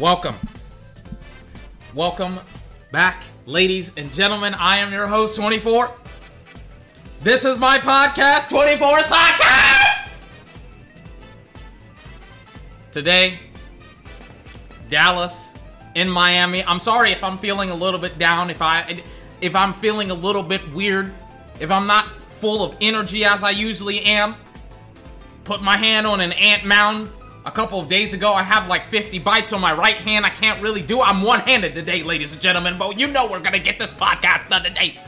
Welcome. Welcome back, ladies and gentlemen. I am your host, 24. This is my podcast, 24th Podcast! Today, Dallas in Miami. I'm sorry if I'm feeling a little bit down, if I if I'm feeling a little bit weird, if I'm not full of energy as I usually am. Put my hand on an ant mound a couple of days ago. I have like 50 bites on my right hand. I can't really do. I'm one-handed today, ladies and gentlemen. But you know we're gonna get this podcast done today.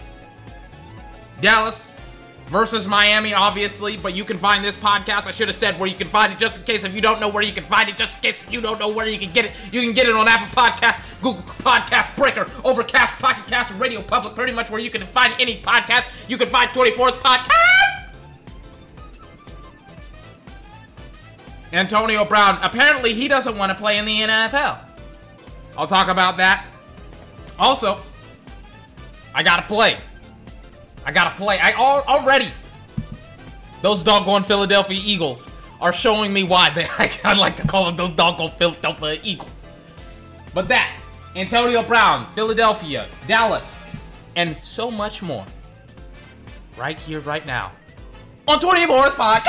Dallas versus Miami, obviously, but you can find this podcast. I should have said where you can find it, just in case if you don't know where you can find it, just in case if you don't know where you can get it. You can get it on Apple Podcasts, Google Podcast Breaker, Overcast, Pocket Cast, Radio Public. Pretty much where you can find any podcast. You can find 24's podcast. Antonio Brown. Apparently, he doesn't want to play in the NFL. I'll talk about that. Also, I gotta play. I gotta play. I already. Those doggone Philadelphia Eagles are showing me why they. I like to call them those doggone Philadelphia Eagles. But that, Antonio Brown, Philadelphia, Dallas, and so much more. Right here, right now, on 24's podcast.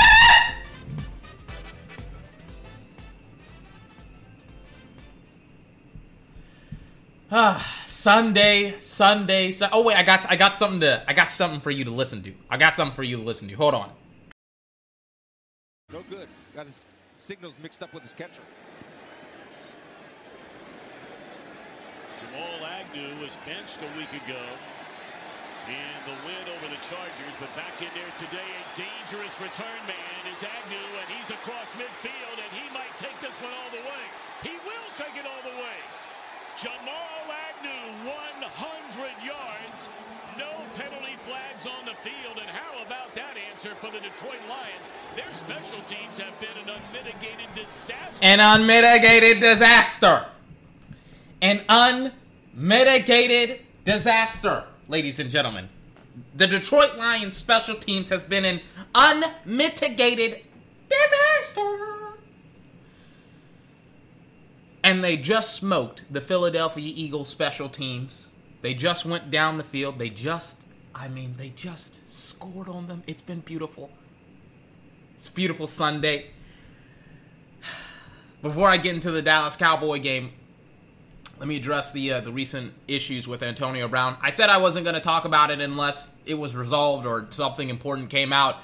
Ah, Sunday, Sunday, Su- Oh wait, I got I got something to I got something for you to listen to. I got something for you to listen to. Hold on. No good. Got his signals mixed up with his catcher. Jamal Agnew was benched a week ago in the win over the Chargers, but back in there today, a dangerous return man is Agnew, and he's across midfield, and he might take this one all the way. He will take it all the way. Jamal Agnew, 100 yards, no penalty flags on the field, and how about that answer for the Detroit Lions? Their special teams have been an unmitigated disaster. An unmitigated disaster. An unmitigated disaster, ladies and gentlemen. The Detroit Lions special teams has been an unmitigated disaster. And they just smoked the Philadelphia Eagles special teams. They just went down the field. They just, I mean, they just scored on them. It's been beautiful. It's beautiful Sunday. Before I get into the Dallas Cowboy game, let me address the uh, the recent issues with Antonio Brown. I said I wasn't going to talk about it unless it was resolved or something important came out.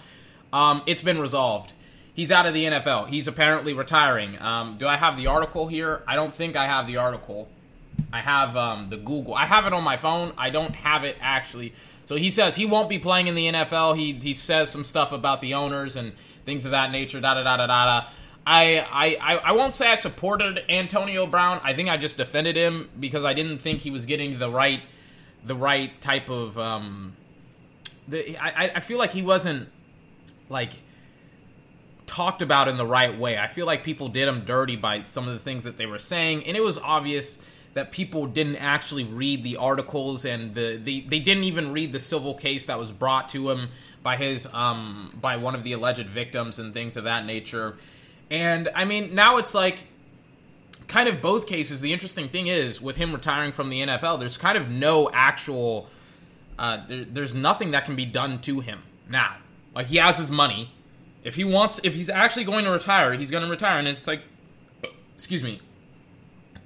Um, it's been resolved. He's out of the NFL. He's apparently retiring. Um, do I have the article here? I don't think I have the article. I have um, the Google. I have it on my phone. I don't have it actually. So he says he won't be playing in the NFL. He he says some stuff about the owners and things of that nature. Da da da da da. I, I, I won't say I supported Antonio Brown. I think I just defended him because I didn't think he was getting the right the right type of um the I, I feel like he wasn't like talked about in the right way. I feel like people did him dirty by some of the things that they were saying, and it was obvious that people didn't actually read the articles and the, the they didn't even read the civil case that was brought to him by his um by one of the alleged victims and things of that nature. And I mean, now it's like kind of both cases. The interesting thing is with him retiring from the NFL, there's kind of no actual uh, there, there's nothing that can be done to him now. Like he has his money. If he wants, if he's actually going to retire, he's going to retire, and it's like, excuse me,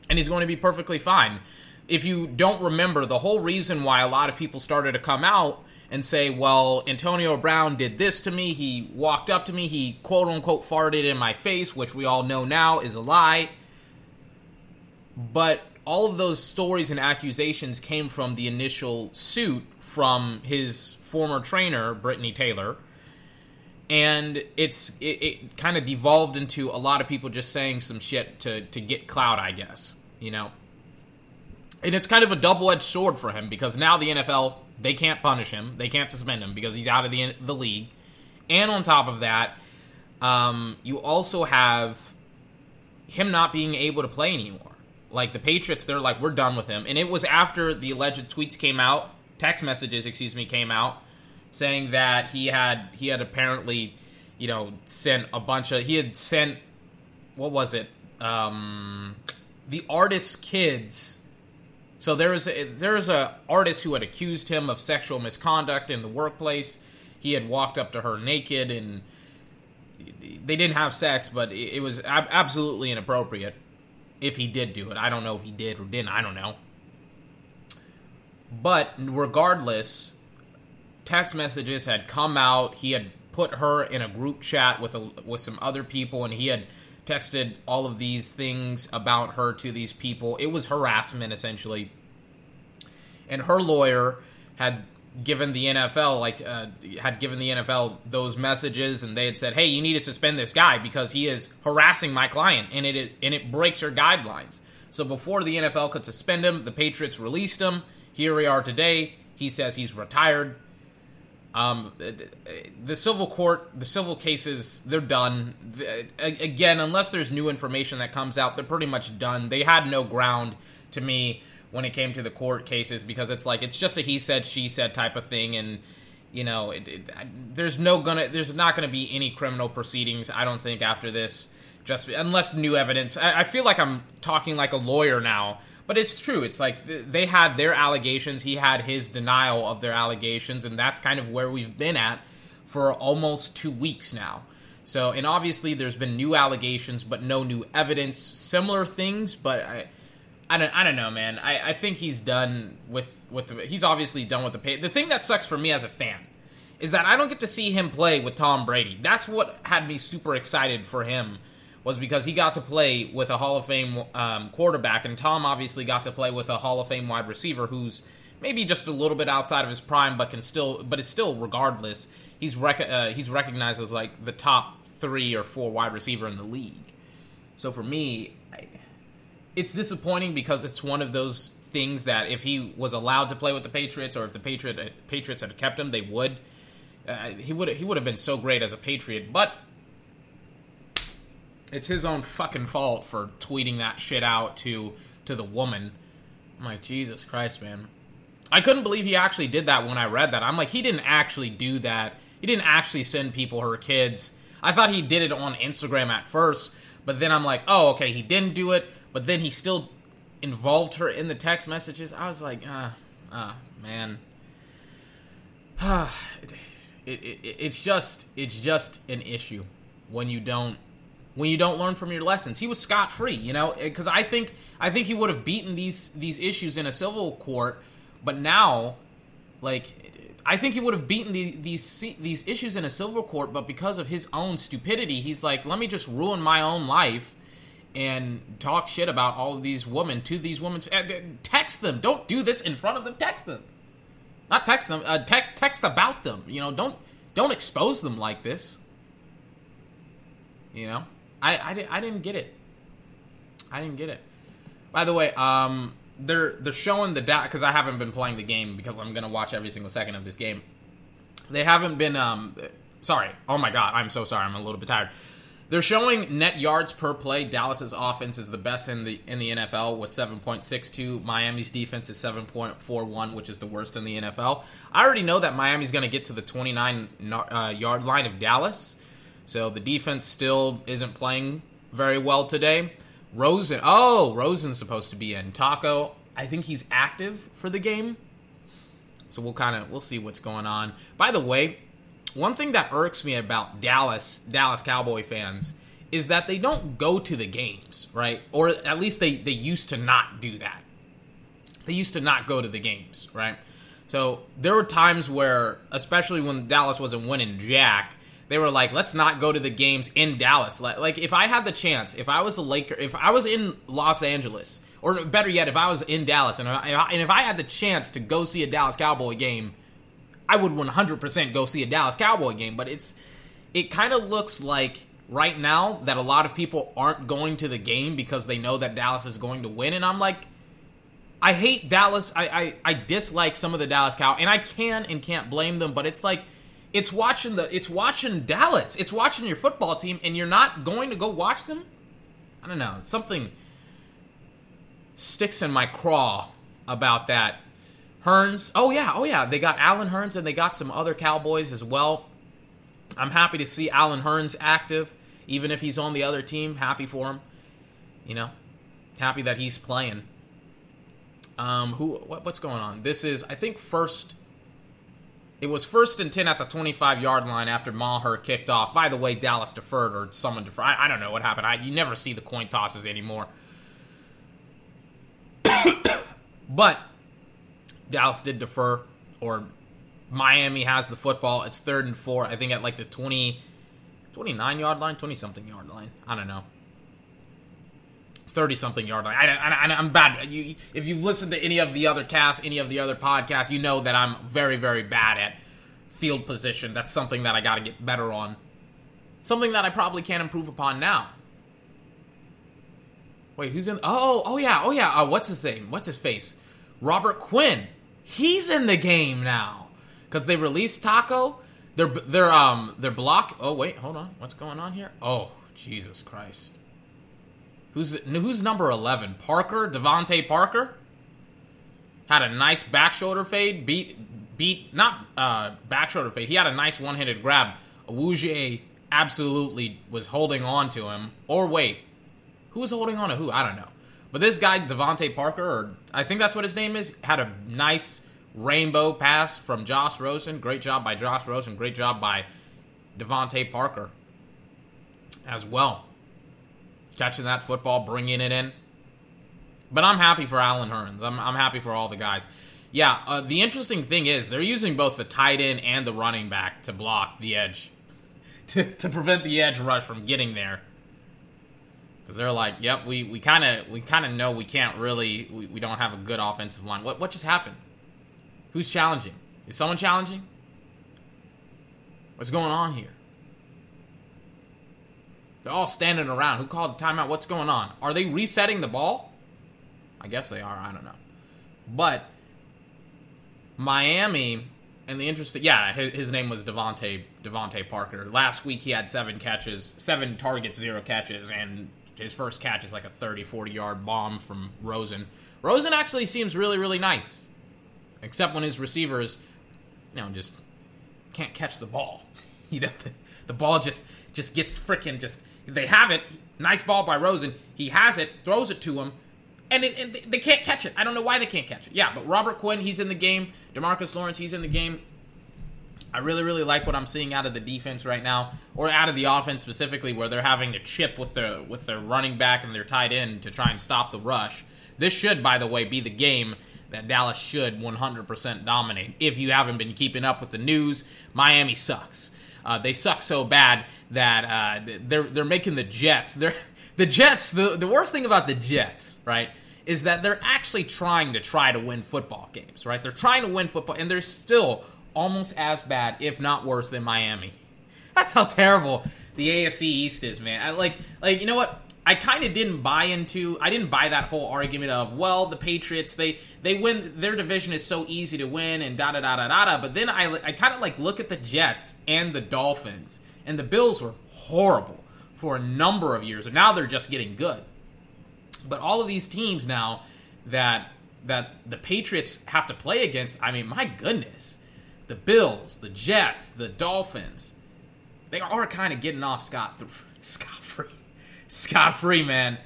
and he's going to be perfectly fine. If you don't remember, the whole reason why a lot of people started to come out and say, well, Antonio Brown did this to me, he walked up to me, he quote unquote farted in my face, which we all know now is a lie. But all of those stories and accusations came from the initial suit from his former trainer, Brittany Taylor and it's it, it kind of devolved into a lot of people just saying some shit to to get clout, I guess. You know, and it's kind of a double edged sword for him because now the NFL they can't punish him, they can't suspend him because he's out of the the league, and on top of that, um, you also have him not being able to play anymore. Like the Patriots, they're like, we're done with him, and it was after the alleged tweets came out, text messages, excuse me, came out saying that he had he had apparently, you know, sent a bunch of he had sent what was it? Um the artist's kids. So there was a, there was a artist who had accused him of sexual misconduct in the workplace. He had walked up to her naked and they didn't have sex, but it, was ab- absolutely inappropriate if he did do it. I don't know if he did or didn't. I don't know. But regardless, text messages had come out. He had put her in a group chat with a, with some other people, and he had texted all of these things about her to these people. It was harassment essentially, and her lawyer had given the NFL like uh, had given the NFL those messages, and they had said, "Hey, you need to suspend this guy because he is harassing my client, and it and it breaks your guidelines." So before the NFL could suspend him, the Patriots released him. Here we are today. He says he's retired. Um, the civil court, the civil cases, they're done. Again, unless there's new information that comes out, they're pretty much done. They had no ground to me when it came to the court cases because it's like it's just a he said she said type of thing and you know it, it, there's no gonna there's not gonna be any criminal proceedings i don't think after this just unless new evidence I, I, feel like i'm talking like a lawyer now but it's true it's like they had their allegations he had his denial of their allegations and that's kind of where we've been at for almost two weeks now so and obviously there's been new allegations but no new evidence similar things but I, I don't, I don't know, man. I, I think he's done with with the. He's obviously done with the pay. The thing that sucks for me as a fan is that I don't get to see him play with Tom Brady. That's what had me super excited for him was because he got to play with a Hall of Fame um, quarterback, and Tom obviously got to play with a Hall of Fame wide receiver who's maybe just a little bit outside of his prime, but can still, but is still regardless. He's rec- uh, he's recognized as like the top three or four wide receiver in the league. So for me, it's disappointing because it's one of those things that if he was allowed to play with the Patriots or if the Patriot Patriots had kept him, they would. Uh, he would he would have been so great as a Patriot, but it's his own fucking fault for tweeting that shit out to to the woman. I'm like, Jesus Christ, man. I couldn't believe he actually did that when I read that. I'm like, he didn't actually do that. He didn't actually send people her kids. I thought he did it on Instagram at first, but then I'm like, oh, okay, he didn't do it but then he still involved her in the text messages. I was like, ah, ah, man. it, it, it, it's just it's just an issue when you don't when you don't learn from your lessons. He was scot free, you know, because I think I think he would have beaten these these issues in a civil court, but now, like, I think he would have beaten the, these these issues in a civil court, but because of his own stupidity, he's like, let me just ruin my own life and talk shit about all of these women to these women. Uh, text them. Don't do this in front of them. Text them. Not text them. Uh, te- text about them. You know, don't don't expose them like this. You know, I, I, I didn't get it. I didn't get it. By the way, um, they're they're showing the data because I haven't been playing the game because I'm gonna watch every single second of this game. They haven't been um, sorry. Oh my god, I'm so sorry. I'm a little bit tired. They're showing net yards per play. Dallas's offense is the best in the in the NFL with 7.62. Miami's defense is 7.41, which is the worst in the NFL. I already know that Miami's going to get to the 29 uh, yard line of Dallas. So the defense still isn't playing very well today. Rosen, oh, Rosen's supposed to be in. Taco, I think he's active for the game. So we'll kind of we'll see what's going on. By the way, one thing that irks me about Dallas, Dallas Cowboy fans, is that they don't go to the games, right? Or at least they, they used to not do that. They used to not go to the games, right? So there were times where, especially when Dallas wasn't winning Jack, they were like, let's not go to the games in Dallas. Like, if I had the chance, if I was a Laker, if I was in Los Angeles, or better yet, if I was in Dallas, and, I, and if I had the chance to go see a Dallas Cowboy game, I would 100% go see a Dallas Cowboy game, but it's it kind of looks like right now that a lot of people aren't going to the game because they know that Dallas is going to win, and I'm like, I hate Dallas. I I, I dislike some of the Dallas Cow, and I can and can't blame them, but it's like it's watching the it's watching Dallas. It's watching your football team, and you're not going to go watch them. I don't know. Something sticks in my craw about that Hurns. Oh yeah, oh yeah. They got Allen Hurns and they got some other Cowboys as well. I'm happy to see Allen Hurns active, even if he's on the other team. Happy for him. You know, Happy that he's playing. Um, who? What, what's going on? This is, I think, first. It was first and ten at the 25 yard line after Maher kicked off. By the way, Dallas deferred or someone deferred. I, I don't know what happened. I, you never see the coin tosses anymore. but Dallas did defer, or Miami has the football. It's third and four. I think at like the 20, 29 yard line, 20 something yard line. I don't know. 30 something yard line. I, am bad. You, if you listen to any of the other casts, any of the other podcasts, you know that I'm very, very bad at field position. That's something that I got to get better on. Something that I probably can't improve upon now. Wait, who's in? Oh, oh yeah, oh yeah. Uh, what's his name? What's his face? Robert Quinn. He's in the game now because they released Taco. They're they're um they're block. Oh wait, hold on. What's going on here? Oh Jesus Christ. Who's who's number eleven? Parker DeVante Parker had a nice back shoulder fade. Beat beat not uh back shoulder fade. He had a nice one handed grab. Awuzie absolutely was holding on to him. Or wait, who was holding on to who? I don't know. But this guy, DeVante Parker, or I think that's what his name is, had a nice rainbow pass from Josh Rosen. Great job by Josh Rosen. Great job by DeVante Parker as well. Catching that football, bringing it in. But I'm happy for Allen Hurns. I'm, I'm happy for all the guys. Yeah, uh, the interesting thing is they're using both the tight end and the running back to block the edge, to, to prevent the edge rush from getting there because they're like, "Yep, we we kind of we kind of know we can't really we, we don't have a good offensive line." What what just happened? Who's challenging? Is someone challenging? What's going on here? They're all standing around. Who called the timeout? What's going on? Are they resetting the ball? I guess they are. I don't know. But Miami and the interesting, yeah, his, name was Devonte DeVante Parker. Last week he had seven catches, seven targets, zero catches, and his first catch is like a 30, 40 yard bomb from Rosen. Rosen actually seems really, really nice, except when his receivers, you know, just can't catch the ball. you know, the, the ball just just gets freaking just. They have it. Nice ball by Rosen. He has it, throws it to him, and, it, and they can't catch it. I don't know why they can't catch it. Yeah, but Robert Quinn, he's in the game. Demarcus Lawrence, he's in the game. I really, really like what I'm seeing out of the defense right now, or out of the offense specifically, where they're having to chip with their with their running back and their tight end to try and stop the rush. This should, by the way, be the game that Dallas should 100% dominate. If you haven't been keeping up with the news, Miami sucks. Uh, they suck so bad that uh, they're they're making the Jets. They're the Jets. The the worst thing about the Jets, right, is that they're actually trying to try to win football games, right? They're trying to win football, and they're still almost as bad, if not worse, than Miami. That's how terrible the AFC East is, man. I, like, like you know what? I kind of didn't buy into. I didn't buy that whole argument of well, the Patriots they they win their division is so easy to win and da da da da da. da. But then I I kind of like look at the Jets and the Dolphins and the Bills were horrible for a number of years and now they're just getting good. But all of these teams now that that the Patriots have to play against, I mean, my goodness the Bills, the Jets, the Dolphins, they are kind of getting off scot scot scot free, man.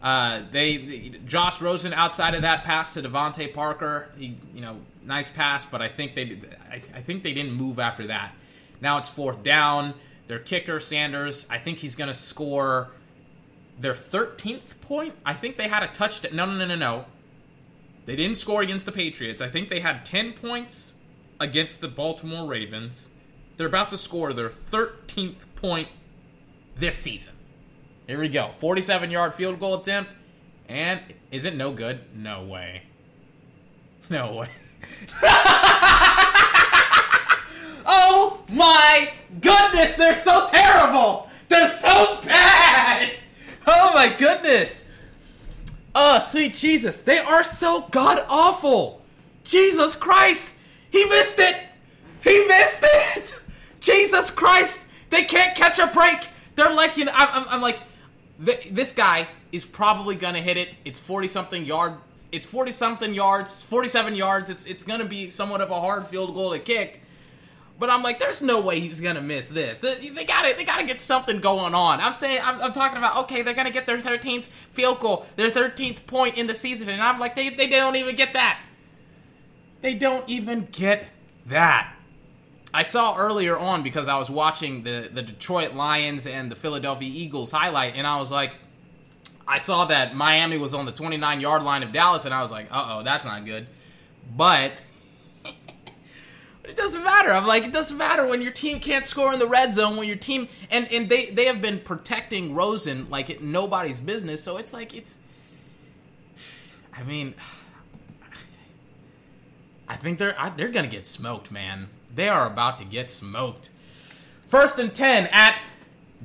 Uh, they, they, Josh Rosen outside of that pass to DeVante Parker, he you know nice pass, but I think they I, I think they didn't move after that. Now it's fourth down. Their kicker Sanders, I think he's going to score their 13th point. I think they had a touchdown. No, no, no, no, no. They didn't score against the Patriots. I think they had 10 points against the Baltimore Ravens. They're about to score their 13th point this season. Here we go. 47 yard field goal attempt. And is it no good? No way. No way. oh my goodness, they're so terrible! They're so bad! Oh my goodness! Oh, sweet Jesus, they are so god awful! Jesus Christ! He missed it! He missed it! Jesus Christ! They can't catch a break! They're like, you know, I'm, I'm, like, this guy is probably gonna hit it. It's 40 something yard. It's 40 something yards, 47 yards. It's, it's gonna be somewhat of a hard field goal to kick. But I'm like, there's no way he's gonna miss this. They, they gotta, they gotta get something going on. I'm saying, I'm, I'm, talking about, okay, they're gonna get their 13th field goal, their 13th point in the season, and I'm like, they, they don't even get that. They don't even get that. I saw earlier on because I was watching the the Detroit Lions and the Philadelphia Eagles highlight, and I was like, I saw that Miami was on the 29 yard line of Dallas, and I was like, uh oh, that's not good. But it doesn't matter. I'm like, it doesn't matter when your team can't score in the red zone, when your team and and they they have been protecting Rosen like it, nobody's business. So it's like it's. I mean, I think they're I, they're gonna get smoked, man. They are about to get smoked. First and ten at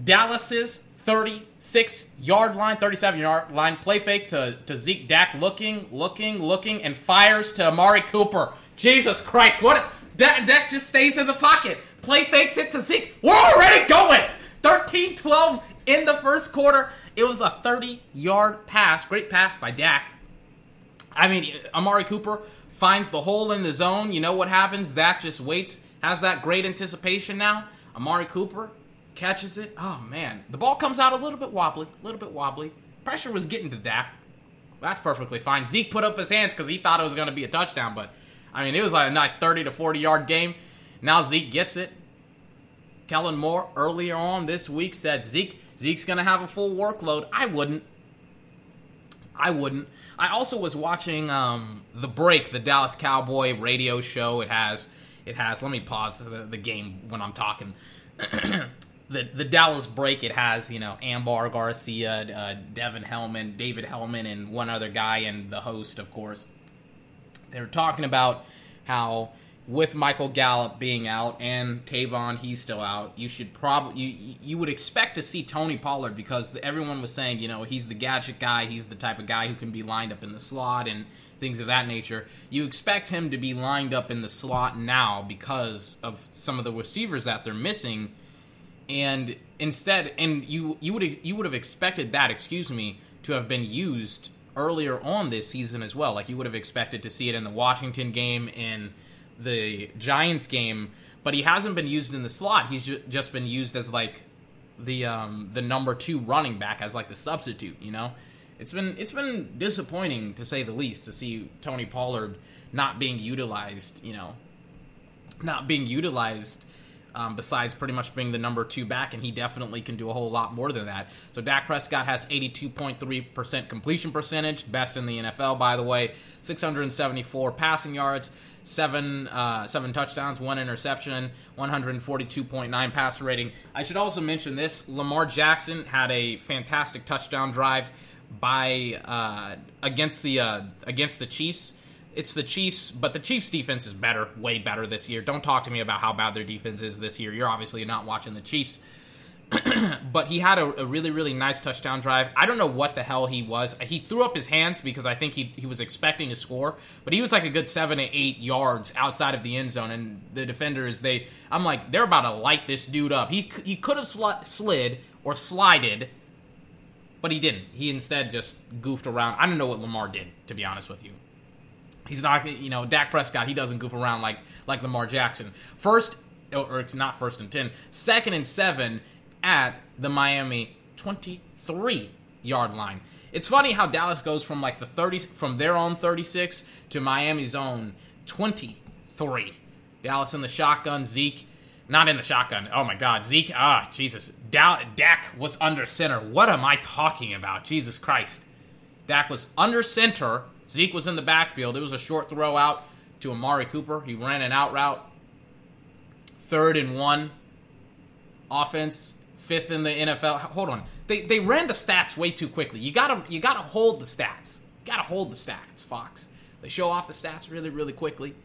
Dallas's 36 yard line, 37 yard line. Play fake to, to Zeke Dak, looking, looking, looking, and fires to Amari Cooper. Jesus Christ, what? Dak, Dak just stays in the pocket. Play fakes it to Zeke. We're already going. 13 12 in the first quarter. It was a 30 yard pass. Great pass by Dak. I mean, Amari Cooper finds the hole in the zone. You know what happens? Dak just waits, has that great anticipation now. Amari Cooper catches it. Oh man, the ball comes out a little bit wobbly, a little bit wobbly. Pressure was getting to Dak. That's perfectly fine. Zeke put up his hands because he thought it was going to be a touchdown, but I mean, it was like a nice 30 to 40 yard game. Now Zeke gets it. Kellen Moore earlier on this week said Zeke Zeke's going to have a full workload. I wouldn't. I wouldn't. I also was watching um, the break, the Dallas Cowboy radio show. It has it has. Let me pause the, the game when I'm talking. the the Dallas break it has you know Ambar Garcia, uh, Devin Hellman, David Helman, and one other guy, and the host, of course. They were talking about how with Michael Gallup being out and Tavon he's still out, you should probably you you would expect to see Tony Pollard because everyone was saying you know he's the gadget guy, he's the type of guy who can be lined up in the slot and things of that nature. You expect him to be lined up in the slot now because of some of the receivers that they're missing and instead, and you you would you would have expected that, excuse me, to have been used earlier on this season as well. Like you would have expected to see it in the Washington game, in the Giants game, but he hasn't been used in the slot. He's just been used as like the um, the number two running back as like the substitute. You know, it's been it's been disappointing to say the least to see Tony Pollard not being utilized. You know, not being utilized um, besides pretty much being the number two back, and he definitely can do a whole lot more than that. So Dak Prescott has 82.3% completion percentage, best in the NFL, by the way. 674 passing yards, seven uh, seven touchdowns, one interception, 142.9 passer rating. I should also mention this: Lamar Jackson had a fantastic touchdown drive by uh, against the uh, against the Chiefs it's the Chiefs, but the Chiefs' defense is better, way better this year. Don't talk to me about how bad their defense is this year. You're obviously not watching the Chiefs. but he had a, a, really, really nice touchdown drive. I don't know what the hell he was. He threw up his hands because I think he, he was expecting to score, but he was like a good seven to eight yards outside of the end zone. And the defenders, they, I'm like, they're about to light this dude up. He, he could have sl- slid or slided, but he didn't. He instead just goofed around. I don't know what Lamar did, to be honest with you. He's not, you know, Dak Prescott. He doesn't goof around like like Lamar Jackson. First, or it's not first and ten. Second and seven at the Miami twenty-three yard line. It's funny how Dallas goes from like the thirty from their own thirty-six to Miami's own twenty-three. Dallas in the shotgun. Zeke, not in the shotgun. Oh my God, Zeke. Ah, Jesus. Dak was under center. What am I talking about? Jesus Christ. Dak was under center Zeke was in the backfield. It was a short throw out to Amari Cooper. He ran an out route. Third and one. Offense, fifth in the NFL. Hold on. They, they ran the stats way too quickly. You gotta you gotta hold the stats. You gotta hold the stats, Fox. They show off the stats really, really quickly.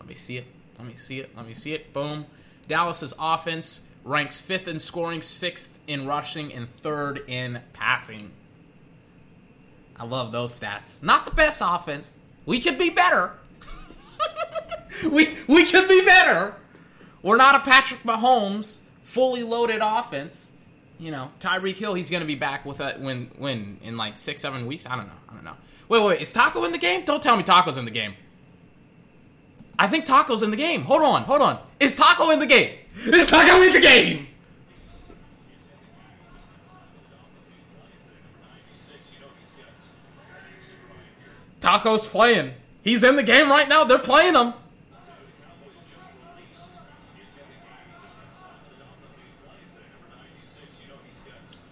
Let me see it. Let me see it. Let me see it. Boom. Dallas's offense ranks fifth in scoring, sixth in rushing, and third in passing. I love those stats. Not the best offense. We could be better. we we could be better. We're not a Patrick Mahomes fully loaded offense. You know, Tyreek Hill, he's gonna be back with a when when in like six seven weeks. I don't know. I don't know. Wait, wait, wait. Is Taco in the game? Don't tell me Taco's in the game. I think Taco's in the game. Hold on, hold on. Is Taco in the game? Is Taco in the game? Taco's playing. He's in the game right now. They're playing him.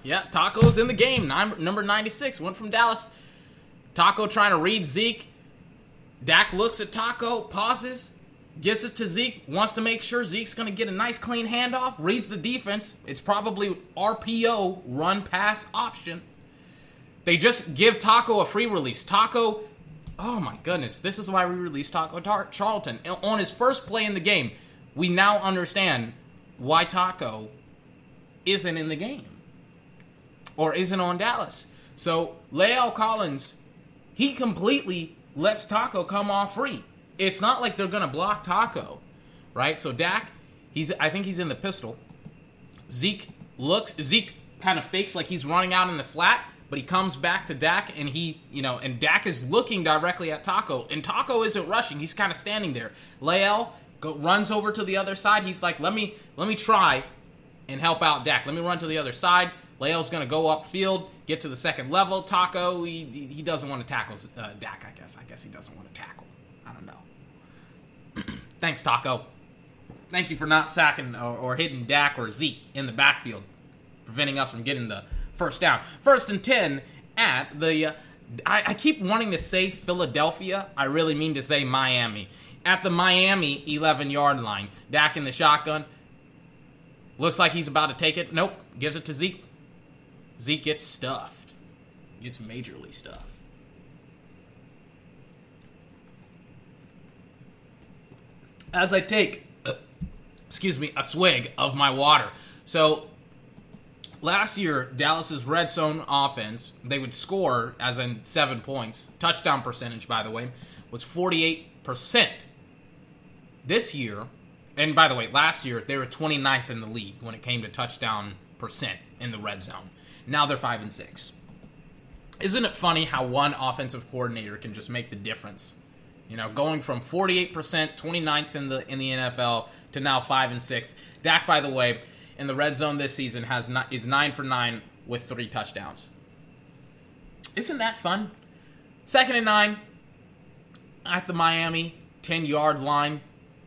Yeah, Taco's in the game. Nine, number 96 went from Dallas. Taco trying to read Zeke. Dak looks at Taco, pauses, gives it to Zeke, wants to make sure Zeke's going to get a nice clean handoff, reads the defense. It's probably RPO, run pass option. They just give Taco a free release. Taco, oh my goodness, this is why we released Taco Tar- Charlton. On his first play in the game, we now understand why Taco isn't in the game or isn't on Dallas. So La'el Collins, he completely lets Taco come off free. It's not like they're gonna block Taco, right? So Dak, he's I think he's in the pistol. Zeke looks Zeke kind of fakes like he's running out in the flat, but he comes back to Dak and he, you know, and Dak is looking directly at Taco, and Taco isn't rushing. He's kind of standing there. La'el go, runs over to the other side. He's like, let me let me try and help out Dak. Let me run to the other side. La'el's going to go upfield, get to the second level. Taco, he, he doesn't want to tackle uh, Dak, I guess. I guess he doesn't want to tackle. I don't know. Thanks, Taco. Thank you for not sacking or, or hitting Dak or Zeke in the backfield, preventing us from getting the first down. First and 10 at the. Uh, I, I keep wanting to say Philadelphia. I really mean to say Miami. At the Miami 11 yard line. Dak in the shotgun. Looks like he's about to take it. Nope. Gives it to Zeke. Zeke gets stuffed. Gets majorly stuffed. As I take, excuse me, a swig of my water. So, last year, Dallas's red zone offense, they would score, as in seven points. Touchdown percentage, by the way, was 48%. This year, and by the way, last year, they were 29th in the league when it came to touchdown percent in the red zone. Now they're five and six. Isn't it funny how one offensive coordinator can just make the difference? You know, going from 48%, 29th in the in the NFL to now five and six. Dak, by the way, in the red zone this season has not, is nine for nine with three touchdowns. Isn't that fun? Second and nine at the Miami 10 yard line.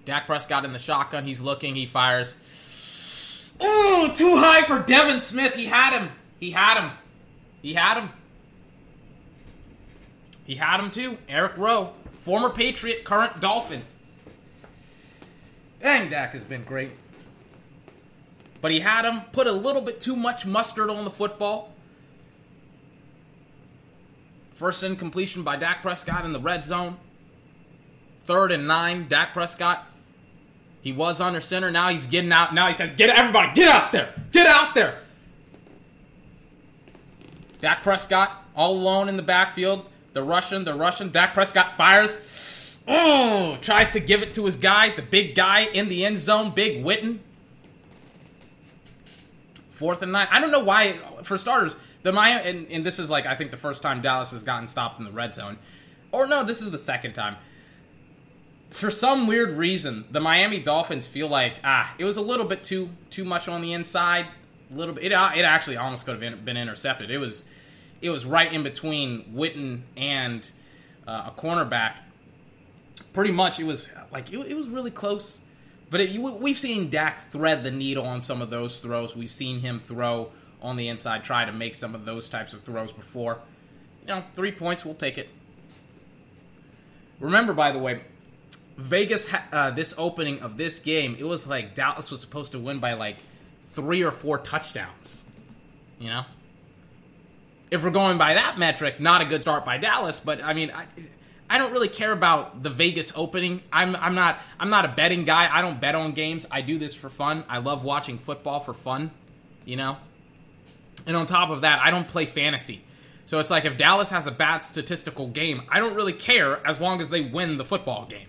Dak Prescott in the shotgun. He's looking. He fires. Ooh, too high for Devin Smith. He had him. He had him. He had him. He had him too. Eric Rowe, former Patriot, current Dolphin. Dang, Dak has been great. But he had him, put a little bit too much mustard on the football. First incompletion by Dak Prescott in the red zone. Third and nine, Dak Prescott. He was under center. Now he's getting out. Now he says, Get everybody, get out there! Get out there! Dak Prescott all alone in the backfield. The Russian, the Russian. Dak Prescott fires. Oh, tries to give it to his guy, the big guy in the end zone, Big Witten. Fourth and nine. I don't know why. For starters, the Miami, and, and this is like I think the first time Dallas has gotten stopped in the red zone, or no, this is the second time. For some weird reason, the Miami Dolphins feel like ah, it was a little bit too too much on the inside little bit. It, it actually almost could have been intercepted. It was it was right in between Witten and uh, a cornerback. Pretty much, it was like it, it was really close. But it, you, we've seen Dak thread the needle on some of those throws. We've seen him throw on the inside, try to make some of those types of throws before. You know, three points, we'll take it. Remember, by the way, Vegas uh, this opening of this game, it was like Dallas was supposed to win by like three or four touchdowns. You know? If we're going by that metric, not a good start by Dallas, but I mean, I, I don't really care about the Vegas opening. I'm I'm not I'm not a betting guy. I don't bet on games. I do this for fun. I love watching football for fun, you know? And on top of that, I don't play fantasy. So it's like if Dallas has a bad statistical game, I don't really care as long as they win the football game.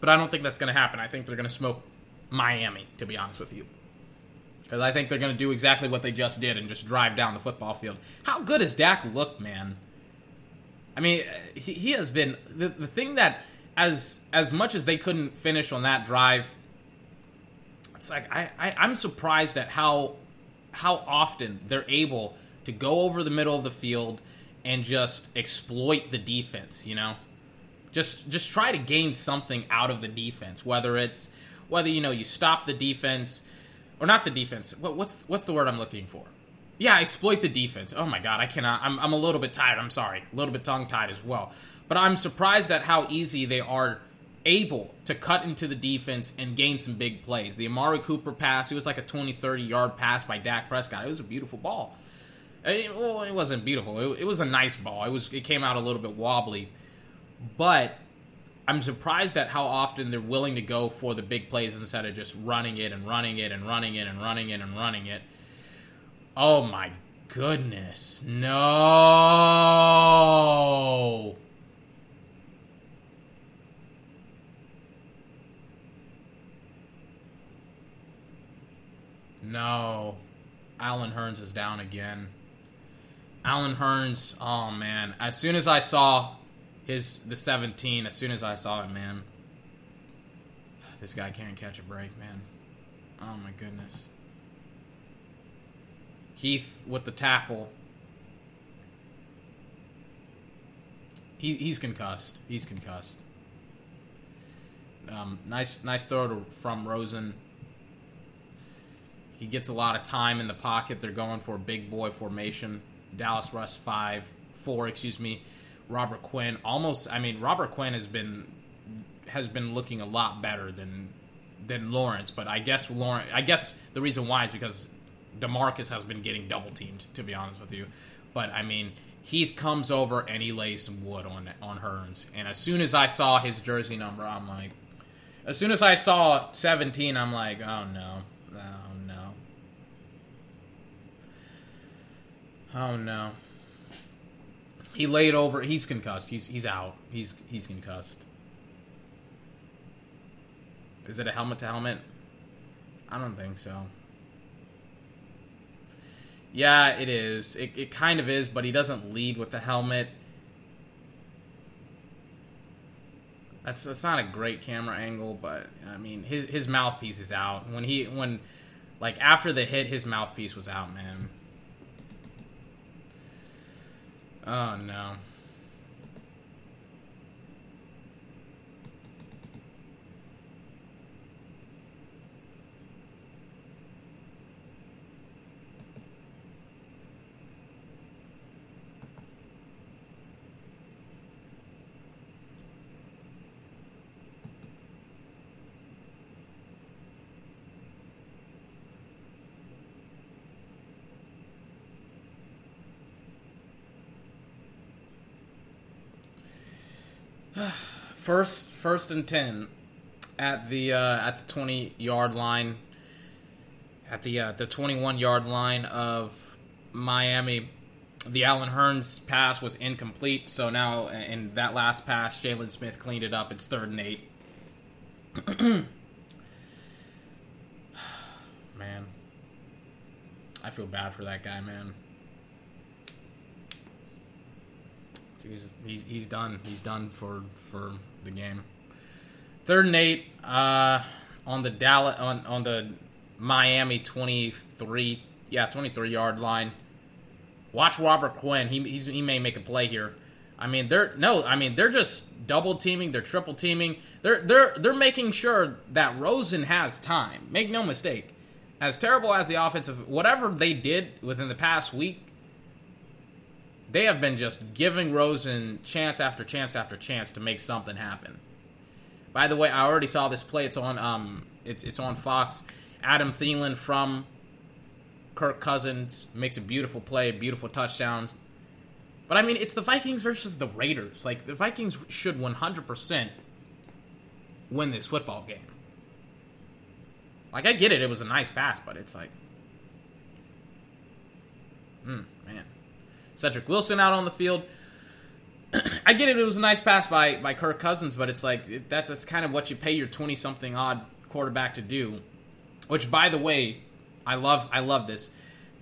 But I don't think that's going to happen. I think they're going to smoke Miami, to be honest with you. Because I think they're going to do exactly what they just did and just drive down the football field. How good has Dak look, man? I mean, he, he has been. The, the thing that as as much as they couldn't finish on that drive, it's like I, I I'm surprised at how how often they're able to go over the middle of the field and just exploit the defense. You know, just just try to gain something out of the defense, whether it's whether you know you stop the defense or not the defense. What, what's what's the word I'm looking for? Yeah, exploit the defense. Oh my god, I cannot. I'm I'm a little bit tired. I'm sorry, a little bit tongue tied as well. But I'm surprised at how easy they are able to cut into the defense and gain some big plays. The Amari Cooper pass, it was like a 20, 30 yard pass by Dak Prescott. It was a beautiful ball. It, well, it wasn't beautiful. It, it was a nice ball. It was. It came out a little bit wobbly, but I'm surprised at how often they're willing to go for the big plays instead of just running it and running it and running it and running it and running it. Oh my goodness. No. No. Allen Hurns is down again. Allen Hurns, oh man. As soon as I saw his the 17, as soon as I saw it, man. This guy can't catch a break, man. Oh my goodness. Heath with the tackle. He, he's concussed. He's concussed. Um, nice nice throw to, from Rosen. He gets a lot of time in the pocket. They're going for big boy formation. Dallas Russ five four, excuse me. Robert Quinn almost. I mean, Robert Quinn has been has been looking a lot better than than Lawrence, but I guess Lawrence. I guess the reason why is because Demarcus has been getting double teamed. To be honest with you, but I mean. Heath comes over and he lays some wood on on Hurns. And as soon as I saw his jersey number, I'm like, as soon as I saw 17, I'm like, oh no, oh no, oh no. He laid over. He's concussed. He's he's out. He's he's concussed. Is it a helmet to helmet? I don't think so. Yeah, it is. It, it kind of is, but he doesn't lead with the helmet. That's that's not a great camera angle, but I mean his his mouthpiece is out. When he when like after the hit, his mouthpiece was out, man. Oh no. First, first and ten at the uh, at the twenty yard line, at the uh, the twenty one yard line of Miami. The Allen Hurns pass was incomplete, so now in that last pass, Jaylon Smith cleaned it up. It's third and eight. man, I feel bad for that guy, man. He's, he's, done. He's done for for the game. Third and eight uh, on the Dallas on on the Miami twenty three yeah twenty three yard line. Watch Robert Quinn. He he may make a play here. I mean they're no. I mean they're just double teaming. They're triple teaming. They're they're they're making sure that Rosen has time. Make no mistake. As terrible as the offensive whatever they did within the past week, they have been just giving Rosen chance after chance after chance to make something happen. By the way, I already saw this play. It's on um, it's it's on Fox. Adam Thielen from Kirk Cousins makes a beautiful play, beautiful touchdowns. But I mean, it's the Vikings versus the Raiders. Like the Vikings should 100% win this football game. Like I get it, it was a nice pass, but it's like, hmm. Cedric Wilson out on the field. I get it. It was a nice pass by by Kirk Cousins, but it's like that's that's kind of what you pay your twenty something odd quarterback to do. Which, by the way, I love. I love this.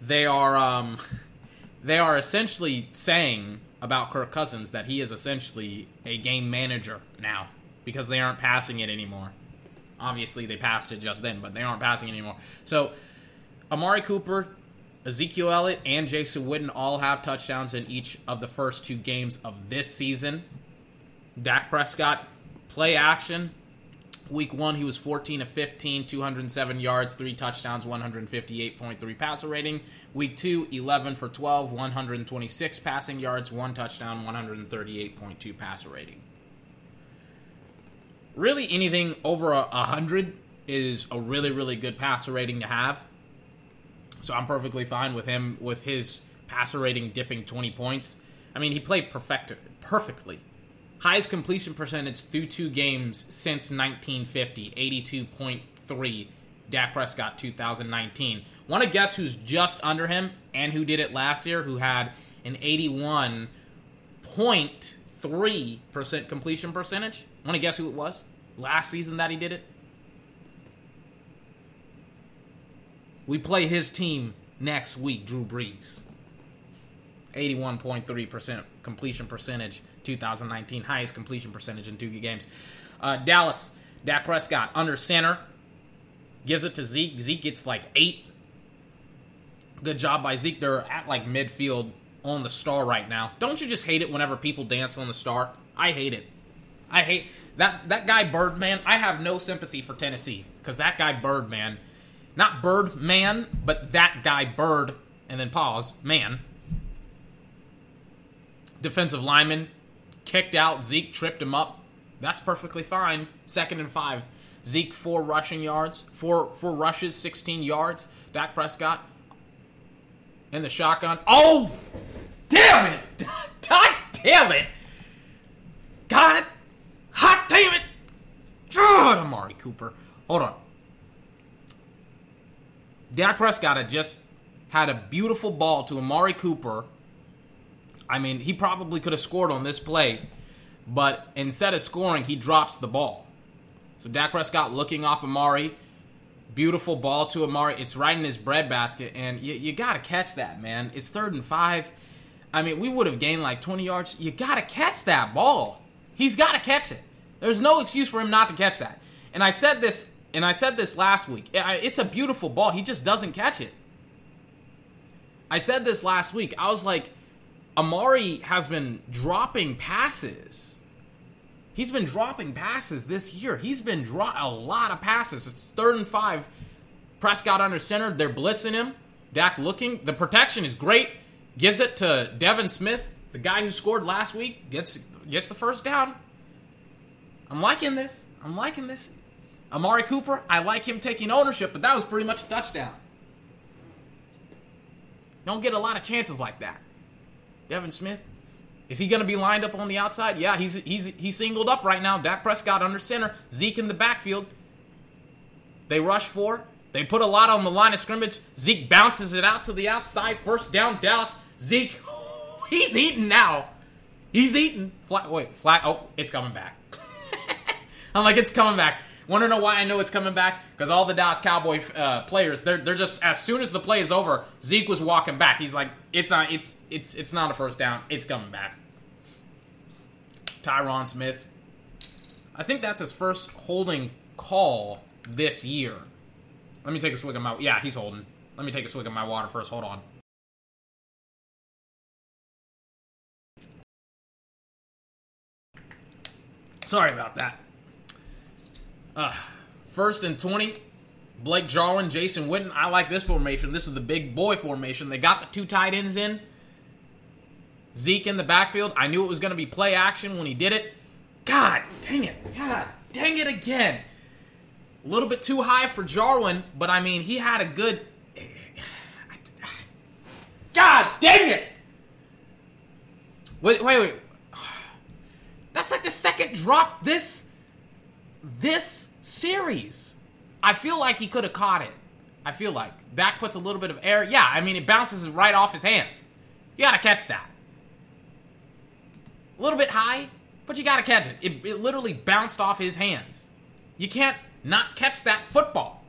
They are um, they are essentially saying about Kirk Cousins that he is essentially a game manager now. because they aren't passing it anymore. Obviously, they passed it just then, but they aren't passing it anymore. So, Amari Cooper, Ezekiel Elliott, and Jason Witten all have touchdowns in each of the first two games of this season. Dak Prescott, play action. Week one, he was 14 of 15, 207 yards, three touchdowns, 158.3 passer rating. Week two, 11 for 12, 126 passing yards, one touchdown, 138.2 passer rating really anything over a, a hundred is a really really good passer rating to have. So I'm perfectly fine with him with his passer rating dipping 20 points. I mean, he played perfect perfectly. Highest completion percentage through two games since 1950, 82.3. Dak Prescott 2019. Want to guess who's just under him and who did it last year? Who had an 81.3% completion percentage? Want to guess who it was? Last season that he did it? We play his team next week, Drew Brees. 81.3% completion percentage, 2019, highest completion percentage in two games. Uh, Dallas, Dak Prescott under center, gives it to Zeke. Zeke gets like eight. Good job by Zeke. They're at like midfield on the star right now. Don't you just hate it whenever people dance on the star? I hate it. I hate that that guy Birdman. I have no sympathy for Tennessee because that guy Birdman, not Bird Man, but that guy Bird, and then pause man. Defensive lineman kicked out. Zeke tripped him up. That's perfectly fine. Second and five. Zeke four rushing yards, four four rushes, sixteen yards. Dak Prescott in the shotgun. Oh, damn it! God damn it! Got it. Hot damn it! God, Amari Cooper. Hold on. Dak Prescott had just had a beautiful ball to Amari Cooper. I mean, he probably could have scored on this play, but instead of scoring, he drops the ball. So Dak Prescott looking off Amari. Beautiful ball to Amari. It's right in his breadbasket, and you, you got to catch that, man. It's third and five. I mean, we would have gained like 20 yards. You got to catch that ball. He's got to catch it. There's no excuse for him not to catch that. And I said this, and I said this last week. It's a beautiful ball. He just doesn't catch it. I said this last week. I was like, Amari has been dropping passes. He's been dropping passes this year. He's been draw a lot of passes. It's third and five. Prescott under center. They're blitzing him. Dak looking. The protection is great. Gives it to Devin Smith, the guy who scored last week. Gets gets the first down. I'm liking this. I'm liking this. Amari Cooper, I like him taking ownership, but that was pretty much a touchdown. Don't get a lot of chances like that. Devin Smith, is he going to be lined up on the outside? Yeah, he's he's he's singled up right now. Dak Prescott under center, Zeke in the backfield. They rush four. They put a lot on the line of scrimmage. Zeke bounces it out to the outside. First down, Dallas. Zeke, he's eating now. He's eating. Flat. Wait, flat. Oh, it's coming back. I'm like, it's coming back. Want to know why I know it's coming back? Because all the Dallas Cowboy uh, players, they're they're just as soon as the play is over, Zeke was walking back. He's like, it's not, it's it's it's not a first down. It's coming back. Tyron Smith, I think that's his first holding call this year. Let me take a swig of my. Yeah, he's holding. Let me take a swig of my water first. Hold on. Sorry about that. Uh, first and 20. Blake Jarwin, Jason Witten. I like this formation. This is the big boy formation. They got the two tight ends in. Zeke in the backfield. I knew it was going to be play action when he did it. God dang it. God dang it again. A little bit too high for Jarwin, but I mean, he had a good. God dang it! Wait, wait, wait. That's like the second drop this this series. I feel like he could have caught it. I feel like Dak puts a little bit of air. Yeah, I mean it bounces right off his hands. You gotta catch that. A little bit high, but you gotta catch it. It, it literally bounced off his hands. You can't not catch that football.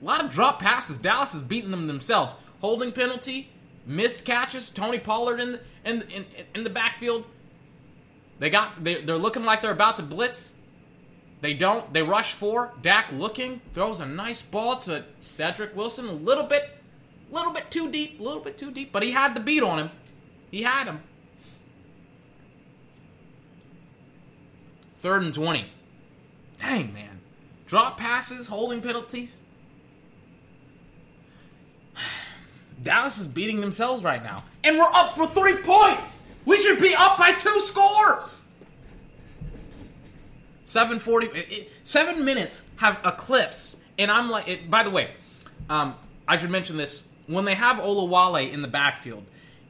A lot of drop passes. Dallas is beating them themselves. Holding penalty, missed catches. Tony Pollard in the, in, in, in the backfield. They got they, they're looking like they're about to blitz. They don't. They rush four. Dak looking throws a nice ball to Cedric Wilson. A little bit, little bit too deep. A little bit too deep. But he had the beat on him. He had him. Third and twenty. Dang man, drop passes, holding penalties. Dallas is beating themselves right now, and we're up for three points. We should be up by two scores. 740 7 minutes have eclipsed and i'm like it, by the way um, i should mention this. When they have Olawale in the backfield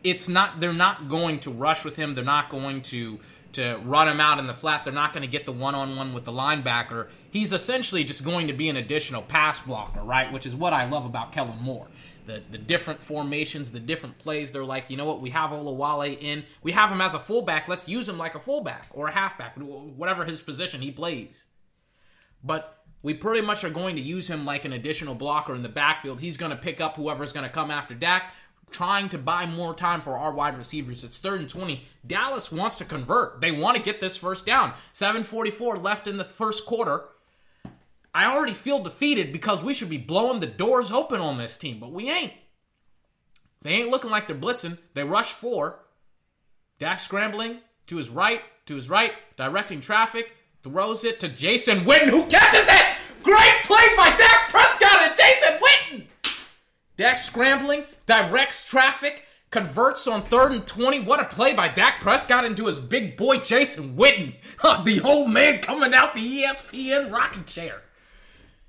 it's not they're not going to rush with him. They're not going to to run him out in the flat. They're not going to get the one-on-one with the linebacker. He's essentially just going to be an additional pass blocker right? Which is what i love about kellen moore the, the different formations, the different plays. They're like, you know what? We have Olawale in. We have him as a fullback. Let's use him like a fullback or a halfback, whatever his position he plays. But we pretty much are going to use him like an additional blocker in the backfield. He's going to pick up whoever's going to come after Dak, trying to buy more time for our wide receivers. It's third and 20. Dallas wants to convert. They want to get this first down. 744 left in the first quarter. I already feel defeated because we should be blowing the doors open on this team, but we ain't. They ain't looking like they're blitzing. They rush four. Dak scrambling to his right, to his right, directing traffic, throws it to Jason Witten, who catches it! Great play by Dak Prescott and Jason Witten! Dak scrambling, directs traffic, converts on third and 20. What a play by Dak Prescott into his big boy Jason Witten. the old man coming out the ESPN rocking chair.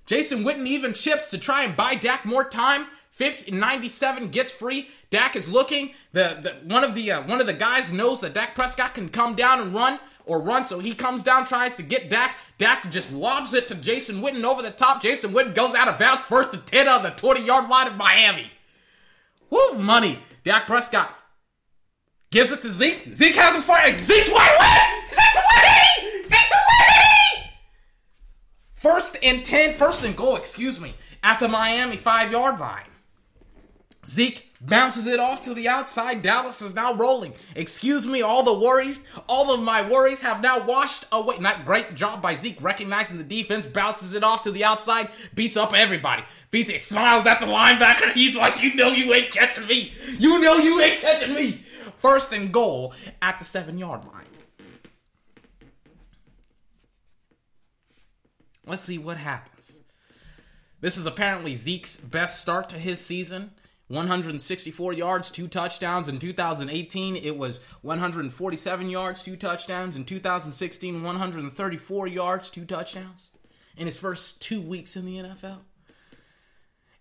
Jason Witten even chips to try and buy Dak more time. 50, 97 gets free. Dak is looking. The, the one of the uh, one of the guys knows that Dak Prescott can come down and run or run, so he comes down, tries to get Dak. Dak just lobs it to Jason Witten over the top. Jason Witten goes out of bounds, first and 10 on the 20 yard line of Miami. Woo, money. Dak Prescott gives it to Zeke. Zeke has him fired. Zeke's wide away. Zeke's wide Zeke's First and 10, first and goal, excuse me, at the Miami five yard line. Zeke bounces it off to the outside. Dallas is now rolling. Excuse me, all the worries, all of my worries have now washed away. Not great job by Zeke recognizing the defense, bounces it off to the outside, beats up everybody. Beats it, smiles at the linebacker. He's like, You know you ain't catching me. You know you ain't catching me. First and goal at the seven yard line. Let's see what happens. This is apparently Zeke's best start to his season. 164 yards, two touchdowns. In 2018, it was 147 yards, two touchdowns. In 2016, 134 yards, two touchdowns. In his first two weeks in the NFL.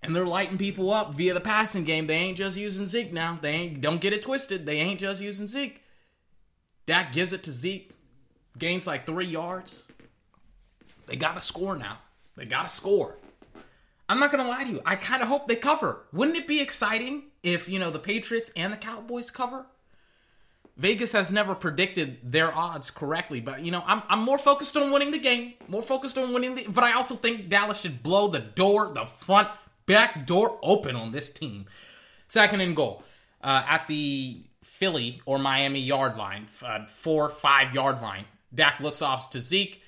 And they're lighting people up via the passing game. They ain't just using Zeke now. They ain't don't get it twisted. They ain't just using Zeke. Dak gives it to Zeke, gains like three yards. They got to score now. They got to score. I'm not going to lie to you. I kind of hope they cover. Wouldn't it be exciting if, you know, the Patriots and the Cowboys cover? Vegas has never predicted their odds correctly, but you know, I'm, I'm more focused on winning the game, more focused on winning the but I also think Dallas should blow the door, the front back door open on this team. Second and goal. Uh, at the Philly or Miami yard line, uh, four, five yard line. Dak looks off to Zeke.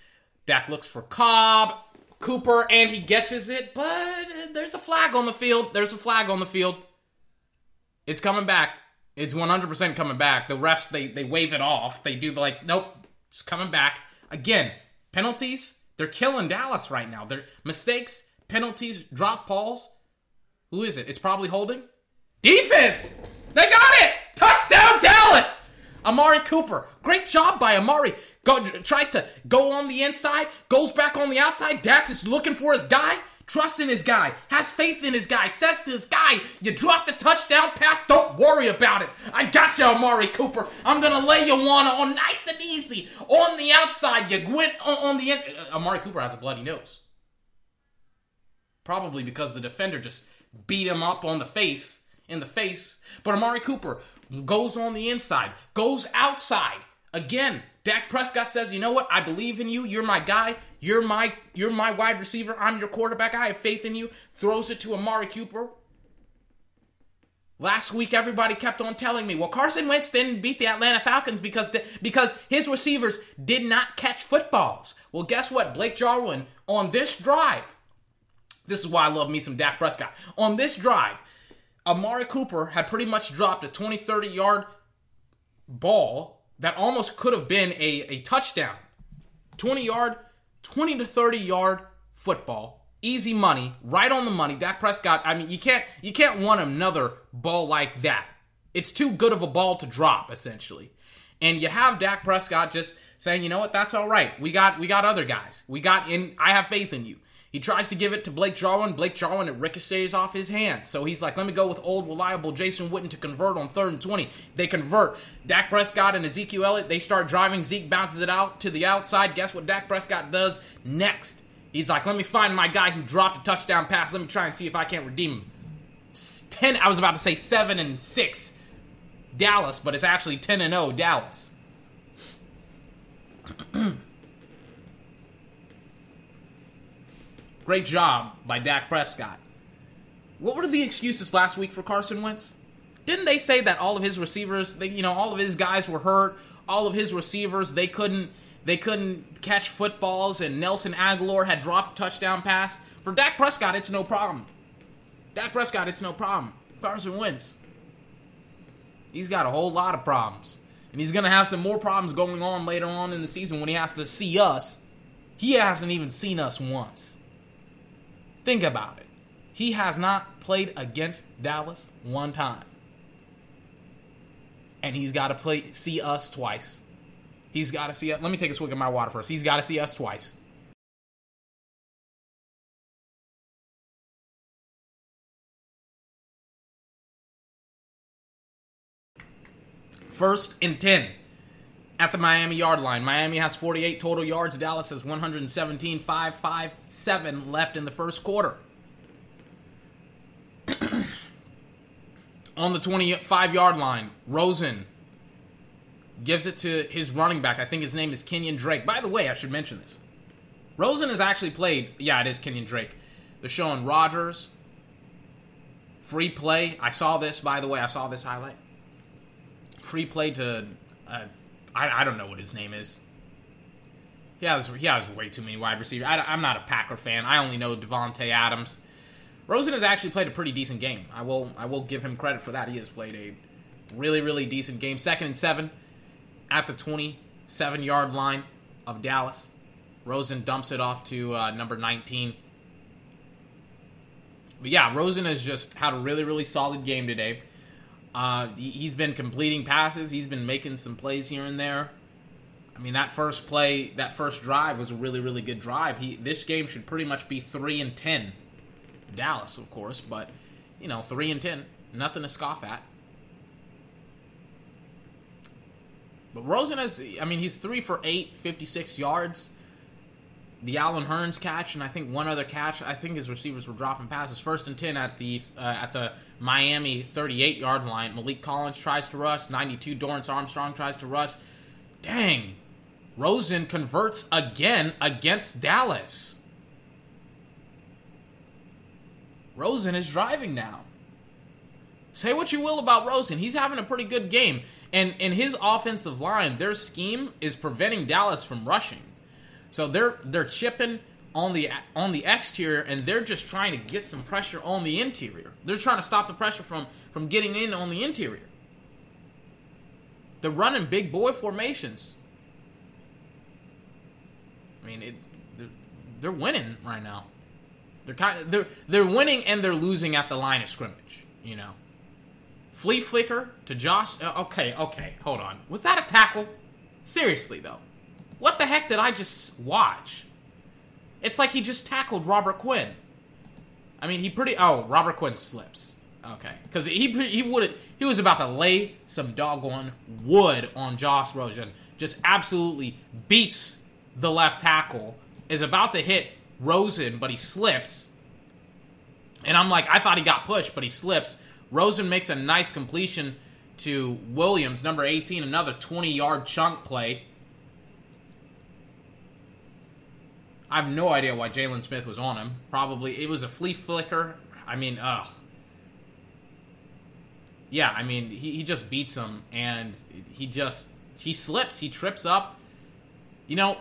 Dak looks for Cobb, Cooper, and he catches it, but there's a flag on the field. There's a flag on the field. It's coming back. It's 100% coming back. The refs, they, they wave it off. They do like, nope, it's coming back. Again, penalties, they're killing Dallas right now. They're mistakes, penalties, drop balls. Who is it? It's probably holding. Defense! They got it! Touchdown, Dallas! Amari Cooper. Great job by Amari. Go, tries to go on the inside, goes back on the outside. Dak is looking for his guy, trusts in his guy, has faith in his guy, says to his guy, You dropped the touchdown pass, don't worry about it. I got you, Amari Cooper. I'm going to lay you one on nice and easy on the outside. You went on, on the end. Uh, Amari Cooper has a bloody nose. Probably because the defender just beat him up on the face, in the face. But Amari Cooper goes on the inside, goes outside. Again, Dak Prescott says, "You know what? I believe in you. You're my guy. You're my you're my wide receiver. I'm your quarterback. I have faith in you." Throws it to Amari Cooper. Last week, everybody kept on telling me, well, Carson Wentz didn't beat the Atlanta Falcons because, because his receivers did not catch footballs. Well, guess what? Blake Jarwin on this drive, this is why I love me some Dak Prescott. On this drive, Amari Cooper had pretty much dropped a 20, 30 yard ball that almost could have been a, a touchdown. 20 yard, 20 to 30 yard football easy money, right on the money. Dak Prescott, I mean, you can't you can't want another ball like that. It's too good of a ball to drop, essentially. And you have Dak Prescott just saying, you know what, that's all right. We got we got other guys. We got in I have faith in you. He tries to give it to Blake Jarwin. Blake Jarwin, it ricochets off his hand. So he's like, let me go with old, reliable Jason Witten to convert on third and 20. They convert. Dak Prescott and Ezekiel Elliott, they start driving. Zeke bounces it out to the outside. Guess what Dak Prescott does next? He's like, let me find my guy who dropped a touchdown pass. Let me try and see if I can't redeem him. Ten. I was about to say seven and six, Dallas, but it's actually ten and 0 Dallas. Great job by Dak Prescott. What were the excuses last week for Carson Wentz? Didn't they say that all of his receivers, they, you know, all of his guys were hurt, all of his receivers, they couldn't they couldn't catch footballs, and Nelson Agholor had dropped touchdown pass. For Dak Prescott, it's no problem. Dak Prescott, it's no problem. Carson Wentz. He's got a whole lot of problems. And he's going to have some more problems going on later on in the season when he has to see us. He hasn't even seen us once. Think about it. He has not played against Dallas one time. And he's got to play see us twice. He's got to see it. Let me take a swig of my water first. He's got to see us twice. First and 10 at the Miami yard line. Miami has 48 total yards. Dallas has 117, 5, 5, 7 left in the first quarter. On the 25 yard line, Rosen gives it to his running back. I think his name is Kenyon Drake. By the way, I should mention this. Rosen has actually played. Yeah, it is Kenyon Drake. They're showing Rodgers. Free play. I saw this, by the way. I saw this highlight. Free play to. Uh, I, I don't know what his name is. He has, he has way too many wide receivers. I, am not a Packer fan. I only know Davante Adams. Rosen has actually played a pretty decent game. I will I will give him credit for that. He has played a really really decent game. Second and seven at the 27 yard line of Dallas. Rosen dumps it off to uh, number 19. But yeah, Rosen has just had a really, really solid game today. Uh, he's been completing passes. He's been making some plays here and there. I mean, that first play, that first drive was a really, really good drive. He this game should pretty much be three and ten. Dallas, of course, but you know, three and ten, nothing to scoff at. But Rosen has, I mean, he's three for eight, 56 yards. The Allen Hurns catch, and I think one other catch. I think his receivers were dropping passes. First and ten at the uh, at the Miami 38 yard line. Maliek Collins tries to rush. 92 Dorance Armstrong tries to rush. Dang, Rosen converts again against Dallas. Rosen is driving now. Say what you will about Rosen, he's having a pretty good game. And in his offensive line, their scheme is preventing Dallas from rushing. So they're they're chipping on the on the exterior and they're just trying to get some pressure on the interior. They're trying to stop the pressure from from getting in on the interior. They're running big boy formations. I mean, it, they're, they're winning right now. They're kind of they're they're winning and they're losing at the line of scrimmage. You know. Flea flicker to Josh. Uh, okay, okay, hold on. Was that a tackle? Seriously though, what the heck did I just watch? It's like he just tackled Robert Quinn. I mean, he pretty. Oh, Robert Quinn slips. Okay, because he he would he was about to lay some doggone wood on Josh Rosen. Just absolutely beats the left tackle. Is about to hit Rosen, but he slips. And I'm like, I thought he got pushed, but he slips. Rosen makes a nice completion to Williams, number 18, another 20 yard chunk play. I have no idea why Jaylon Smith was on him. Probably it was a flea flicker. I mean, ugh. yeah, I mean, he, he just beats him, and he just he slips, he trips up. You know,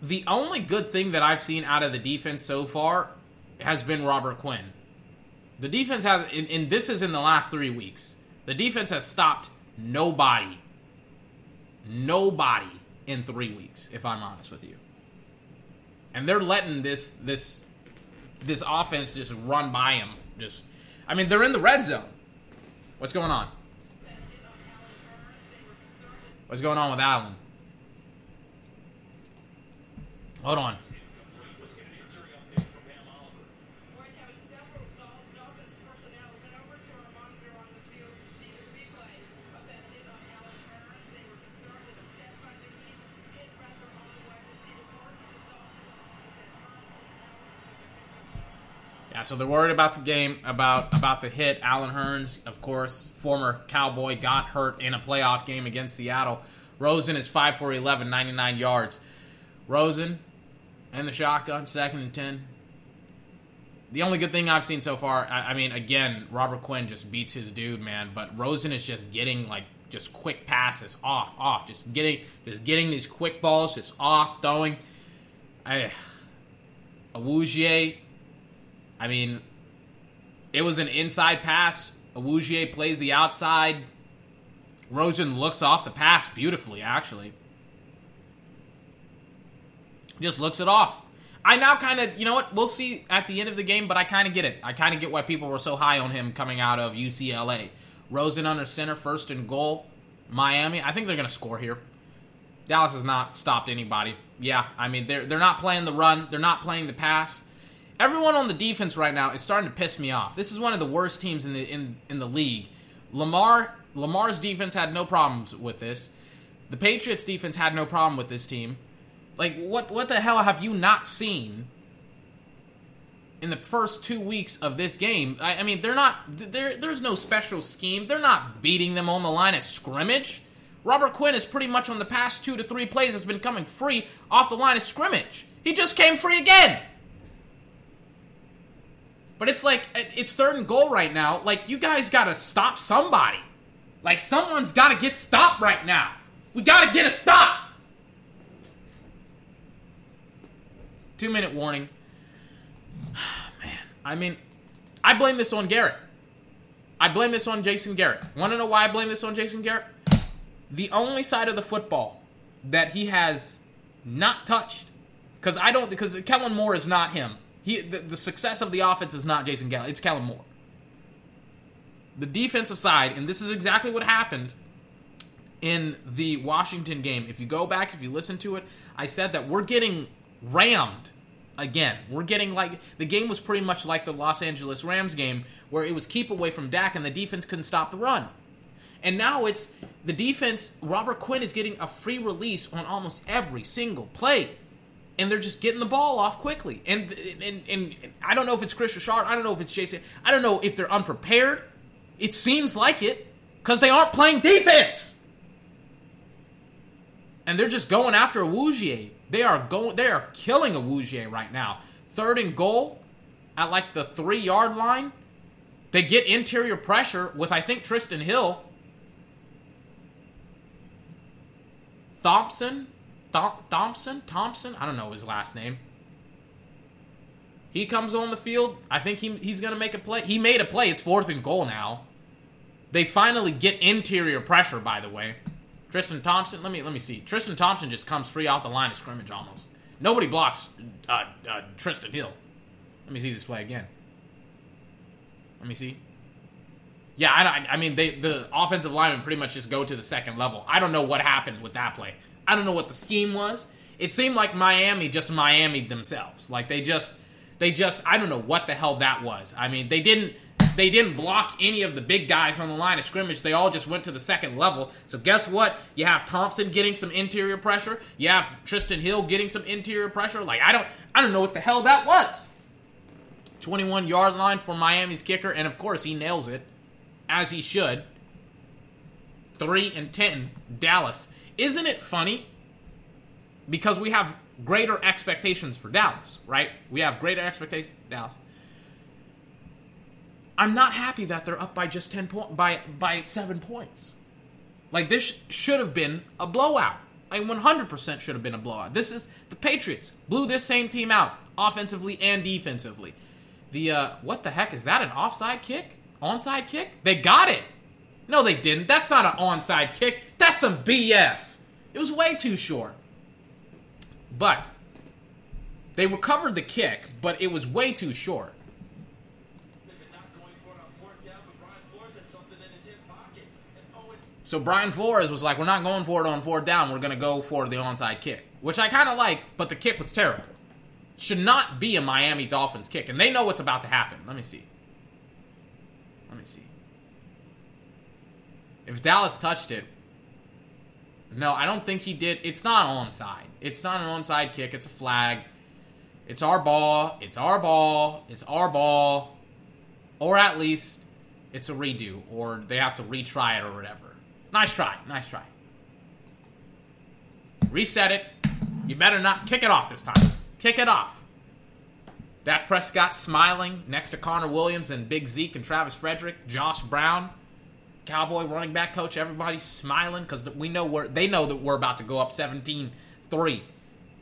the only good thing that I've seen out of the defense so far has been Robert Quinn. The defense has, and, and this is in the last three weeks. The defense has stopped nobody, nobody in three weeks. If I'm honest with you, and they're letting this this this offense just run by him. Just, I mean, they're in the red zone. What's going on? What's going on with Allen? Hold on. Yeah, so they're worried about the game, about about the hit. Allen Hurns, of course, former Cowboy, got hurt in a playoff game against Seattle. Rosen is 5 for 11, 99 yards. Rosen and the shotgun, second and 10. The only good thing I've seen so far, I, I mean, again, Robert Quinn just beats his dude, man. But Rosen is just getting like just quick passes off, off, just getting, just getting these quick balls, just off, throwing. I, Awuzie I mean, it was an inside pass. Awuzie plays the outside. Rosen looks off the pass beautifully, actually. Just looks it off. I now kind of, you know what? We'll see at the end of the game, but I kind of get it. I kind of get why people were so high on him coming out of UCLA. Rosen under center, first and goal. Miami. I think they're going to score here. Dallas has not stopped anybody. Yeah, I mean they're they're not playing the run. They're not playing the pass everyone on the defense right now is starting to piss me off. This is one of the worst teams in the in in the league. Lamar Lamar's defense had no problems with this. The Patriots defense had no problem with this team. Like what what the hell have you not seen in the first two weeks of this game? I, I mean, they're not there. There's no special scheme. They're not beating them on the line of scrimmage. Robert Quinn is pretty much on the past two to three plays has been coming free off the line of scrimmage. He just came free again. But it's like it's third and goal right now. Like you guys got to stop somebody. Like someone's got to get stopped right now. We got to get a stop. Two minute warning. Man, I mean, I blame this on Garrett. I blame this on Jason Garrett. Want to know why I blame this on Jason Garrett? The only side of the football that he has not touched, because I don't, because Kellen Moore is not him. He the, the success of the offense is not Jason Galloway, it's Kellen Moore. The defensive side, and this is exactly what happened in the Washington game. If you go back, if you listen to it, I said that we're getting rammed again. We're getting like the game was pretty much like the Los Angeles Rams game where it was keep away from Dak and the defense couldn't stop the run. And now it's the defense, Robert Quinn is getting a free release on almost every single play and they're just getting the ball off quickly. And and and I don't know if it's Kris Richard. I don't know if it's Jason. I don't know if they're unprepared. It seems like it because they aren't playing defense, and they're just going after a Awuzie. They are going. They are killing a Awuzie right now. Third and goal at like the three yard line. They get interior pressure with I think Trysten Hill. Thompson Thompson? Thompson? I don't know his last name. He comes on the field. I think he, he's going to make a play. He made a play. It's fourth and goal now. They finally get interior pressure, by the way. Tristan Thompson, let me let me see. Tristan Thompson just comes free off the line of scrimmage almost. Nobody blocks uh, uh, Trysten Hill. Let me see this play again. Let me see. Yeah, I, I mean, they the offensive linemen pretty much just go to the second level. I don't know what happened with that play. I don't know what the scheme was. It seemed like Miami just Miami themselves. Like they just they just I don't know what the hell that was. I mean, they didn't they didn't block any of the big guys on the line of scrimmage. They all just went to the second level. So guess what? You have Thompson getting some interior pressure. You have Trysten Hill getting some interior pressure. Like I don't I don't know what the hell that was. 21 yard line for Miami's kicker, and of course he nails it, as he should. Three and ten, Dallas. Isn't it funny? Because we have greater expectations for Dallas, right? We have greater expectations Dallas. I'm not happy that they're up by just 10 point by by 7 points. Like this should have been a blowout. Like 100% should have been a blowout. This is the Patriots blew this same team out offensively and defensively. The uh what the heck is that an offside kick? Onside kick? They got it. No, they didn't. That's not an onside kick. That's some BS. It was way too short. But they recovered the kick, but it was way too short. So Brian Flores was like, "We're not going for it on fourth down. We're going to go for the onside kick," which I kind of like, but the kick was terrible. Should not be a Miami Dolphins kick, and they know what's about to happen. Let me see. Let me see. If Dallas touched it, no, I don't think he did. It's not onside. It's not an onside kick. It's a flag. It's our ball. It's our ball. It's our ball. Or at least it's a redo, or they have to retry it or whatever. Nice try. Nice try. Reset it. You better not kick it off this time. Kick it off. Dak Prescott smiling next to Connor Williams and Big Zeke and Travis Frederick, Josh Brown, Cowboy running back coach. Everybody's smiling because we know we're they know that we're about to go up 17-3.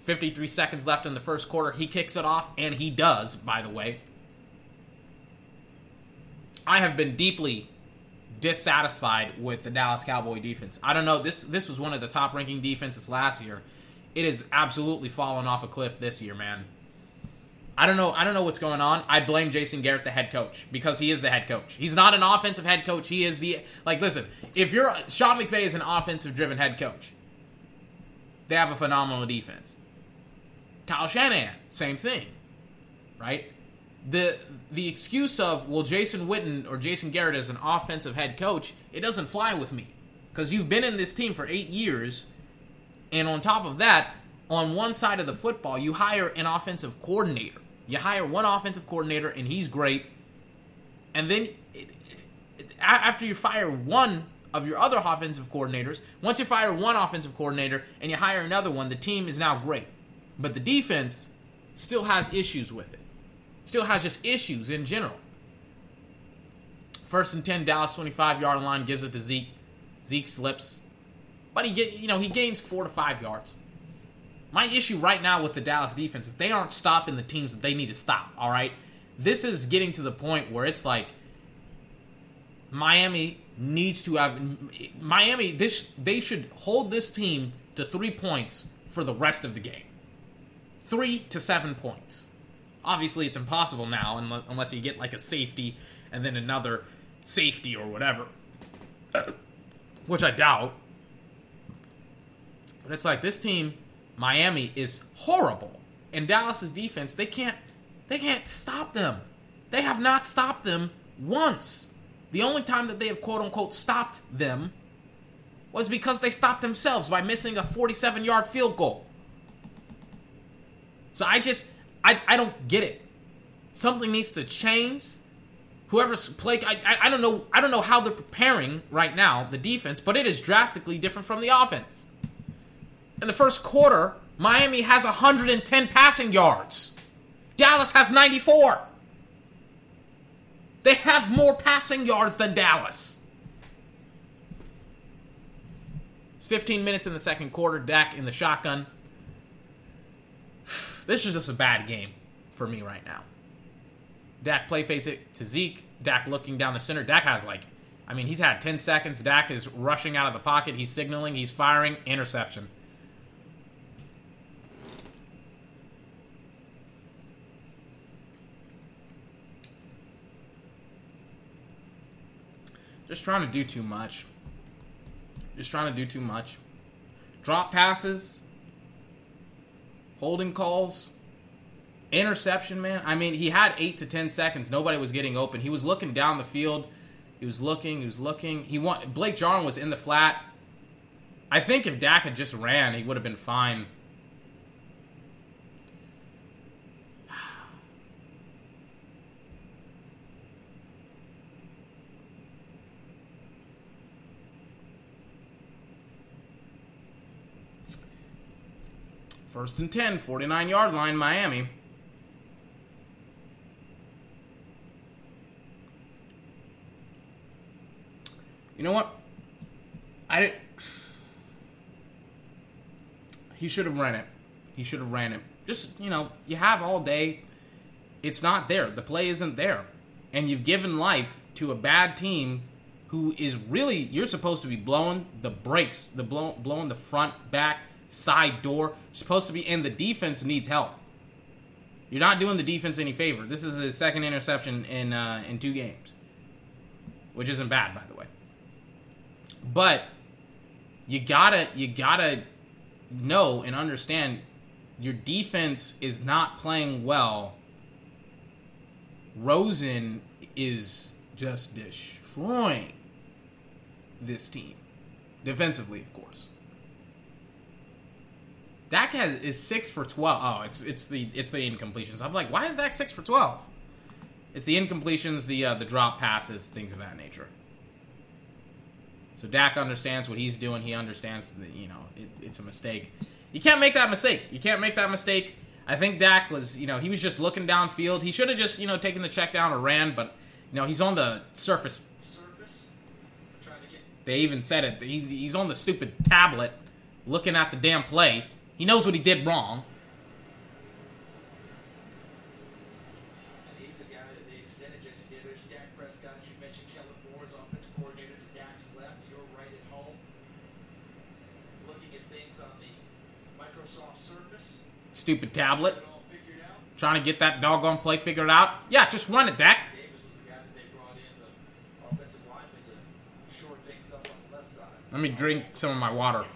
53 seconds left in the first quarter. He kicks it off, and he does, by the way. I have been deeply dissatisfied with the Dallas Cowboy defense. I don't know. This this was one of the top ranking defenses last year. It has absolutely fallen off a cliff this year, man. I don't know. I don't know what's going on. I blame Jason Garrett, the head coach, because he is the head coach. He's not an offensive head coach. He is the like. Listen, if you're Sean McVay is an offensive driven head coach, they have a phenomenal defense. Kyle Shanahan, same thing, right? The the excuse of well Jason Witten or Jason Garrett as an offensive head coach, it doesn't fly with me because you've been in this team for eight years, and on top of that, on one side of the football, you hire an offensive coordinator. You hire one offensive coordinator, and he's great, and then it, it, after you fire one of your other offensive coordinators, once you fire one offensive coordinator and you hire another one, the team is now great. But the defense still has issues with it. Still has just issues in general. First and 10, Dallas 25 yard line gives it to Zeke. Zeke slips. But he get you know, he gains 4 to 5 yards. My issue right now with the Dallas defense is they aren't stopping the teams that they need to stop, all right? This is getting to the point where it's like Miami needs to have Miami this they should hold this team to 3 points for the rest of the game three to seven points. Obviously, it's impossible now unless you get like a safety and then another safety or whatever, which I doubt. But it's like this team, Miami, is horrible, and Dallas's defense they can't they can't stop them. They have not stopped them once. The only time that they have quote unquote stopped them was because they stopped themselves by missing a 47 yard field goal. So I just, I, I don't get it. Something needs to change. Whoever's play, I, I, I don't know, I don't know how they're preparing right now the defense, but it is drastically different from the offense. In the first quarter, Miami has 110 passing yards. Dallas has 94. They have more passing yards than Dallas. It's 15 minutes in the second quarter. Dak in the shotgun. This is just a bad game for me right now. Dak play face it to Zeke. Dak looking down the center. Dak has like, I mean, he's had 10 seconds. Dak is rushing out of the pocket. He's signaling. He's firing. Interception. Just trying to do too much. Just trying to do too much. Drop passes, holding calls, interception, man. I mean, he had eight to ten seconds. Nobody was getting open. He was looking down the field. He was looking. He was looking. He want Blake Jarwin was in the flat. I think if Dak had just ran, he would have been fine. First and 10, 49 yard line, Miami. You know what? I didn't. He should have ran it. He should have ran it. Just, you know, you have all day. It's not there. The play isn't there. And you've given life to a bad team who is really, you're supposed to be blowing the brakes, the blow, blowing the front, back, side door. supposed to be, and the defense needs help. You're not doing the defense any favor. This is his second interception in uh, in two games, which isn't bad, by the way. But you gotta you gotta know and understand your defense is not playing well. Rosen is just destroying this team defensively, of course. Dak has is six for twelve. Oh, it's it's the it's the incompletions. I'm like, why is Dak six for twelve? It's the incompletions, the uh, the drop passes, things of that nature. So Dak understands what he's doing. He understands that you know it, it's a mistake. You can't make that mistake. You can't make that mistake. I think Dak was you know he was just looking downfield. He should have just you know taken the check down or ran, but you know he's on the surface. Surface. They even said it. He's he's on the stupid tablet, looking at the damn play. He knows what he did wrong. And he's the guy that they extended Jesse There's Dak Prescott. You mentioned Kellen Moore's offensive coordinator to Dak's left. You're right at home. Looking at things on the Microsoft Surface. Stupid tablet. Trying to get that doggone play figured out. Yeah, just run it, Dak. Let me drink some of my water.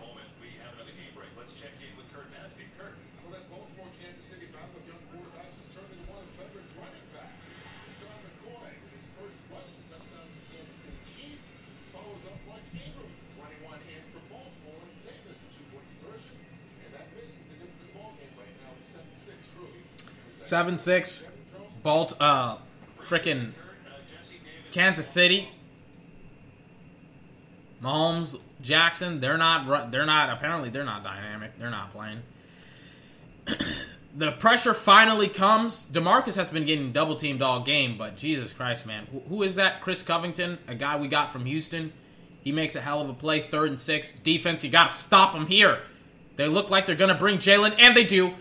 Seven six, Balt, uh, freaking Kansas City. Mahomes, Jackson, they're not. They're not. Apparently, they're not dynamic. They're not playing. the pressure finally comes. Demarcus has been getting double teamed all game, but Jesus Christ, man, who, who is that? Chris Covington, a guy we got from Houston. He makes a hell of a play. Third and six. Defense, you got to stop him here. They look like they're going to bring Jaylon, and they do.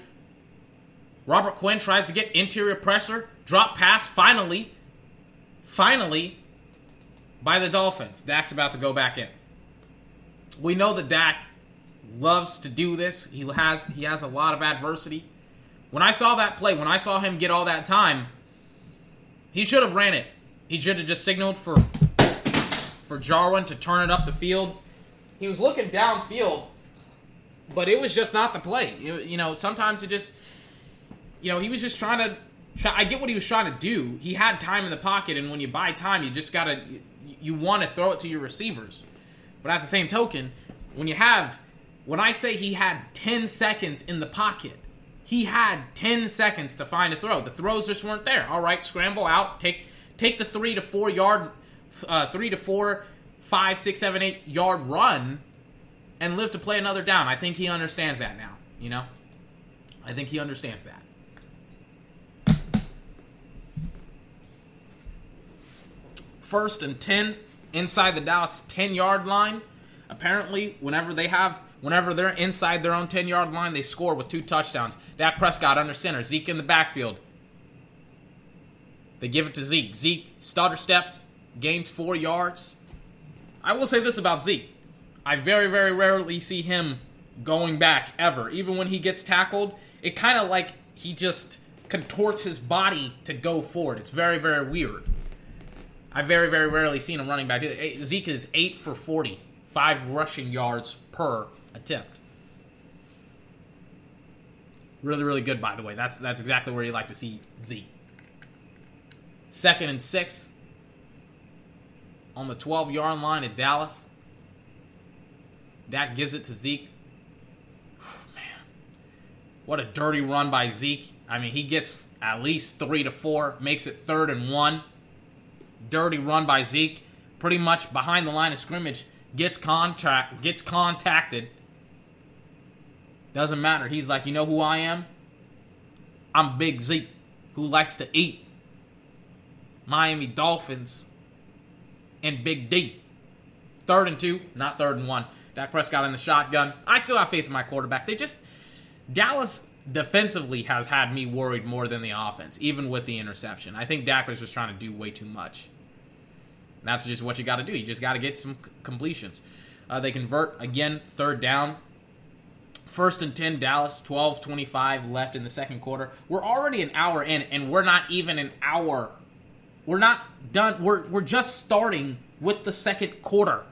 Robert Quinn tries to get interior pressure. Drop pass, finally. Finally, by the Dolphins. Dak's about to go back in. We know that Dak loves to do this. He has he has a lot of adversity. When I saw that play, when I saw him get all that time, he should have ran it. He should have just signaled for for Jarwin to turn it up the field. He was looking downfield, but it was just not the play. You, you know, sometimes it just you know, he was just trying to. I get what he was trying to do. He had time in the pocket, and when you buy time, you just gotta. You want to throw it to your receivers, but at the same token, when you have, when I say he had ten seconds in the pocket, he had ten seconds to find a throw. The throws just weren't there. All right, scramble out, take take the three to four yard, uh, three to four, five, six, seven, eight yard run, and live to play another down. I think he understands that now. You know, I think he understands that. First and 10 inside the Dallas 10 yard line. Apparently, whenever they have, whenever they're inside their own 10 yard line, they score with two touchdowns. Dak Prescott under center, Zeke in the backfield. They give it to Zeke. Zeke stutter steps, gains four yards. I will say this about Zeke. I very, very rarely see him going back ever. Even when he gets tackled, it kind of like he just contorts his body to go forward. It's very, very weird. I've very, very rarely seen a running back do that. Eh, Zeke is 8 for 40, 5 rushing yards per attempt. Really, really good, by the way. That's that's exactly where you like to see Zeke. Second and six on the 12 yard line at Dallas. Dak gives it to Zeke. Man, what a dirty run by Zeke. I mean, he gets at least three to four, makes it third and one dirty run by Zeke, pretty much behind the line of scrimmage, gets contract gets contacted. Doesn't matter. He's like, you know who I am? I'm Big Zeke, who likes to eat. Miami Dolphins and Big D. Third and two, not third and one. Dak Prescott in the shotgun. I still have faith in my quarterback. They just Dallas defensively has had me worried more than the offense, even with the interception. I think Dak was just trying to do way too much. And that's just what you got to do. You just got to get some completions. Uh, they convert again, third down. First and 10, Dallas, 12 25 left in the second quarter. We're already an hour in, and we're not even an hour. We're not done. We're, we're just starting with the second quarter.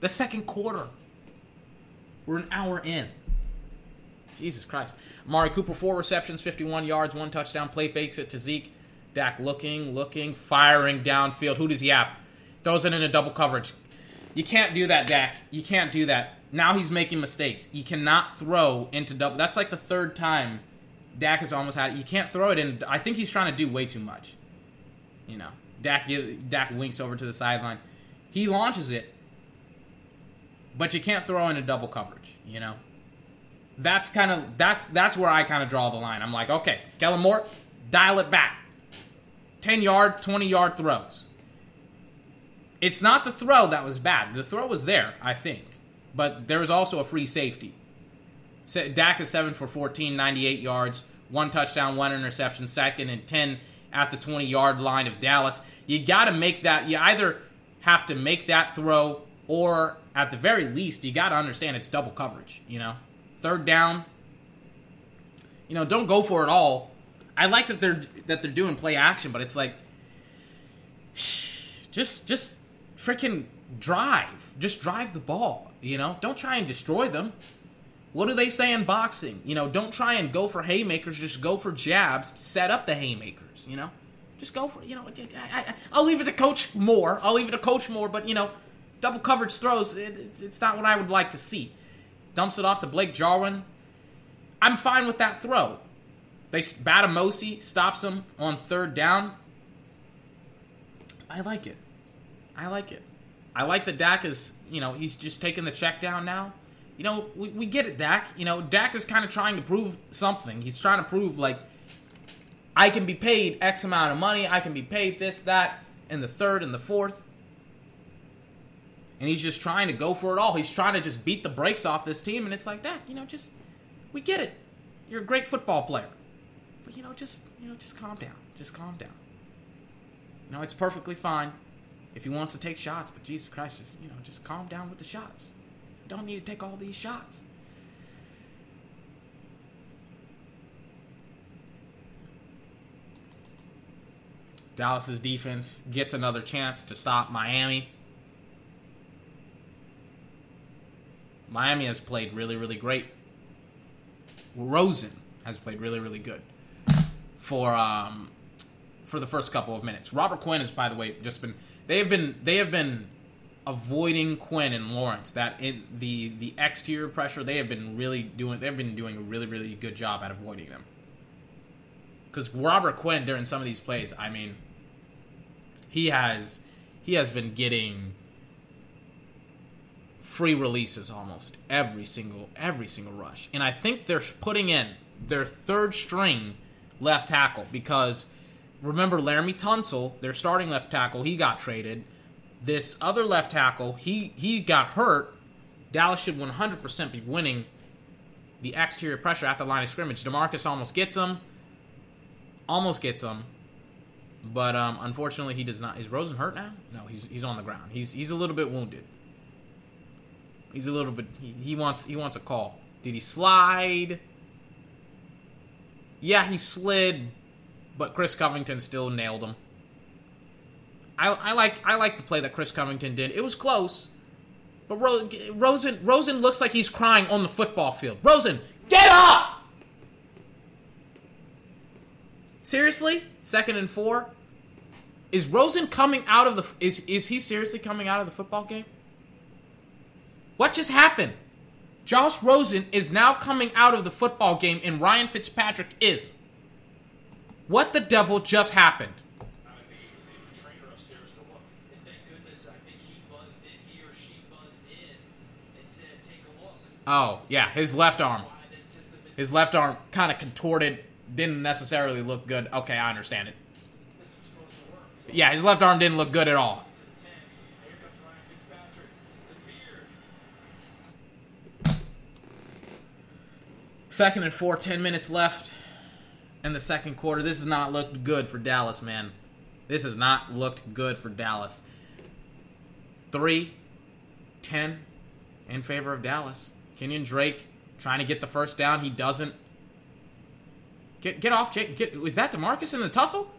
The second quarter. We're an hour in. Jesus Christ. Amari Cooper, four receptions, 51 yards, one touchdown. Play fakes it to Zeke. Dak looking, looking, firing downfield. Who does he have? Throws it in a double coverage. You can't do that, Dak. You can't do that. Now he's making mistakes. You cannot throw into double. That's like the third time Dak has almost had. You can't throw it in. I think he's trying to do way too much. You know, Dak give, Dak winks over to the sideline. He launches it, but you can't throw in a double coverage. You know, that's kind of that's that's where I kind of draw the line. I'm like, okay, Kellen Moore, dial it back. 10 yard, 20 yard throws. It's not the throw that was bad. The throw was there, I think. But there was also a free safety. Dak is 7 for 14, 98 yards, one touchdown, one interception, second and 10 at the 20 yard line of Dallas. You got to make that, you either have to make that throw or at the very least, you got to understand it's double coverage, you know? Third down, you know, don't go for it all. I like that they're that they're doing play action, but it's like just just freaking drive. Just drive the ball, you know? Don't try and destroy them. What do they say in boxing? You know, don't try and go for haymakers, just go for jabs, set up the haymakers, you know? Just go for, you know, I, will leave it to coach Moore. I'll leave it to coach Moore, but you know, double coverage throws, it, it's, it's not what I would like to see. Dumps it off to Blake Jarwin. I'm fine with that throw. They Bademosi stops him on third down. I like it. I like it. I like that Dak is, you know, he's just taking the check down now. You know, we, we get it, Dak. You know, Dak is kind of trying to prove something. He's trying to prove, like, I can be paid X amount of money. I can be paid this, that, and the third and the fourth. And he's just trying to go for it all. He's trying to just beat the brakes off this team. And it's like, Dak, you know, just, we get it. You're a great football player. But, you know, just, you know, just calm down. Just calm down. You know, it's perfectly fine if he wants to take shots, but Jesus Christ, just you know, just calm down with the shots. Don't need to take all these shots. Dallas's defense gets another chance to stop Miami. Miami has played really, really great. Rosen has played really, really good for um, for the first couple of minutes. Robert Quinn has, by the way, just been they have been they have been avoiding Quinn and Lawrence. That in the the exterior pressure, they have been really doing. They've been doing a really really good job at avoiding them. Because Robert Quinn during some of these plays, I mean, he has he has been getting free releases almost every single every single rush, and I think they're putting in their third string left tackle because remember Laremy Tunsil, their starting left tackle, he got traded. This other left tackle, he he got hurt. Dallas should 100% be winning the exterior pressure at the line of scrimmage. Demarcus almost gets him, almost gets him, but um, unfortunately he does not. Is Rosen hurt now? No, he's he's on the ground. He's he's a little bit wounded. He's a little bit. He, he wants he wants a call. Did he slide? Yeah, he slid, but Chris Covington still nailed him. I, I like I like the play that Chris Covington did. It was close, but Ro- Rosen Rosen looks like he's crying on the football field. Rosen, get up! Seriously, second and four. Is Rosen coming out of the? Is is he seriously coming out of the football game? What just happened? Josh Rosen is now coming out of the football game, and Ryan Fitzpatrick is. What the devil just happened? Oh, yeah, his left arm. His left arm kind of contorted, didn't necessarily look good. Okay, I understand it. Yeah, his left arm didn't look good at all. Second and four, 10 minutes left in the second quarter. This has not looked good for Dallas, man. This has not looked good for Dallas. Three, ten in favor of Dallas. Kenyon Drake trying to get the first down. He doesn't. Get get off, Jake. Get, is that Demarcus in the tussle?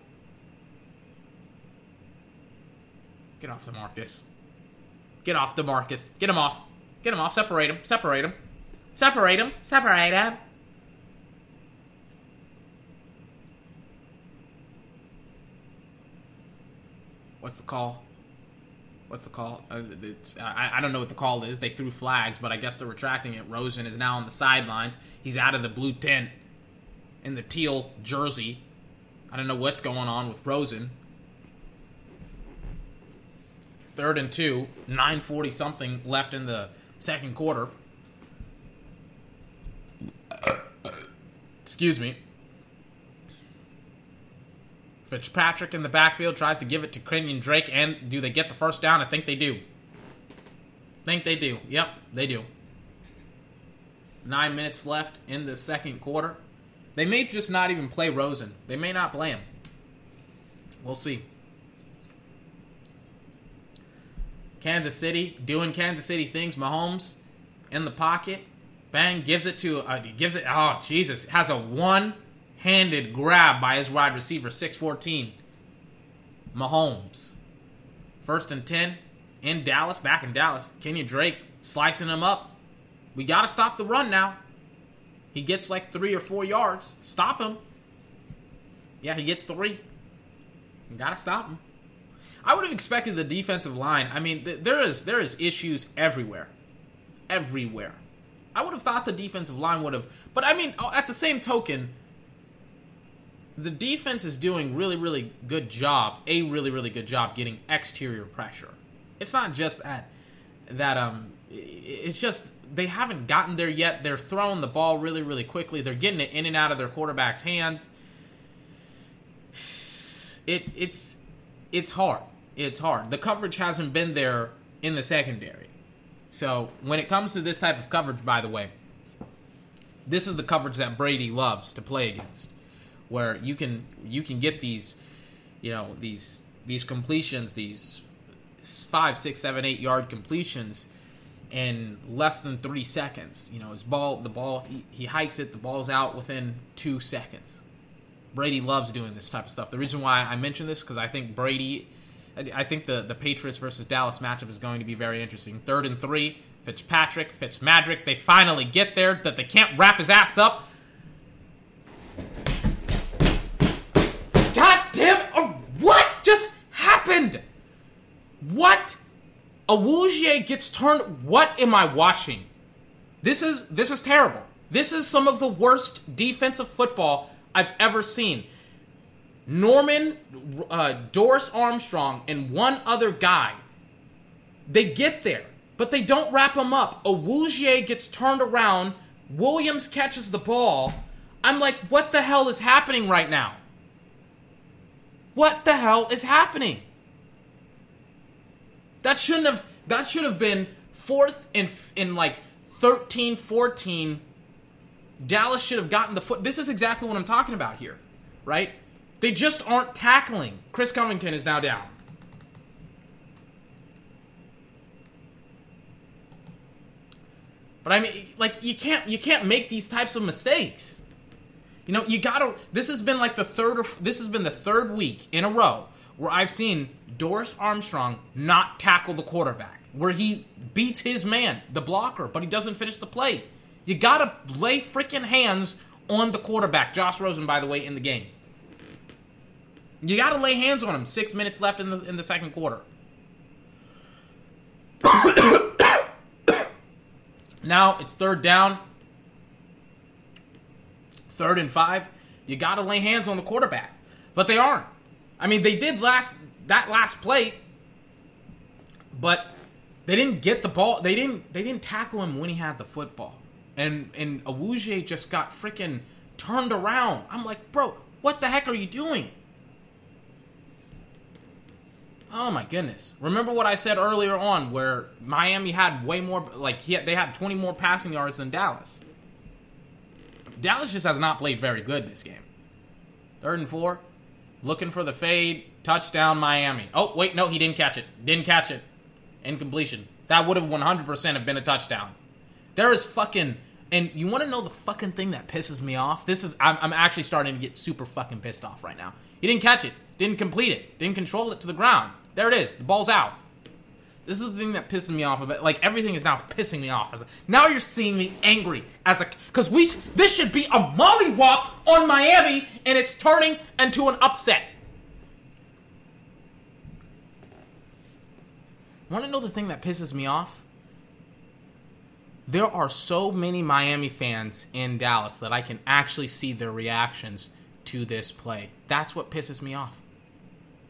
Get off Demarcus. Get off Demarcus. Get him off. Get him off. Separate him. Separate him. Separate him. Separate him. What's the call? What's the call? Uh, I, I don't know what the call is. They threw flags, but I guess they're retracting it. Rosen is now on the sidelines. He's out of the blue tent in the teal jersey. I don't know what's going on with Rosen. Third and two, 940 something left in the second quarter. Excuse me. Fitzpatrick in the backfield tries to give it to Kenyon Drake, and do they get the first down? I think they do. Think they do. Yep, they do. Nine minutes left in the second quarter. They may just not even play Rosen. They may not play him. We'll see. Kansas City doing Kansas City things. Mahomes in the pocket, bang gives it to uh, gives it. Oh Jesus, has a one-handed grab by his wide receiver, six fourteen. Mahomes, first and ten in Dallas, back in Dallas. Kenyon Drake slicing him up. We got to stop the run now. He gets like three or four yards. Stop him. Yeah, he gets three. You gotta stop him. I would have expected the defensive line. I mean, th- there is there is issues everywhere, everywhere. I would have thought the defensive line would have, but I mean, at the same token, the defense is doing really really good job, a really really good job getting exterior pressure. It's not just that that um, it's just they haven't gotten there yet. They're throwing the ball really really quickly. They're getting it in and out of their quarterback's hands. It it's it's hard it's hard. The coverage hasn't been there in the secondary. So when it comes to this type of coverage, by the way, this is the coverage that Brady loves to play against, where you can you can get these, you know, these these completions, these five, six, seven, eight yard completions in less than three seconds. You know, his ball, the ball, he, he hikes it, the ball's out within two seconds. Brady loves doing this type of stuff. The reason why I mention this because I think Brady I think the, the Patriots versus Dallas matchup is going to be very interesting. Third and three, Fitzpatrick, Fitzmagic. They finally get there, that they can't wrap his ass up. God damn it! What just happened? What? Awuzie gets turned. What am I watching? This is this is terrible. This is some of the worst defensive football I've ever seen. Norman, uh, Dorance Armstrong, and one other guy, they get there, but they don't wrap him up. Awuzie gets turned around. Williams catches the ball. I'm like, what the hell is happening right now? What the hell is happening? That shouldn't have that should have been fourth in in like 13 14 Dallas should have gotten the foot. This is exactly what I'm talking about here, right? They just aren't tackling. Chris Covington is now down. But I mean, like you can't you can't make these types of mistakes. You know, you gotta. This has been like the third or this has been the third week in a row where I've seen Dorance Armstrong not tackle the quarterback, where he beats his man, the blocker, but he doesn't finish the play. You gotta lay freaking hands on the quarterback. Josh Rosen, by the way, in the game. You got to lay hands on him. Six minutes left in the in the second quarter. now it's third down. Third and five. You got to lay hands on the quarterback, but they aren't. I mean, they did last that last play, but they didn't get the ball. They didn't. They didn't tackle him when he had the football, and and Awuzie just got freaking turned around. I'm like, bro, what the heck are you doing? Oh my goodness! Remember what I said earlier on, where Miami had way more, like had, they had 20 more passing yards than Dallas. Dallas just has not played very good this game. Third and four, looking for the fade, touchdown Miami. Oh wait, no, he didn't catch it. Didn't catch it. Incompletion. That would have 100% have been a touchdown. There is fucking and you want to know the fucking thing that pisses me off? This is I'm, I'm actually starting to get super fucking pissed off right now. He didn't catch it, didn't complete it, didn't control it to the ground. There it is. The ball's out. This is the thing that pisses me off about. Like everything is now pissing me off. As a, now you're seeing me angry as a because we this should be a mollywop on Miami and it's turning into an upset. Want to know the thing that pisses me off? There are so many Miami fans in Dallas that I can actually see their reactions to this play. That's what pisses me off.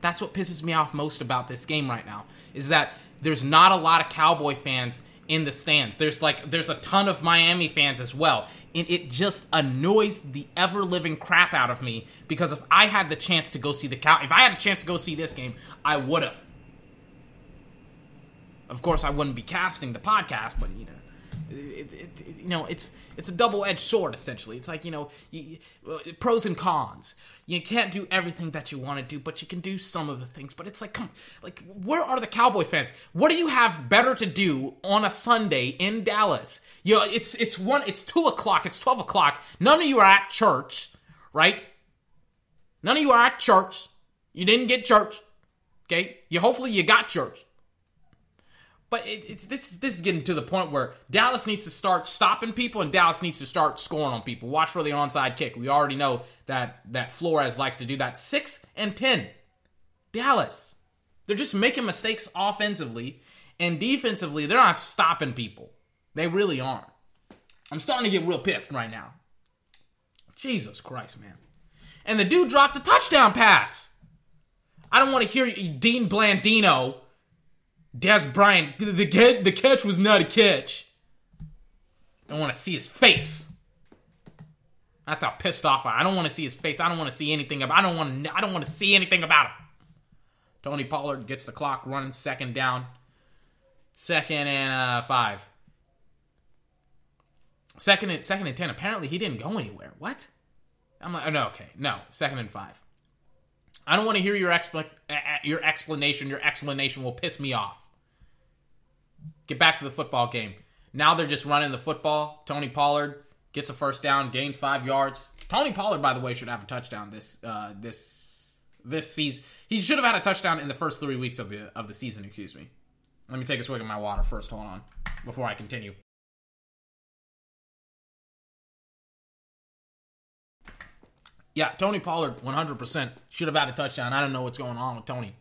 That's what pisses me off most about this game right now is that there's not a lot of Cowboy fans in the stands. There's like there's a ton of Miami fans as well. And it just annoys the ever living crap out of me because if I had the chance to go see the cow if I had a chance to go see this game, I would have. Of course I wouldn't be casting the podcast, but you know it, it, it, you know, it's it's a double-edged sword essentially. It's like you know, you, pros and cons. You can't do everything that you want to do, but you can do some of the things. But it's like, come, like, where are the Cowboy fans? What do you have better to do on a Sunday in Dallas? You know, it's it's one, it's two o'clock, it's twelve o'clock. None of you are at church, right? None of you are at church. You didn't get church. Okay, you hopefully you got church. But it, it's this this is getting to the point where Dallas needs to start stopping people, and Dallas needs to start scoring on people. Watch for the onside kick. We already know that that Flores likes to do that. Six and ten, Dallas. They're just making mistakes offensively and defensively. They're not stopping people. They really aren't. I'm starting to get real pissed right now. Jesus Christ, man! And the dude dropped a touchdown pass. I don't want to hear Dean Blandino Dez Bryant, the, the, the catch was not a catch. I want to see his face. That's how pissed off I. I don't want to see his face. I don't want to see anything about. I don't want to. I don't want to see anything about him. Tony Pollard gets the clock running. Second down. Second and uh, five. Second and second and ten. Apparently he didn't go anywhere. What? I'm like, oh, no, okay, no. Second and five. I don't want to hear your expl- your explanation. Your explanation will piss me off. Get back to the football game. Now they're just running the football. Tony Pollard gets a first down, gains five yards. Tony Pollard, by the way, should have a touchdown this uh, this this season. He should have had a touchdown in the first three weeks of the of the season. Excuse me. Let me take a swig of my water first. Hold on, before I continue. Yeah, Tony Pollard, 100% should have had a touchdown. I don't know what's going on with Tony.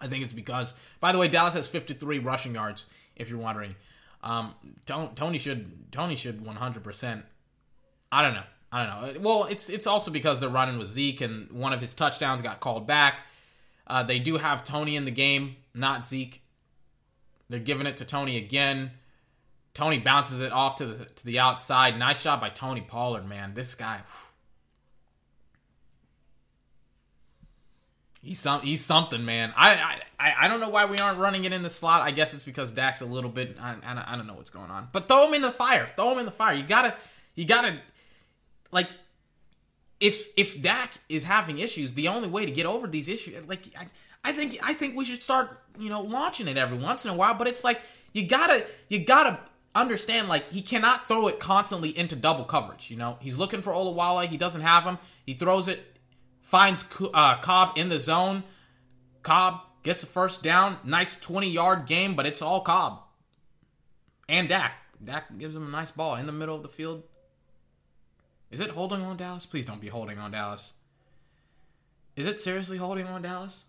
I think it's because, by the way, Dallas has 53 rushing yards if you're wondering. Um, Tony should Tony should 100%. I don't know. I don't know. Well, it's it's also because they're running with Zeke, and one of his touchdowns got called back. Uh, they do have Tony in the game, not Zeke. They're giving it to Tony again. Tony bounces it off to the to the outside. Nice shot by Tony Pollard, man. This guy. Whew. He's some he's something, man. I, I I don't know why we aren't running it in the slot. I guess it's because Dak's a little bit. I, I, I don't know what's going on. But throw him in the fire. Throw him in the fire. You gotta you gotta like if if Dak is having issues, the only way to get over these issues, like I, I think I think we should start you know launching it every once in a while. But it's like you gotta you gotta understand like he cannot throw it constantly into double coverage. You know he's looking for Olawale. He doesn't have him. He throws it finds uh, Cobb in the zone. Cobb gets a first down. Nice 20 yard game, but it's all Cobb. And Dak. Dak gives him a nice ball in the middle of the field. Is it holding on Dallas? Please don't be holding on Dallas. Is it seriously holding on Dallas?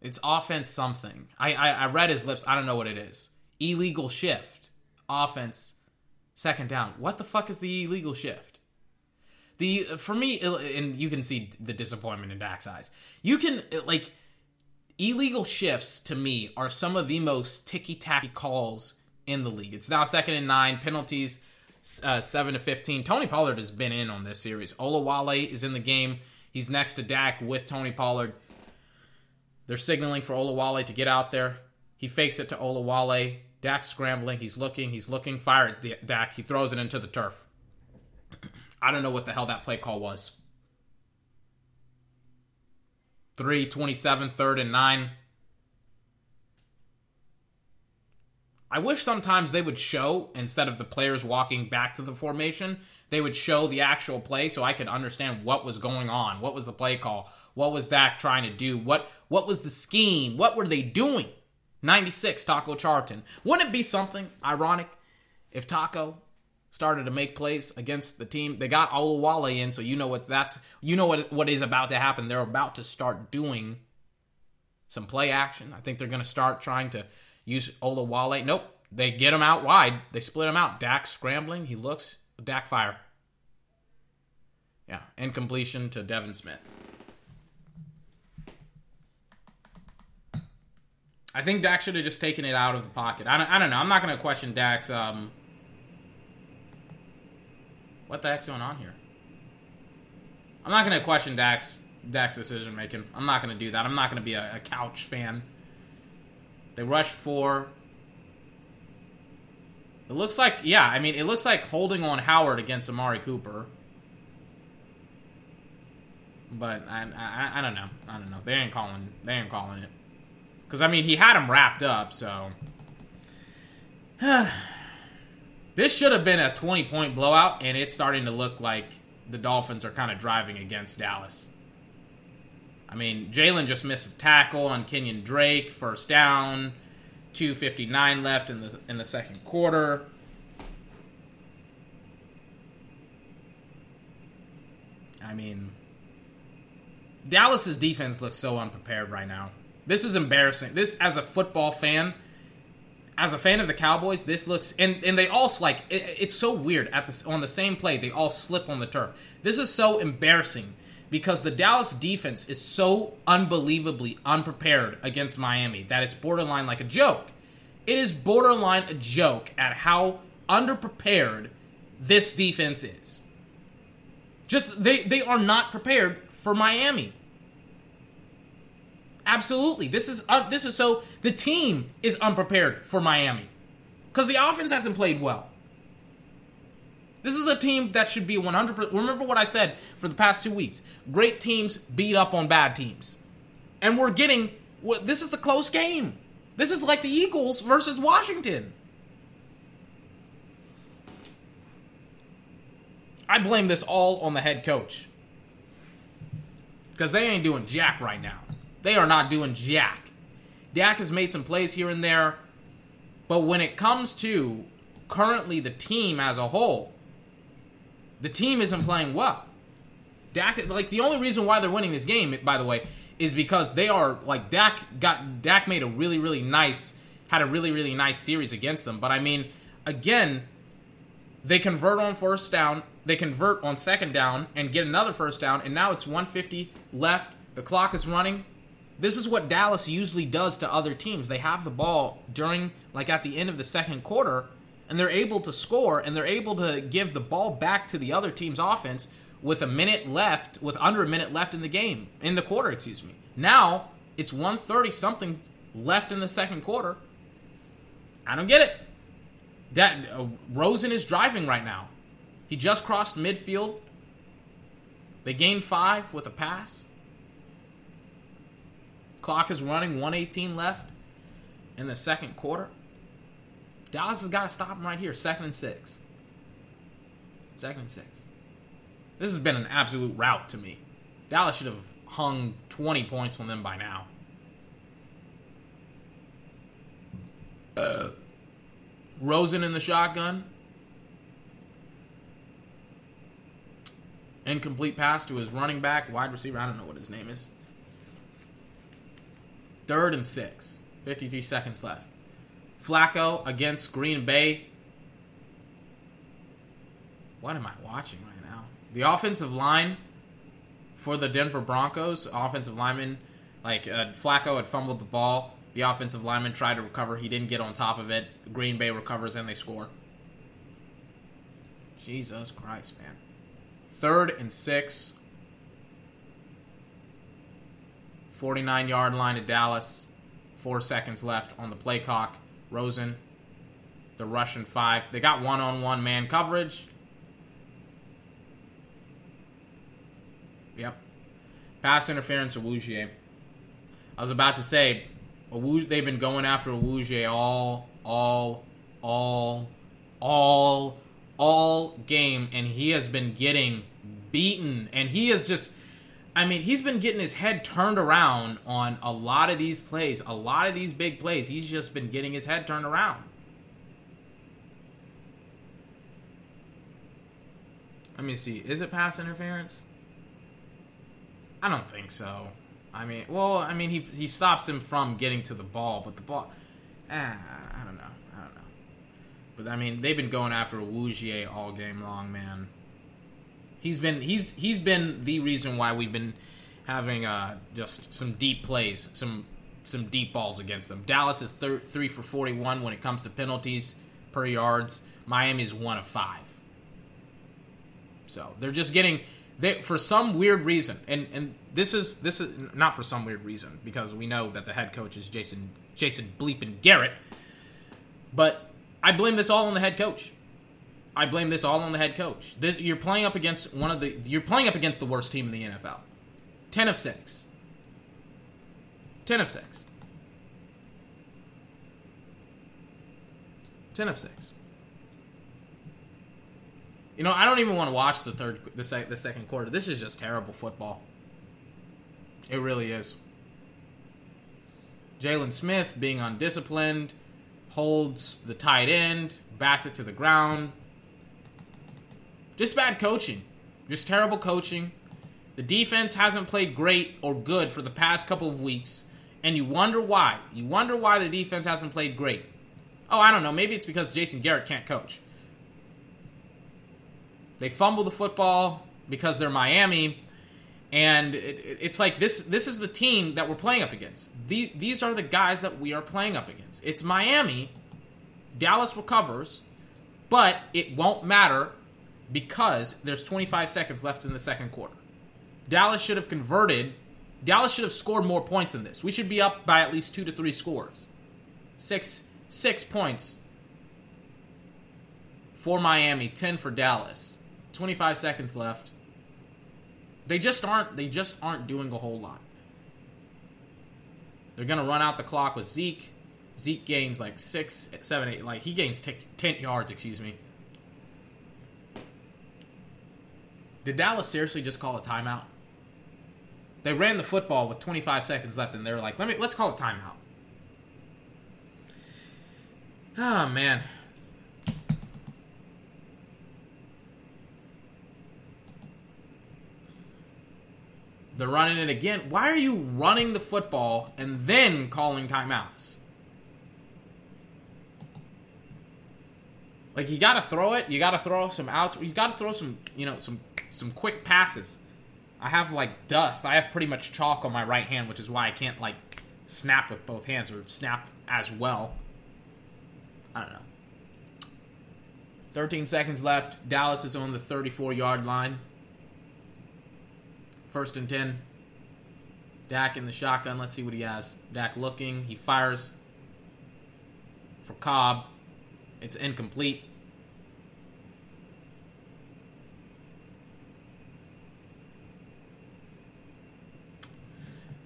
It's offense something. I, I, I read his lips. I don't know what it is. Illegal shift. Offense second down. What the fuck is the illegal shift? The for me, and you can see the disappointment in Dak's eyes. You can like illegal shifts to me are some of the most ticky tacky calls in the league. It's now second and nine penalties, uh, seven to fifteen. Tony Pollard has been in on this series. Olawale is in the game. He's next to Dak with Tony Pollard. They're signaling for Olawale to get out there. He fakes it to Olawale Dak scrambling. He's looking. He's looking. Fire at Dak. He throws it into the turf. I don't know what the hell that play call was. 327, third and nine. I wish sometimes they would show, instead of the players walking back to the formation, they would show the actual play so I could understand what was going on. What was the play call? What was Dak trying to do? What what was the scheme? What were they doing? 96, Taco Charlton. Wouldn't it be something ironic if Taco started to make plays against the team? They got Olawale in, so you know what that's you know what what is about to happen. They're about to start doing some play action. I think they're going to start trying to use Olawale. Nope, they get him out wide. They split him out. Dak scrambling. He looks. Dak fire. Yeah, incompletion to Devin Smith. I think Dak should have just taken it out of the pocket. I don't, I don't know. I'm not going to question Dak's. Um, what the heck's going on here? I'm not going to question Dak's Dak's decision making. I'm not going to do that. I'm not going to be a, a couch fan. They rush four. It looks like, yeah, I mean, it looks like holding on Howard against Amari Cooper. But I, I, I don't know. I don't know. They ain't calling. They ain't calling it. Because, I mean, he had him wrapped up, so. this should have been a 20 point blowout, and it's starting to look like the Dolphins are kind of driving against Dallas. I mean, Jaylon just missed a tackle on Kenyon Drake, first down, 259 left in the in the second quarter. I mean, Dallas's defense looks so unprepared right now. This is embarrassing. This, as a football fan, as a fan of the Cowboys, this looks and and they all like it, it's so weird at this on the same play they all slip on the turf. This is so embarrassing because the Dallas defense is so unbelievably unprepared against Miami that it's borderline like a joke. It is borderline a joke at how underprepared this defense is. Just they they are not prepared for Miami. Absolutely. This is uh, this is so the team is unprepared for Miami because the offense hasn't played well. This is a team that should be 100. Remember what I said for the past two weeks. Great teams beat up on bad teams, and we're getting. This is a close game. This is like the Eagles versus Washington. I blame this all on the head coach because they ain't doing jack right now. They are not doing jack. Dak has made some plays here and there, but when it comes to currently the team as a whole, the team isn't playing well. Dak, like the only reason why they're winning this game, by the way, is because they are like Dak got Dak made a really really nice had a really really nice series against them. But I mean, again, they convert on first down, they convert on second down, and get another first down, and now it's 150 left. The clock is running. This is what Dallas usually does to other teams. They have the ball during, like at the end of the second quarter, and they're able to score and they're able to give the ball back to the other team's offense with a minute left, with under a minute left in the game, in the quarter, excuse me. Now it's 130 something left in the second quarter. I don't get it. That uh, Rosen is driving right now. He just crossed midfield. They gained five with a pass. Clock is running, 118 left in the second quarter. Dallas has got to stop him right here, second and six. Second and six. This has been an absolute rout to me. Dallas should have hung 20 points on them by now. Uh, Rosen in the shotgun. Incomplete pass to his running back, wide receiver. I don't know what his name is. Third and six. 52 seconds left. Flacco against Green Bay. What am I watching right now? The offensive line for the Denver Broncos, offensive lineman, like uh, Flacco had fumbled the ball. The offensive lineman tried to recover. He didn't get on top of it. Green Bay recovers and they score. Jesus Christ, man. Third and six. 49 yard line to Dallas. Four seconds left on the play clock. Rosen The Russian five. They got one on one man coverage. Yep. Pass interference, Awuzie. I was about to say, Awuzie, they've been going after Awuzie all, all, all, all, all game, and he has been getting beaten. And he is just, I mean, he's been getting his head turned around on a lot of these plays, a lot of these big plays. He's just been getting his head turned around. Let me see. Is it pass interference? I don't think so. I mean, well, I mean, he he stops him from getting to the ball, but the ball, ah, I don't know, I don't know. But I mean, they've been going after Awuzie all game long, man. He's been he's he's been the reason why we've been having uh, just some deep plays, some some deep balls against them. Dallas is thir- three for forty one when it comes to penalties per yards. Miami's one of five. So they're just getting they for some weird reason, and and this is this is not for some weird reason because we know that the head coach is Jason Jason Bleepin Garrett, but I blame this all on the head coach. I blame this all on the head coach. This you're playing up against one of the you're playing up against the worst team in the NFL. Ten of six. Ten of six. Ten of six. You know, I don't even want to watch the third, the, sec, the second quarter. This is just terrible football. It really is. Jaylon Smith being undisciplined, holds the tight end, bats it to the ground. Just bad coaching. Just terrible coaching. The defense hasn't played great or good for the past couple of weeks, and you wonder why. You wonder why the defense hasn't played great. Oh, I don't know. Maybe it's because Jason Garrett can't coach. They fumble the football because they're Miami, and it, it, it's like this. This is the team that we're playing up against. These these are the guys that we are playing up against. It's Miami. Dallas recovers, but it won't matter because there's 25 seconds left in the second quarter. Dallas should have converted. Dallas should have scored more points than this. We should be up by at least two to three scores. Six six points for Miami, 10 for Dallas. 25 seconds left. They just aren't they just aren't doing a whole lot. They're gonna run out the clock with Zeke. Zeke gains like six, seven, eight. Like he gains t- ten yards. Excuse me. Did Dallas seriously just call a timeout? They ran the football with 25 seconds left, and they were like, "Let me let's call a timeout." Oh man, They're running it again. Why are you running the football and then calling timeouts? Like you got to throw it. You got to throw some outs. You got to throw some, you know, some some quick passes. I have like dust. I have pretty much chalk on my right hand, which is why I can't like snap with both hands or snap as well. I don't know. 13 seconds left. Dallas is on the 34 yard line. First and 10. Dak in the shotgun. Let's see what he has. Dak looking. He fires for Cobb. It's incomplete.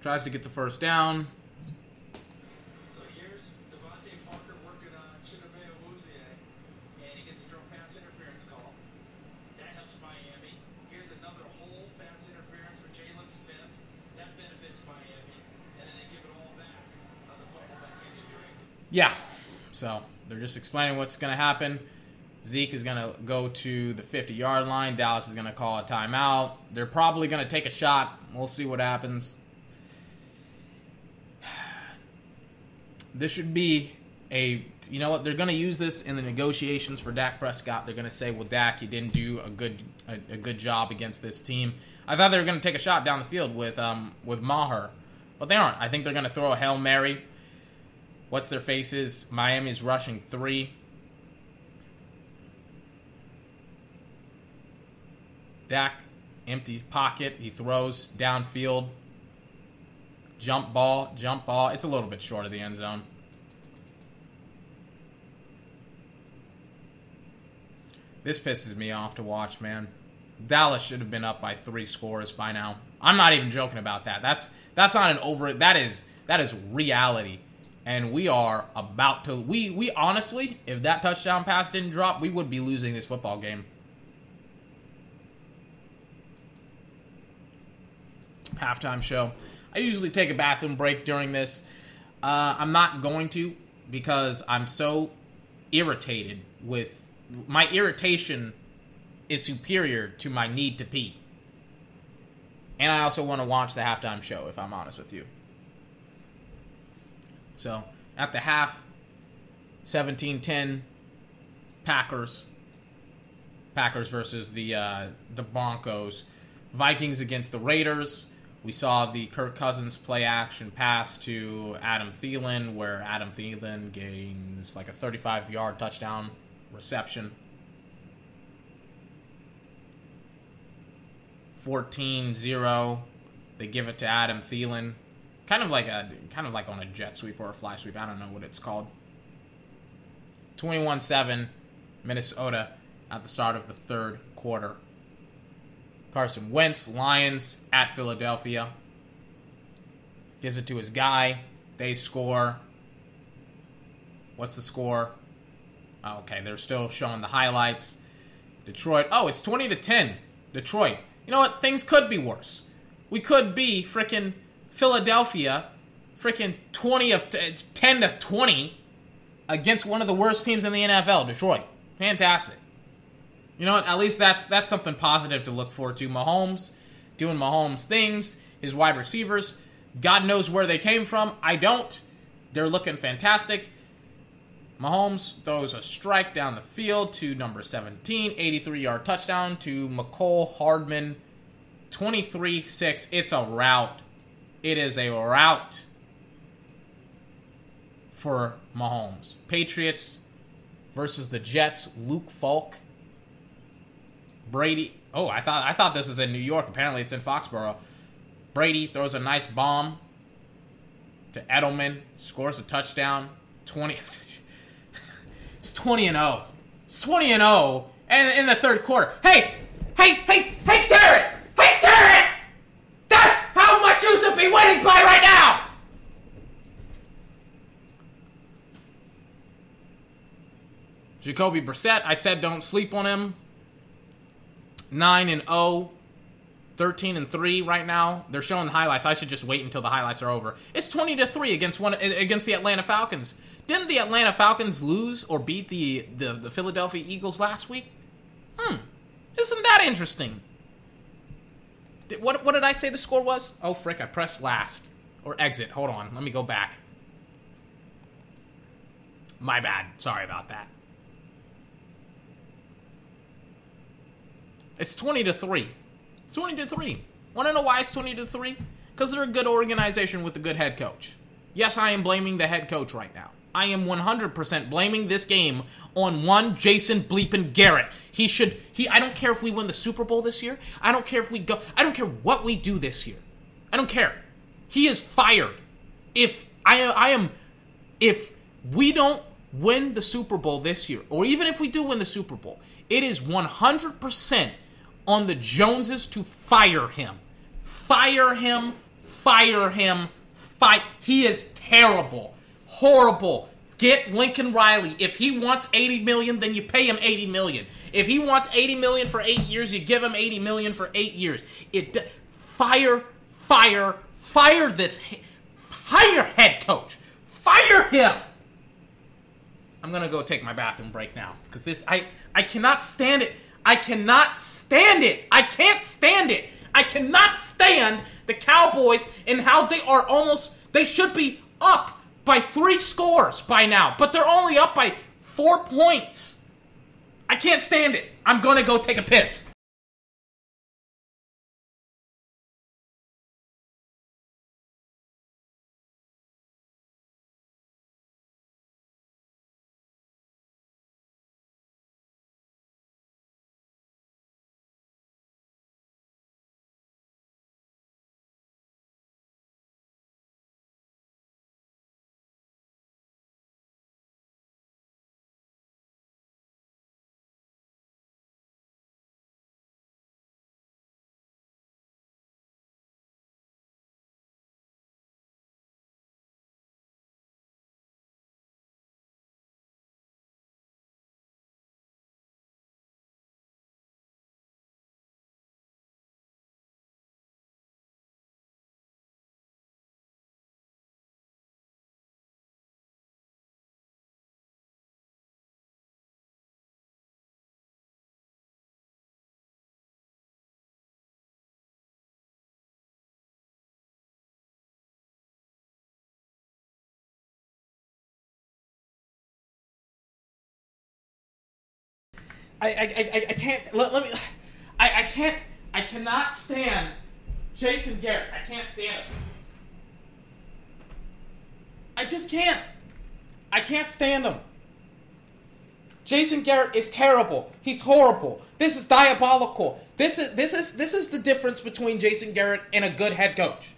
Tries to get the first down. So here's DeVante Parker working on Chidobe Awuzie, and he gets a pass interference call. That helps Miami. Here's another whole pass interference for Jaylon Smith. That benefits Miami. And then they give it all back on the fumble by Kenyon Drake. Yeah. So they're just explaining what's going to happen. Zeke is going to go to the 50 yard line. Dallas is going to call a timeout. They're probably going to take a shot. We'll see what happens. This should be a. You know what? They're going to use this in the negotiations for Dak Prescott. They're going to say, "Well, Dak, you didn't do a good a, a good job against this team." I thought they were going to take a shot down the field with um with Maher, but they aren't. I think they're going to throw a hail mary. What's their faces? Miami's rushing three. Dak, empty pocket. He throws downfield. Jump ball, jump ball. It's a little bit short of the end zone. This pisses me off to watch, man. Dallas should have been up by three scores by now. I'm not even joking about that. That's that's not an over. That is that is reality, and we are about to. We we honestly, if that touchdown pass didn't drop, we would be losing this football game. Halftime show. I usually take a bathroom break during this. Uh, I'm not going to because I'm so irritated with my irritation is superior to my need to pee. And I also want to watch the halftime show, if I'm honest with you. So, at the half, 17 10, Packers. Packers versus the uh, the Broncos. Vikings against the Raiders. We saw the Kirk Cousins play action pass to Adam Thielen, where Adam Thielen gains like a 35 yard touchdown reception. 14-0. They give it to Adam Thielen. Kind of like a kind of like on a jet sweep or a fly sweep. I don't know what it's called. 21-7 Minnesota at the start of the third quarter. Carson Wentz, Lions at Philadelphia. Gives it to his guy. They score. What's the score? Oh, okay, they're still showing the highlights. Detroit. Oh, it's 20 to 10. Detroit. You know what? Things could be worse. We could be freaking Philadelphia, freaking 20 of t- 10 to 20 against one of the worst teams in the NFL, Detroit. Fantastic. You know what? At least that's that's something positive to look forward to. Mahomes doing Mahomes things, his wide receivers, God knows where they came from. I don't. They're looking fantastic. Mahomes throws a strike down the field to number 17, 83 yard touchdown to Mecole Hardman, 23 6. It's a rout. It is a rout for Mahomes. Patriots versus the Jets, Luke Falk. Brady. Oh, I thought I thought this is in New York. Apparently, it's in Foxborough. Brady throws a nice bomb to Edelman, scores a touchdown. Twenty. it's twenty and zero. It's twenty and oh zero, and in the third quarter. Hey, hey, hey, hey, Derek! Hey, Derek! That's how much you should be winning by right now. Jacoby Brissett. I said don't sleep on him. 9 and 0, 13 and 3 right now. They're showing the highlights. I should just wait until the highlights are over. It's 20 to 3 against one against the Atlanta Falcons. Didn't the Atlanta Falcons lose or beat the the, the Philadelphia Eagles last week? Hmm. Isn't that interesting? Did, what what did I say the score was? Oh frick, I pressed last or exit. Hold on. Let me go back. My bad. Sorry about that. It's 20 to 3. It's 20 to 3. Want to know why it's 20 to 3? Because they're a good organization with a good head coach. Yes, I am blaming the head coach right now. I am 100% blaming this game on one Jason Bleepin Garrett. He should he I don't care if we win the Super Bowl this year. I don't care if we go I don't care what we do this year. I don't care. He is fired. If I I am if we don't win the Super Bowl this year or even if we do win the Super Bowl, it is 100% on the Joneses to fire him. Fire him, fire him, fight. He is terrible, horrible. Get Lincoln Riley. If he wants 80 million, then you pay him 80 million. If he wants 80 million for 8 years, you give him 80 million for 8 years. It fire, fire, fire this hire head coach. Fire him. I'm going to go take my bathroom break now cuz this I I cannot stand it. I cannot stand it. I can't stand it. I cannot stand the Cowboys and how they are almost, they should be up by three scores by now, but they're only up by four points. I can't stand it. I'm gonna go take a piss. I I, I, I can't let, let me I, I can't I cannot stand Jason Garrett. I can't stand him. I just can't. I can't stand him. Jason Garrett is terrible. He's horrible. This is diabolical. This is this is this is the difference between Jason Garrett and a good head coach.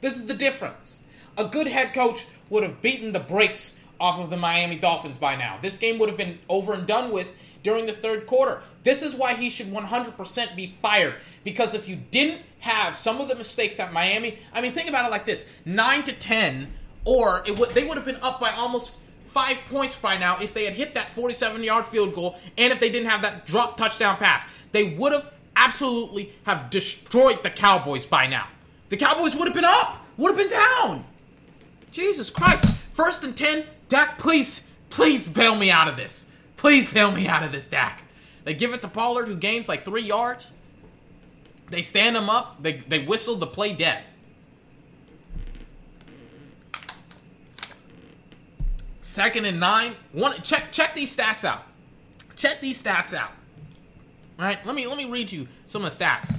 This is the difference. A good head coach would have beaten the brakes off of the Miami Dolphins by now. This game would have been over and done with during the third quarter. This is why he should 100% be fired. Because if you didn't have some of the mistakes that Miami, I mean, think about it like this: nine to ten, or it would they would have been up by almost five points by now if they had hit that 47-yard field goal and if they didn't have that drop touchdown pass. They would have absolutely have destroyed the Cowboys by now. The Cowboys would have been up, would have been down. Jesus Christ! First and ten, Dak, please, please bail me out of this. Please bail me out of this, Dak. They give it to Pollard, who gains like three yards. They stand him up. They, they whistle the play dead. Second and nine. One check check these stats out. Check these stats out. All right, let me let me read you some of the stats.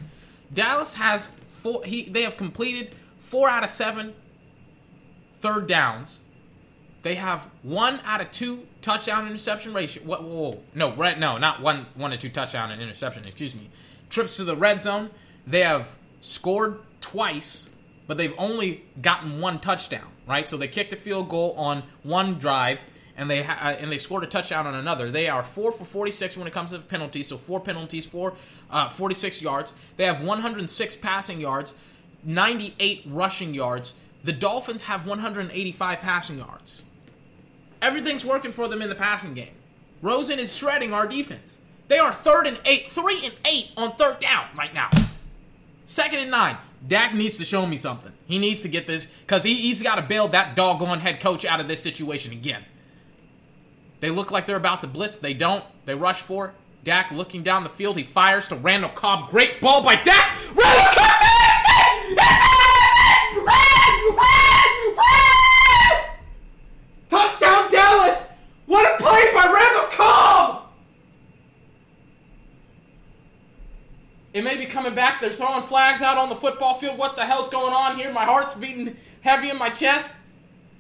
Dallas has four. He they have completed four out of seven third downs. They have one out of two touchdown interception ratio. Whoa, whoa, no, right? No, not one one and two touchdown and interception. Excuse me. Trips to the red zone. They have scored twice, but they've only gotten one touchdown. Right? So they kicked a field goal on one drive, and they ha- uh, and they scored a touchdown on another. They are four for 46 when it comes to penalties. So four penalties, four uh, 46 yards. They have 106 passing yards, 98 rushing yards. The Dolphins have 185 passing yards. Everything's working for them in the passing game. Rosen is shredding our defense. They are third and eight, three and eight on third down right now. Second and nine. Dak needs to show me something. He needs to get this because he, he's got to bail that doggone head coach out of this situation again. They look like they're about to blitz. They don't. They rush for it. Dak looking down the field. He fires to Randall Cobb. Great ball by Dak. Randall Cobb! Touchdown! What a play by Randall Cobb! It may be coming back. They're throwing flags out on the football field. What the hell's going on here? My heart's beating heavy in my chest.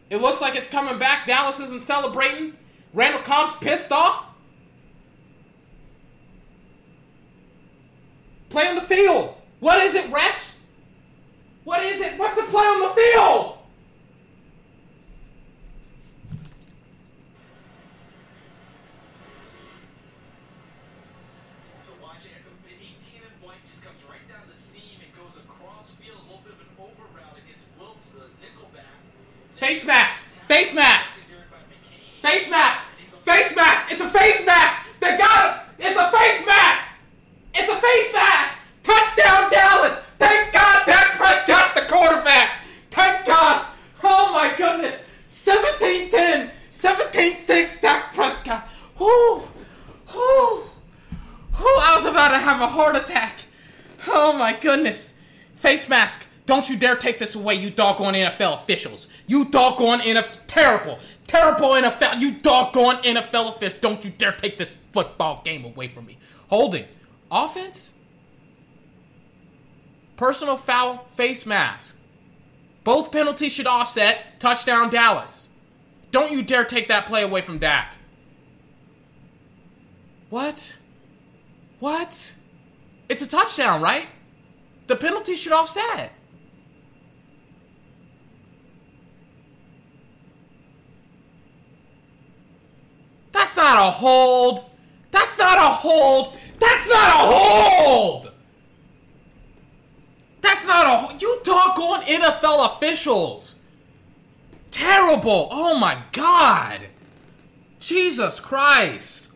It looks like it's coming back. Dallas isn't celebrating. Randall Cobb's pissed off. Play on the field. What is it, refs? What is it? What's the play on the field? So watch it. 18 and white just comes right down the seam and goes across field. A little bit of an over route against Wiltz, the nickelback. Face mask. Face mask. Face mask! Face mask! It's a face mask! They got him! It's a face mask! It's a face mask! Touchdown Dallas! Thank God Dak Prescott's the quarterback! Thank God! Oh my goodness! 17-10! 17-6 Dak Prescott! Whoo! Whoo! Whoo! I was about to have a heart attack! Oh my goodness! Face mask! Don't you dare take this away, you doggone NFL officials! You doggone NFL terrible, terrible NFL! You doggone NFL officials! Don't you dare take this football game away from me! Holding, offense, personal foul, face mask. Both penalties should offset. Touchdown, Dallas. Don't you dare take that play away from Dak. What? What? It's a touchdown, right? The penalty should offset. That's not a hold. That's not a hold. That's not a hold. That's not a hold. You doggone NFL officials. Terrible. Oh my God. Jesus Christ.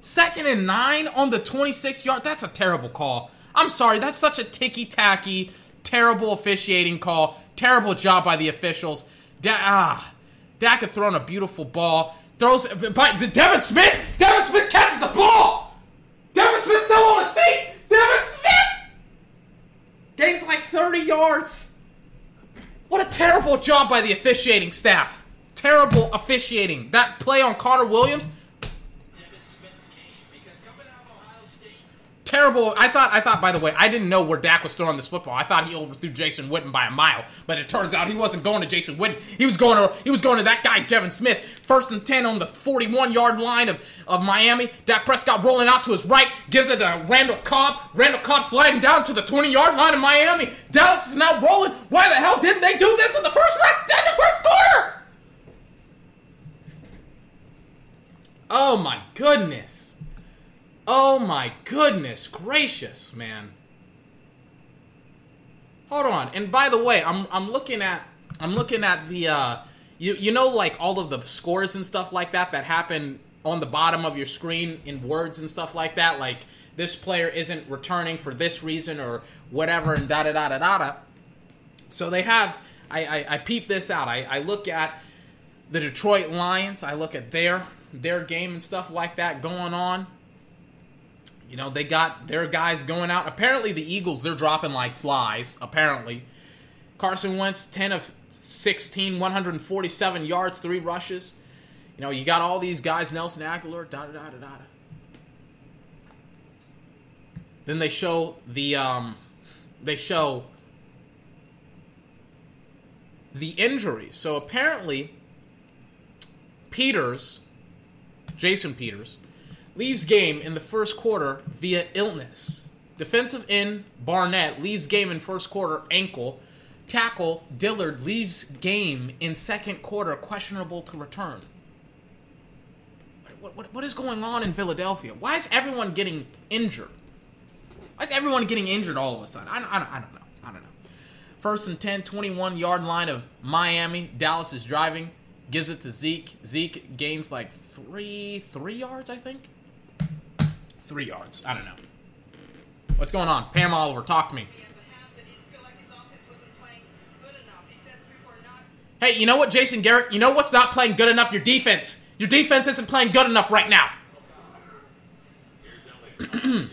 Second and nine on the 26 yard. That's a terrible call. I'm sorry. That's such a ticky tacky, terrible officiating call. Terrible job by the officials. Da- ah, Dak had thrown a beautiful ball. Throws by Devin Smith. Devin Smith catches the ball. Devin Smith still on his feet. Devin Smith gains like 30 yards. What a terrible job by the officiating staff. Terrible officiating. That play on Connor Williams. Terrible. I thought. I thought. By the way, I didn't know where Dak was throwing this football. I thought he overthrew Jason Witten by a mile, but it turns out he wasn't going to Jason Witten. He was going to. He was going to that guy Devin Smith. First and ten on the 41 yard line of of Miami. Dak Prescott rolling out to his right, gives it to Randall Cobb. Randall Cobb sliding down to the 20 yard line of Miami. Dallas is now rolling. Why the hell didn't they do this in the first in the first quarter? Oh my goodness. Oh my goodness gracious, man. Hold on. And by the way, I'm I'm looking at I'm looking at the uh you you know like all of the scores and stuff like that that happen on the bottom of your screen in words and stuff like that like this player isn't returning for this reason or whatever and da da da da da da. So they have I I, I peep this out. I, I look at the Detroit Lions, I look at their their game and stuff like that going on. You know, they got their guys going out. Apparently, the Eagles, they're dropping like flies, apparently. Carson Wentz, 10 of 16, 147 yards, three rushes. You know, you got all these guys, Nelson Agholor, da da da da da. Then they show the, um, they show the injuries. So apparently, Peters, Jason Peters, leaves game in the first quarter via illness. Defensive end Barnett leaves game in first quarter ankle. Tackle Dillard leaves game in second quarter questionable to return. What, what, what is going on in Philadelphia? Why is everyone getting injured? Why is everyone getting injured all of a sudden? I, I, I don't know. I don't know. First and 10, 21 yard line of Miami. Dallas is driving, gives it to Zeke. Zeke gains like three, three yards, I think three yards. I don't know. What's going on? Pam Oliver, talk to me. Hey, you know what, Jason Garrett? You know what's not playing good enough? Your defense. Your defense isn't playing good enough right now.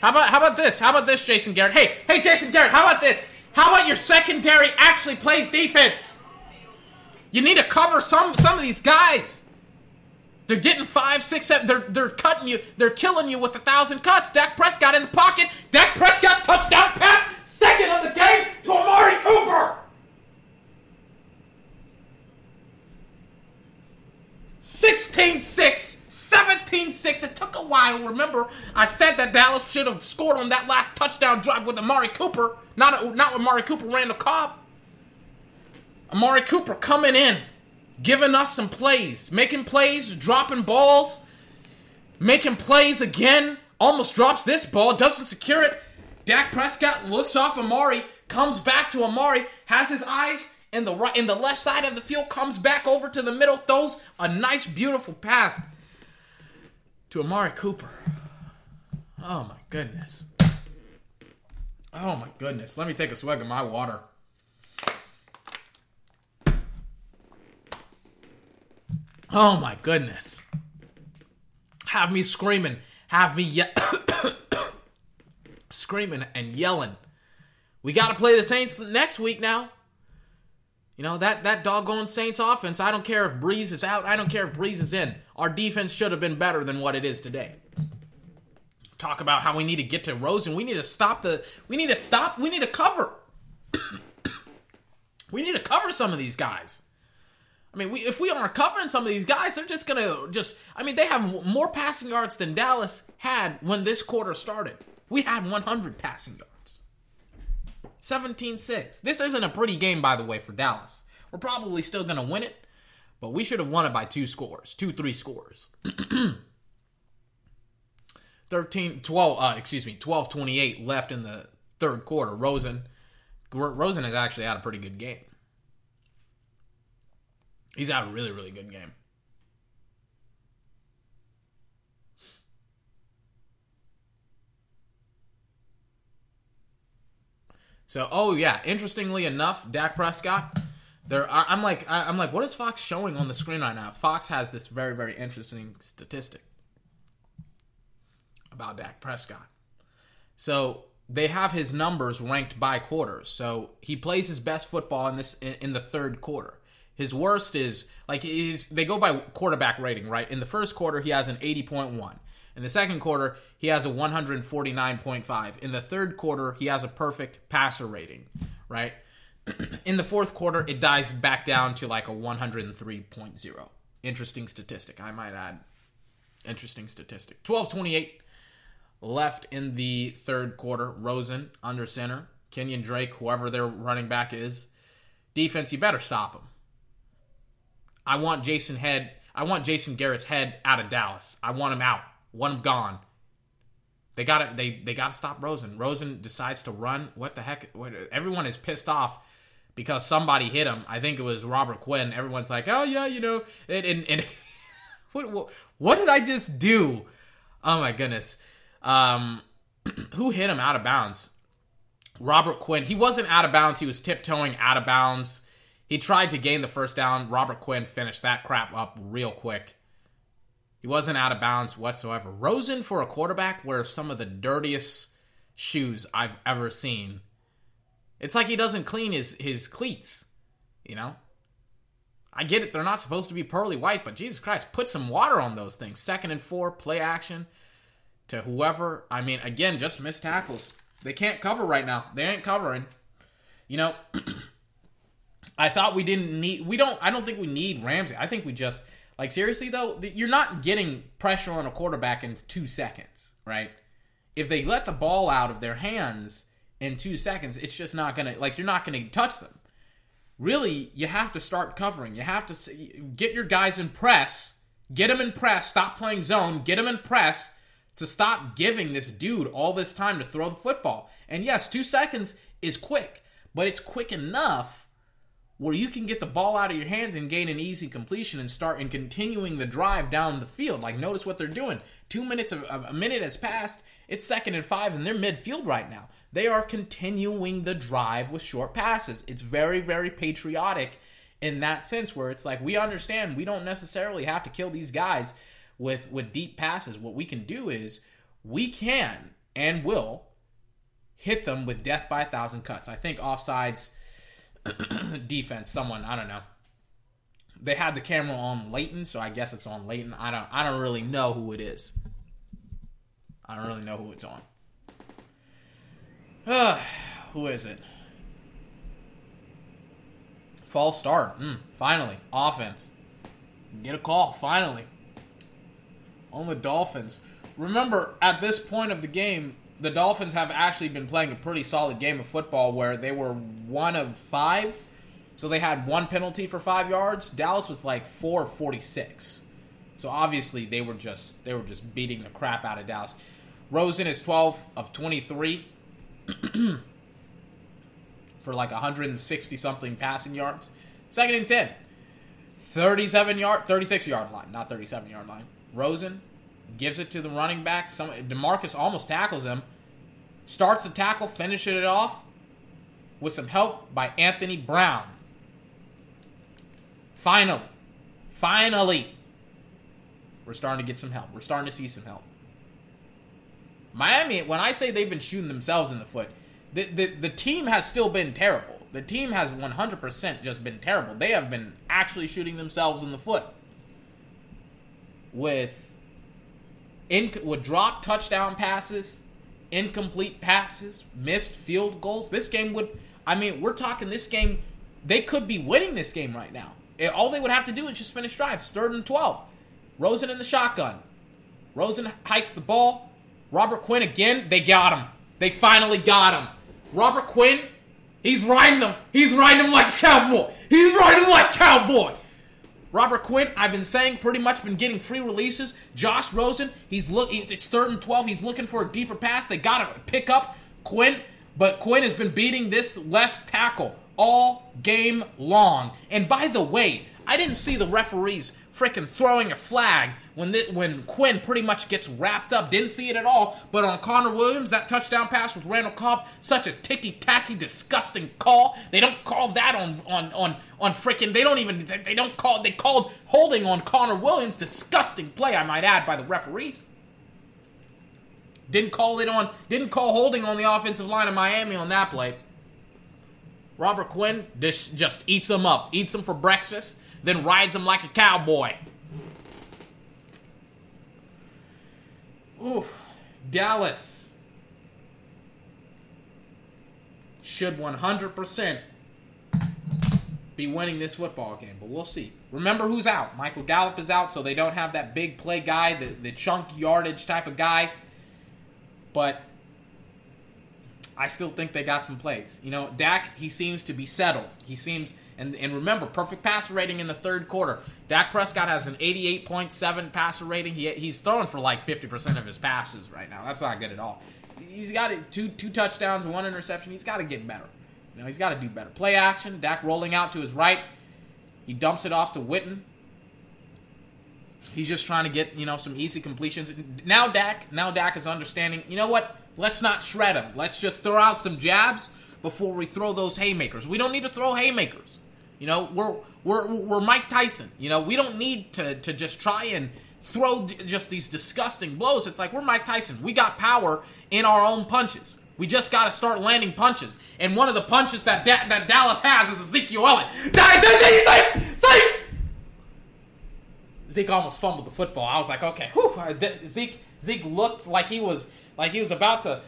How about how about this? How about this, Jason Garrett? Hey, hey, Jason Garrett. How about this? How about your secondary actually plays defense? You need to cover some some of these guys. They're getting five, six, seven. They're they're cutting you. They're killing you with a thousand cuts. Dak Prescott in the pocket. Dak Prescott touchdown pass. Second of the game to Amari Cooper. 16-6. 17 6. It took a while. Remember, I said that Dallas should have scored on that last touchdown drive with Amari Cooper. Not, a, not with Amari Cooper, Randall Cobb. Amari Cooper coming in, giving us some plays, making plays, dropping balls, making plays again. Almost drops this ball, doesn't secure it. Dak Prescott looks off Amari, comes back to Amari, has his eyes in the right in the left side of the field, comes back over to the middle, throws a nice, beautiful pass to Amari Cooper. Oh my goodness. Oh my goodness. Let me take a swig of my water. Oh my goodness. Have me screaming. Have me ye- screaming and yelling. We got to play the Saints next week now. You know, that, that doggone Saints offense, I don't care if Brees is out, I don't care if Brees is in. Our defense should have been better than what it is today. Talk about how we need to get to Rosen. We need to stop the. We need to stop. We need to cover. we need to cover some of these guys. I mean, we, if we aren't covering some of these guys, they're just gonna just. I mean, they have more passing yards than Dallas had when this quarter started. We had 100 passing yards. 17-6. This isn't a pretty game, by the way, for Dallas. We're probably still gonna win it, but we should have won it by two scores, two, three scores. 13, 12, uh, excuse me, 12 28 left in the third quarter. Rosen, Rosen has actually had a pretty good game. He's had a really, really good game. So, oh yeah, interestingly enough, Dak Prescott, There, I- I'm like, I'm like, what is Fox showing on the screen right now? Fox has this very, very interesting statistic about Dak Prescott. So they have his numbers ranked by quarters. So he plays his best football in this in, in the third quarter. His worst is like he's they go by quarterback rating, right? In the first quarter, he has an 80.1. In the second quarter, he has a 149.5. In the third quarter, he has a perfect passer rating, right? In the fourth quarter, it dies back down to like a 103.0. Interesting statistic, I might add. Interesting statistic. 1228 left in the third quarter. Rosen under center. Kenyan Drake, whoever their running back is. Defense, you better stop him. I want Jason Head. I want Jason Garrett's head out of Dallas. I want him out. Want him gone. They got to they they got to stop Rosen. Rosen decides to run. What the heck? What, everyone is pissed off because somebody hit him. I think it was Robert Quinn. Everyone's like, "Oh yeah, you know." And, and, and what, what what did I just do? Oh my goodness. Um, who hit him out of bounds? Robert Quinn. He wasn't out of bounds. He was tiptoeing out of bounds. He tried to gain the first down. Robert Quinn finished that crap up real quick. He wasn't out of bounds whatsoever. Rosen for a quarterback wears some of the dirtiest shoes I've ever seen. It's like he doesn't clean his his cleats, you know? I get it, they're not supposed to be pearly white, but Jesus Christ, put some water on those things. Second and four, play action to whoever. I mean, again, just missed tackles. They can't cover right now. They ain't covering. You know, I thought we didn't need. We don't. I don't think we need Ramsey. I think we just like seriously though. You're not getting pressure on a quarterback in two seconds, right? If they let the ball out of their hands in two seconds, it's just not gonna like you're not gonna touch them. Really, you have to start covering. You have to get your guys in press. Get them in press. Stop playing zone. Get them in press to stop giving this dude all this time to throw the football. And yes, two seconds is quick, but it's quick enough where you can get the ball out of your hands and gain an easy completion and start and continuing the drive down the field. Like notice what they're doing. Two minutes, of, a minute has passed. It's second and five, and they're midfield right now. They are continuing the drive with short passes. It's very, very patriotic in that sense, where it's like we understand we don't necessarily have to kill these guys with with deep passes. What we can do is we can and will hit them with death by a thousand cuts. I think offsides defense, someone I don't know. They had the camera on Leighton, so I guess it's on Leighton. I don't I don't really know who it is. I don't really know who it's on. Uh, who is it? False start. Mm, finally, offense. Get a call. Finally on the Dolphins. Remember, at this point of the game, the Dolphins have actually been playing a pretty solid game of football where they were one of five. So they had one penalty for five yards. Dallas was like four forty six. So obviously they were just they were just beating the crap out of Dallas. Rosen is twelve of twenty three for like 160 something passing yards. Second and 10. 37 yard 36 yard line, not 37 yard line. Rosen gives it to the running back. Some Demarcus almost tackles him. Starts the tackle, finishes it off with some help by Anthony Brown. Finally, finally, we're starting to get some help. We're starting to see some help. Miami, when I say they've been shooting themselves in the foot, the, the, the team has still been terrible. The team has 100% just been terrible. They have been actually shooting themselves in the foot with in with drop touchdown passes, incomplete passes, missed field goals. This game would I mean, we're talking this game they could be winning this game right now. Eh, all they would have to do is just finish drives, third and 12. Rosen in the shotgun. Rosen hikes the ball. Robert Quinn again, they got him. They finally got him. Robert Quinn, he's riding them. He's riding them like a cowboy. He's riding them like a cowboy. Robert Quinn, I've been saying pretty much been getting free releases. Josh Rosen, he's look it's third and 12. He's looking for a deeper pass. They got to pick up Quinn, but Quinn has been beating this left tackle all game long. And by the way, I didn't see the referees freaking throwing a flag when when Quinn pretty much gets wrapped up. Didn't see it at all. But on Connor Williams, that touchdown pass with Randall Cobb, such a ticky tacky, disgusting call. They don't call that on on on on freaking. They don't even. They, they don't call. They called holding on Connor Williams. Disgusting play, I might add, by the referees. Didn't call it on. Didn't call holding on the offensive line of Miami on that play. Robert Quinn just, just eats them up, eats them for breakfast, then rides them like a cowboy. Ooh, Dallas should 100% be winning this football game, but we'll see. Remember who's out. Michael Gallup is out, so they don't have that big play guy, the, the chunk yardage type of guy. But I still think they got some plays. You know, Dak, he seems to be settled. He seems, and, and remember, perfect passer rating in the third quarter. Dak Prescott has an 88.7 passer rating. He, he's throwing for like 50% of his passes right now. That's not good at all. He's got two two touchdowns, one interception. He's got to get better. You know, he's got to do better. Play action. Dak rolling out to his right. He dumps it off to Witten. He's just trying to get you know some easy completions. Now Dak, now Dak is understanding. You know what? Let's not shred him. Let's just throw out some jabs before we throw those haymakers. We don't need to throw haymakers. You know, we're we're we're Mike Tyson. You know, we don't need to to just try and throw just these disgusting blows. It's like we're Mike Tyson. We got power in our own punches. We just got to start landing punches. And one of the punches that da- that Dallas has is Ezekiel Elliott. Zeke, almost fumbled the football. I was like, okay, whew. Zeke Zeke looked like he was like he was about to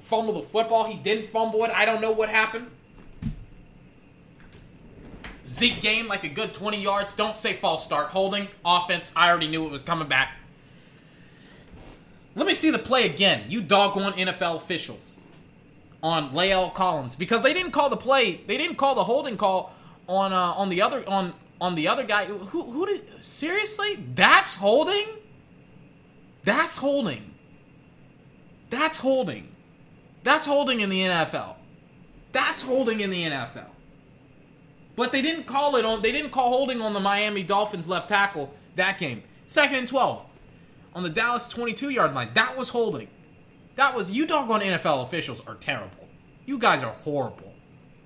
fumble the football. He didn't fumble it. I don't know what happened. Zeke gained like a good 20 yards. Don't say false start. Holding, offense. I already knew it was coming back. Let me see the play again. You doggone NFL officials on La'el Collins because they didn't call the play. They didn't call the holding call on uh, on the other on on the other guy. Who who did seriously? That's holding. That's holding. That's holding. That's holding in the NFL. That's holding in the NFL. But they didn't call it on they didn't call holding on the Miami Dolphins left tackle that game. Second and 12 on the Dallas 22-yard line. That was holding. That was you doggone NFL officials are terrible. You guys are horrible.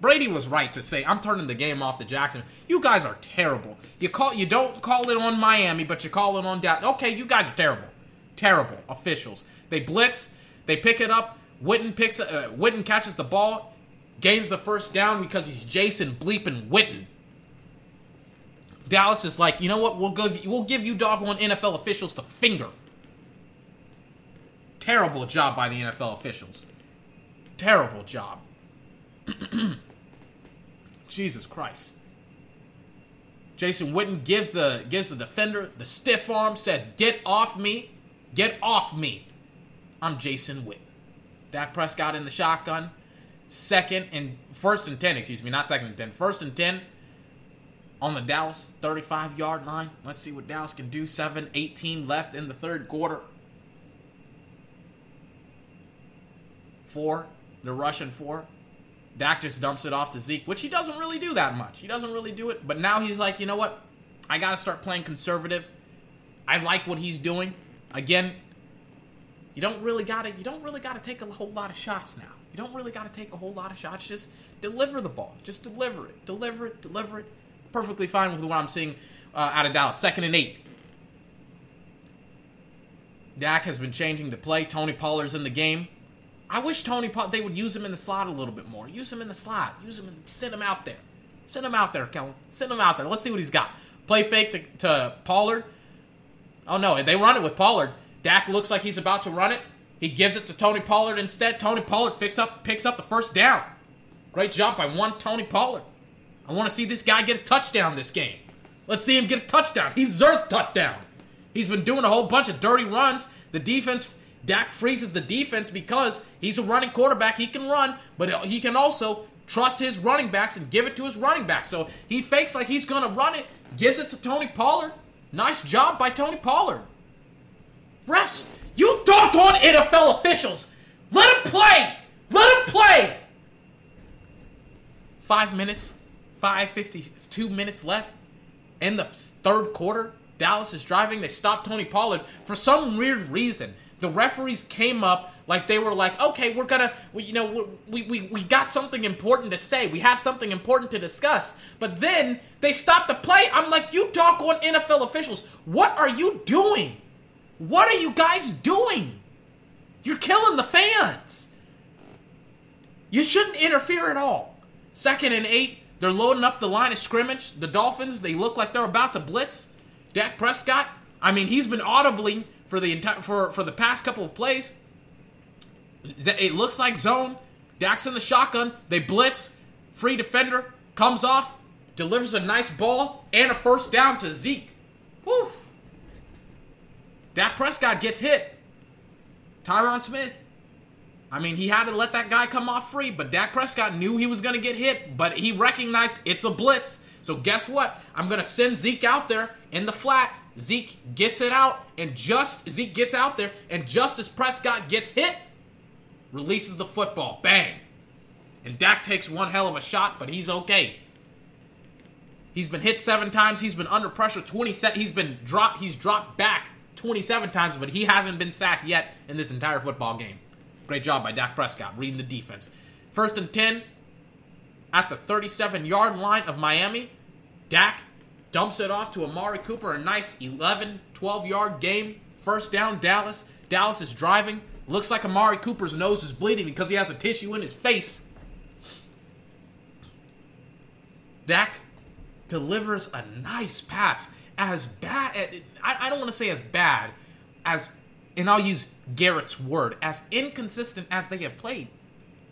Brady was right to say I'm turning the game off to Jackson. You guys are terrible. You call you don't call it on Miami, but you call it on Dallas. Okay, you guys are terrible. Terrible officials. They blitz they pick it up. Witten picks. Uh, Witten catches the ball, gains the first down because he's Jason bleeping Witten. Dallas is like, you know what? We'll give we'll give you doggone NFL officials the finger. Terrible job by the NFL officials. Terrible job. Jesus Christ. Jason Witten gives the gives the defender the stiff arm, says, "Get off me, get off me." I'm Jason Witt. Dak Prescott in the shotgun. Second and first and 10, excuse me, not second and 10. First and 10 on the Dallas 35 yard line. Let's see what Dallas can do. 7 18 left in the third quarter. Four. They're rushing four. Dak just dumps it off to Zeke, which he doesn't really do that much. He doesn't really do it. But now he's like, you know what? I got to start playing conservative. I like what he's doing. Again, you don't really gotta you don't really gotta take a whole lot of shots now. You don't really gotta take a whole lot of shots. Just deliver the ball. Just deliver it. Deliver it. Deliver it. Perfectly fine with what I'm seeing uh, out of Dallas. Second and eight. Dak has been changing the play. Tony Pollard's in the game. I wish Tony Pollard they would use him in the slot a little bit more. Use him in the slot. Use him. In, send him out there. Send him out there, Kellen. Send him out there. Let's see what he's got. Play fake to, to Pollard. Oh no, they run it with Pollard. Dak looks like he's about to run it. He gives it to Tony Pollard instead. Tony Pollard picks up picks up the first down. Great job by one Tony Pollard. I want to see this guy get a touchdown this game. Let's see him get a touchdown. He deserves touchdown. He's been doing a whole bunch of dirty runs. The defense, Dak freezes the defense because he's a running quarterback. He can run, but he can also trust his running backs and give it to his running backs. So he fakes like he's going to run it, gives it to Tony Pollard. Nice job by Tony Pollard. Refs, you doggone NFL officials, let him play! Let him play! Five minutes, five fifty-two minutes left, in the third quarter, Dallas is driving. They stop Tony Pollard for some weird reason. The referees came up like they were like, okay, we're gonna, we, you know, we, we we got something important to say. We have something important to discuss. But then they stopped the play. I'm like, you doggone NFL officials, what are you doing? What are you guys doing? You're killing the fans. You shouldn't interfere at all. Second and eight, they're loading up the line of scrimmage. The Dolphins, they look like they're about to blitz. Dak Prescott, I mean, he's been audibly for the entire for for the past couple of plays. It looks like zone. Dak's in the shotgun. They blitz. Free defender comes off, delivers a nice ball and a first down to Zeke. Whew. Dak Prescott gets hit. Tyron Smith. I mean, he had to let that guy come off free, but Dak Prescott knew he was going to get hit, but he recognized it's a blitz. So guess what? I'm going to send Zeke out there in the flat. Zeke gets it out, and just Zeke gets out there, and just as Prescott gets hit, releases the football. Bang. And Dak takes one hell of a shot, but he's okay. He's been hit seven times. He's been under pressure 20 set. He's been dropped. He's dropped back 27 times, but he hasn't been sacked yet in this entire football game. Great job by Dak Prescott reading the defense. First and 10 at the 37 yard line of Miami. Dak dumps it off to Amari Cooper. A nice 11, 12 yard game. First down, Dallas. Dallas is driving. Looks like Amari Cooper's nose is bleeding because he has a tissue in his face. Dak delivers a nice pass. As bad, eh, I don't want to say as bad as, and I'll use Garrett's word, as inconsistent as they have played.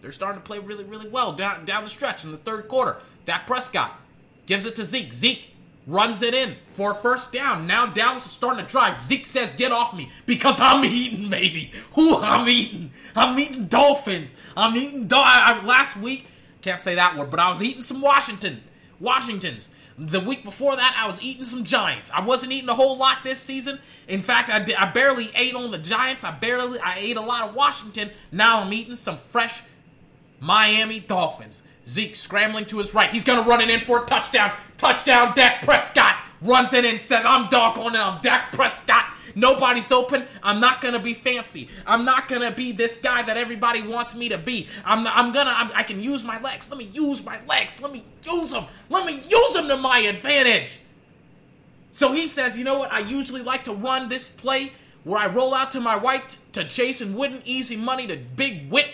They're starting to play really, really well down, down the stretch in the third quarter. Dak Prescott gives it to Zeke. Zeke runs it in for a first down. Now Dallas is starting to drive. Zeke says, "Get off me because I'm eating, baby. Who I'm eating? I'm eating Dolphins. I'm eating. Do- I, I, last week, can't say that word, but I was eating some Washington, Washingtons. The week before that, I was eating some Giants. I wasn't eating a whole lot this season. In fact, I, did, I barely ate on the Giants. I barely I ate a lot of Washington. Now I'm eating some fresh Miami Dolphins. Zeke scrambling to his right. He's gonna run it in for a touchdown. Touchdown, Dak Prescott runs it in and says, I'm doggone it, I'm Dak Prescott. Nobody's open. I'm not gonna be fancy. I'm not gonna be this guy that everybody wants me to be. I'm, I'm gonna, I'm, i can use my legs. Let me use my legs. Let me use them. Let me use them to my advantage. So he says, you know what? I usually like to run this play where I roll out to my right to Jason Witten, easy money to Big Whit.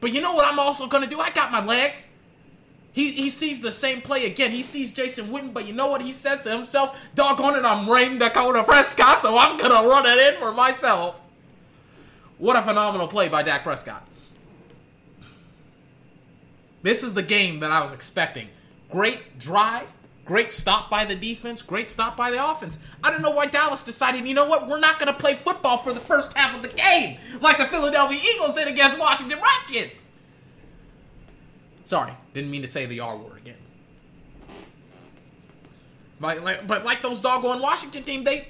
But you know what I'm also gonna do? I got my legs. He, he sees the same play again. He sees Jason Witten, but you know what he says to himself? Doggone it, I'm Rayne Dakota Prescott, so I'm going to run it in for myself. What a phenomenal play by Dak Prescott. This is the game that I was expecting. Great drive, great stop by the defense, great stop by the offense. I don't know why Dallas decided, you know what, we're not going to play football for the first half of the game like the Philadelphia Eagles did against Washington Redskins. Sorry, didn't mean to say the R word again. But like, but like those doggone Washington team, they.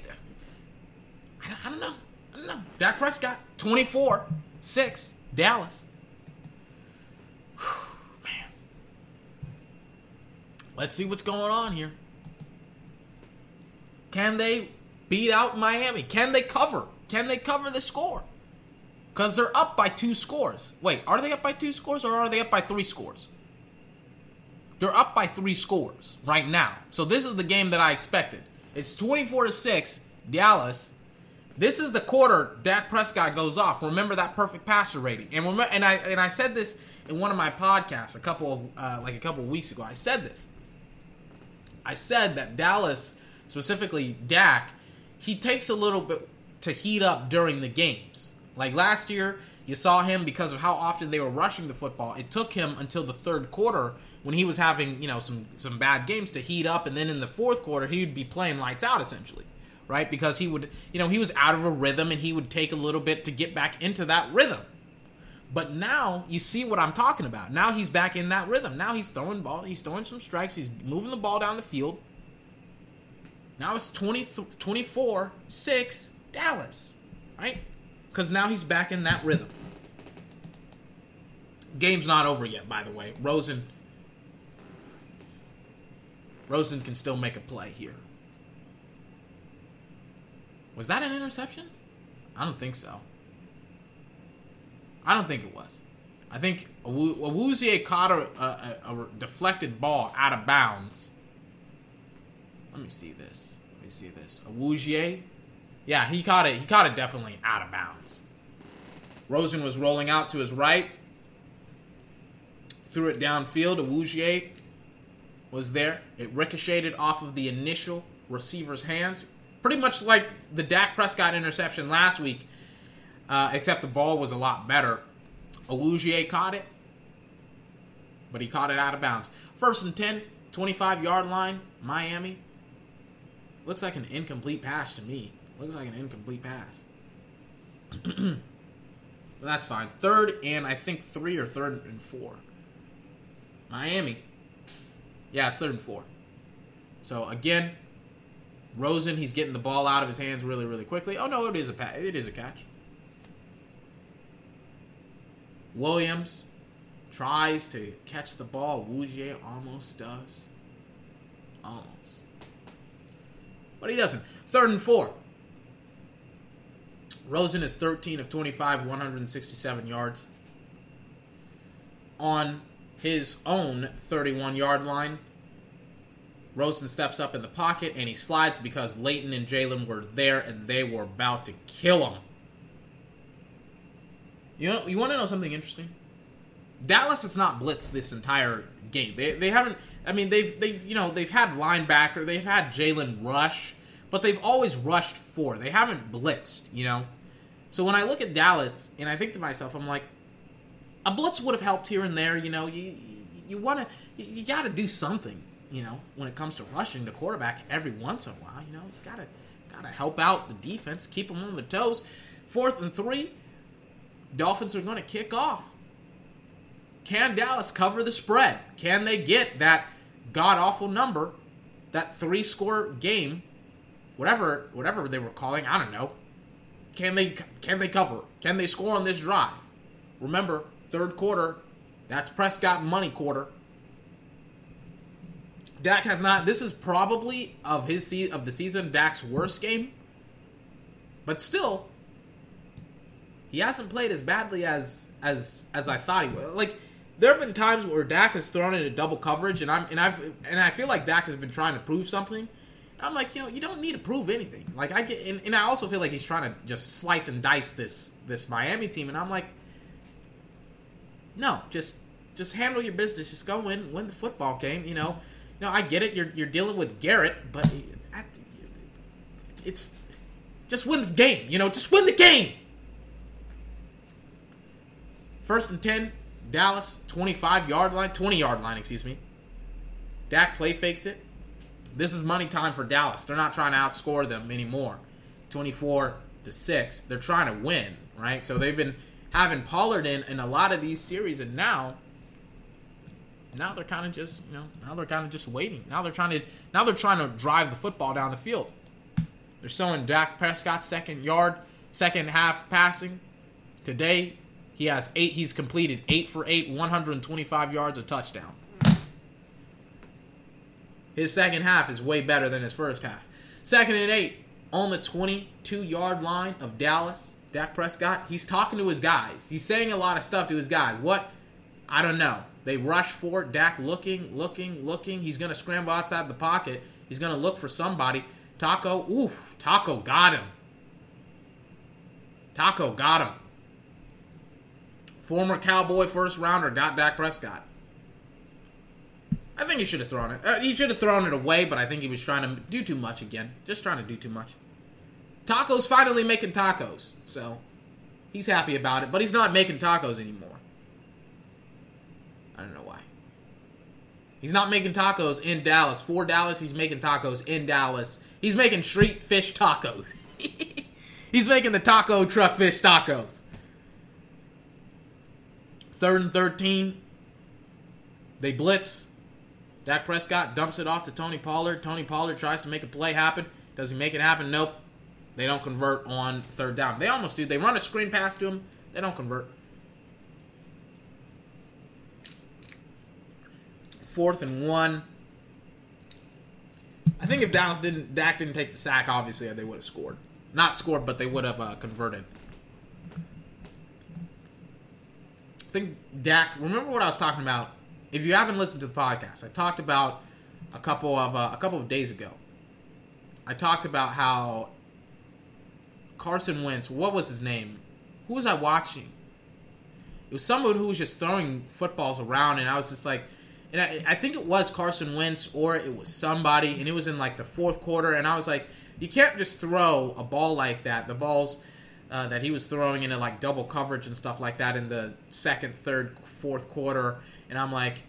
I don't, I don't know. I don't know. Dak Prescott, 24 6, Dallas. Man. Let's see what's going on here. Can they beat out Miami? Can they cover? Can they cover the score? Because they're up by two scores. Wait, are they up by two scores or are they up by three scores? They're up by three scores right now. So this is the game that I expected. It's 24 to 6, Dallas. This is the quarter Dak Prescott goes off. Remember that perfect passer rating. And remember, and I and I said this in one of my podcasts a couple of uh, like a couple of weeks ago. I said this. I said that Dallas, specifically Dak, he takes a little bit to heat up during the games. Like last year, you saw him because of how often they were rushing the football. It took him until the third quarter when he was having, you know, some some bad games to heat up and then in the fourth quarter he would be playing lights out essentially. Right? Because he would, you know, he was out of a rhythm and he would take a little bit to get back into that rhythm. But now you see what I'm talking about. Now he's back in that rhythm. Now he's throwing ball, he's throwing some strikes, he's moving the ball down the field. Now it's 20, 24 6 Dallas, right? Because now he's back in that rhythm. Game's not over yet, by the way. Rosen Rosen can still make a play here. Was that an interception? I don't think so. I don't think it was. I think Awuzie caught a, a, a, deflected ball out of bounds. Let me see this. Let me see this. Awuzie, yeah, he caught it. He caught it definitely out of bounds. Rosen was rolling out to his right, threw it downfield. Awuzie was there. It ricocheted off of the initial receiver's hands, pretty much like the Dak Prescott interception last week, uh, except the ball was a lot better. Awuzie caught it, but he caught it out of bounds. First and 10, 25 yard line, Miami. Looks like an incomplete pass to me. Looks like an incomplete pass. that's fine. Third and I think three or third and four. Miami. Yeah, it's third and four. So again, Rosen, he's getting the ball out of his hands really, really quickly. Oh no, it is a pa- it is a catch. Williams tries to catch the ball. Awuzie almost does. Almost. But he doesn't. Third and four. Rosen is 13 of 25, 167 yards. On his own 31 yard line, Rosen steps up in the pocket and he slides because Leighton and Jaylon were there and they were about to kill him. You know, you want to know something interesting? Dallas has not blitzed this entire game. They, they haven't. I mean, they've they've you know they've had linebacker, they've had Jaylon rush, but they've always rushed four. They haven't blitzed. You know, so when I look at Dallas and I think to myself, I'm like, a blitz would have helped here and there. You know, you you want to you, got to do something. You know, when it comes to rushing the quarterback every once in a while, you know, you gotta gotta help out the defense, keep them on their toes. Fourth and three, Dolphins are going to kick off. Can Dallas cover the spread? Can they get that god awful number, that three score game, whatever whatever they were calling? I don't know. Can they can they cover? Can they score on this drive? Remember, third quarter, that's Prescott money quarter. Dak has not. This is probably of his of the season Dak's worst game, but still, he hasn't played as badly as as as I thought he would. Like there have been times where Dak has thrown into double coverage, and I'm and I've and I feel like Dak has been trying to prove something. I'm like, you know, you don't need to prove anything. Like I get, and, and I also feel like he's trying to just slice and dice this this Miami team, and I'm like, no, just just handle your business. Just go win win the football game. You know, you know, I get it. You're you're dealing with Garrett, but it's just win the game. You know, just win the game. First and 10, Dallas, 25 yard line, 20 yard line, excuse me. Dak play fakes it. This is money time for Dallas. They're not trying to outscore them anymore. 24 to 6. They're trying to win, right? So they've been having Pollard in in a lot of these series and now now they're kind of just, you know, now they're kind of just waiting. Now they're trying to now they're trying to drive the football down the field. They're showing Dak Prescott second yard, second half passing. Today, he has eight. He's completed eight for eight, 125 yards, a touchdown. His second half is way better than his first half. Second and eight on the 22 yard line of Dallas. Dak Prescott. He's talking to his guys. He's saying a lot of stuff to his guys. What? I don't know. They rush for it. Dak looking, looking, looking. He's going to scramble outside the pocket. He's going to look for somebody. Taco, oof, Taco got him. Taco got him. Former Cowboy first rounder got Dak Prescott. I think he should have thrown it. Uh, he should have thrown it away, but I think he was trying to do too much again. Just trying to do too much. Taco's finally making tacos, so he's happy about it, but he's not making tacos anymore. I don't know why. He's not making tacos in Dallas. For Dallas, he's making tacos in Dallas. He's making street fish tacos. he's making the taco truck fish tacos. Third and 13. They blitz. Dak Prescott dumps it off to Tony Pollard. Tony Pollard tries to make a play happen. Does he make it happen? Nope. They don't convert on third down. They almost do. They run a screen pass to him. They don't convert. Fourth and one. I think if Dallas didn't, Dak didn't take the sack, obviously they would have scored. not scored, but they would have uh, converted. I think Dak. Remember what I was talking about? If you haven't listened to the podcast, I talked about a couple of uh, a couple of days ago. I talked about how Carson Wentz. What was his name? Who was I watching? It was someone who was just throwing footballs around, and I was just like, and I, I think it was Carson Wentz or it was somebody, and it was in like the fourth quarter, and I was like, you can't just throw a ball like that. The balls uh, that he was throwing into like double coverage and stuff like that in the second, third, fourth quarter, and I'm like,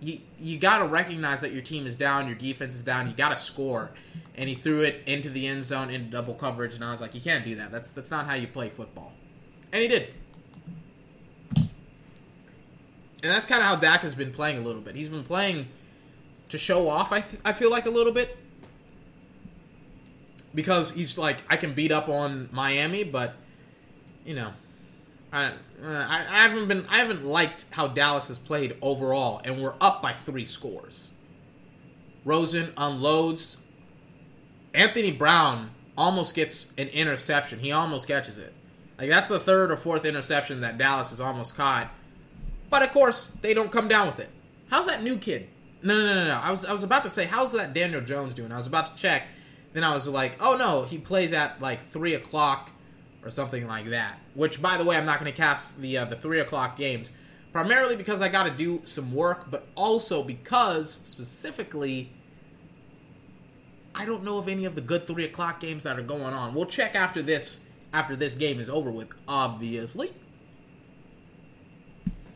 you you got to recognize that your team is down, your defense is down, you got to score. And he threw it into the end zone into double coverage, and I was like, you can't do that. That's that's not how you play football. And he did. And that's kind of how Dak has been playing a little bit. He's been playing to show off. I th- I feel like a little bit because he's like I can beat up on Miami, but you know, I, uh, I I haven't been I haven't liked how Dallas has played overall, and we're up by three scores. Rosen unloads. Anthony Brown almost gets an interception. He almost catches it. Like that's the third or fourth interception that Dallas has almost caught. But of course, they don't come down with it. How's that new kid? No, no, no, no, no. I was I was about to say, how's that Daniel Jones doing? I was about to check. Then I was like, oh no, he plays at like three o'clock or something like that. Which, by the way, I'm not going to cast the uh, the three o'clock games primarily because I got to do some work, but also because specifically. I don't know of any of the good three o'clock games that are going on. We'll check after this after this game is over with, obviously.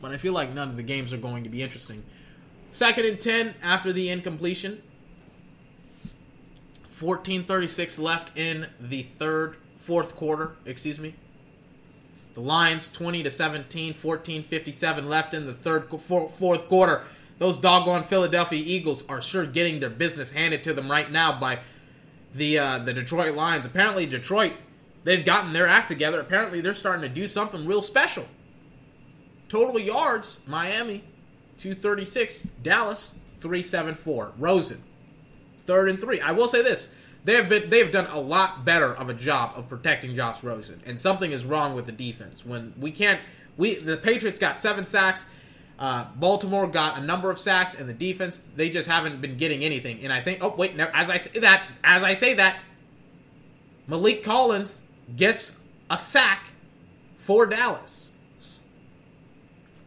But I feel like none of the games are going to be interesting. Second and 10 after the incompletion. 14:36 left in the third fourth quarter, excuse me. The Lions 20 to 17, 14:57 left in the third fourth quarter. Those doggone Philadelphia Eagles are sure getting their business handed to them right now by the uh, the Detroit Lions. Apparently, Detroit they've gotten their act together. Apparently, they're starting to do something real special. Total yards: Miami, two thirty six. Dallas, three seven four. Rosen, third and three. I will say this: they have been they have done a lot better of a job of protecting Josh Rosen, and something is wrong with the defense when we can't. We the Patriots got seven sacks. Uh, Baltimore got a number of sacks, and the defense they just haven't been getting anything. And I think, oh wait, now as I say that, as I say that, Maliek Collins gets a sack for Dallas,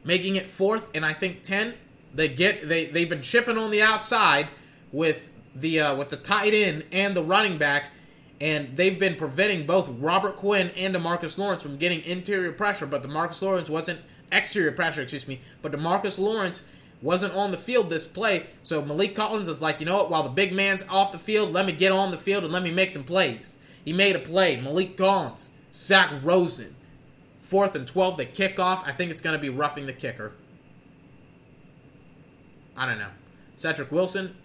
making it fourth and I think ten. They get they they've been chipping on the outside with the uh, with the tight end and the running back, and they've been preventing both Robert Quinn and DeMarcus Lawrence from getting interior pressure. But DeMarcus Lawrence wasn't exterior pressure, excuse me. But DeMarcus Lawrence wasn't on the field this play, so Maliek Collins is like, you know what? While the big man's off the field, let me get on the field and let me make some plays. He made a play. Maliek Collins, Zach Rosen, fourth and twelve. The kickoff. I think it's going to be roughing the kicker. I don't know. Cedric Wilson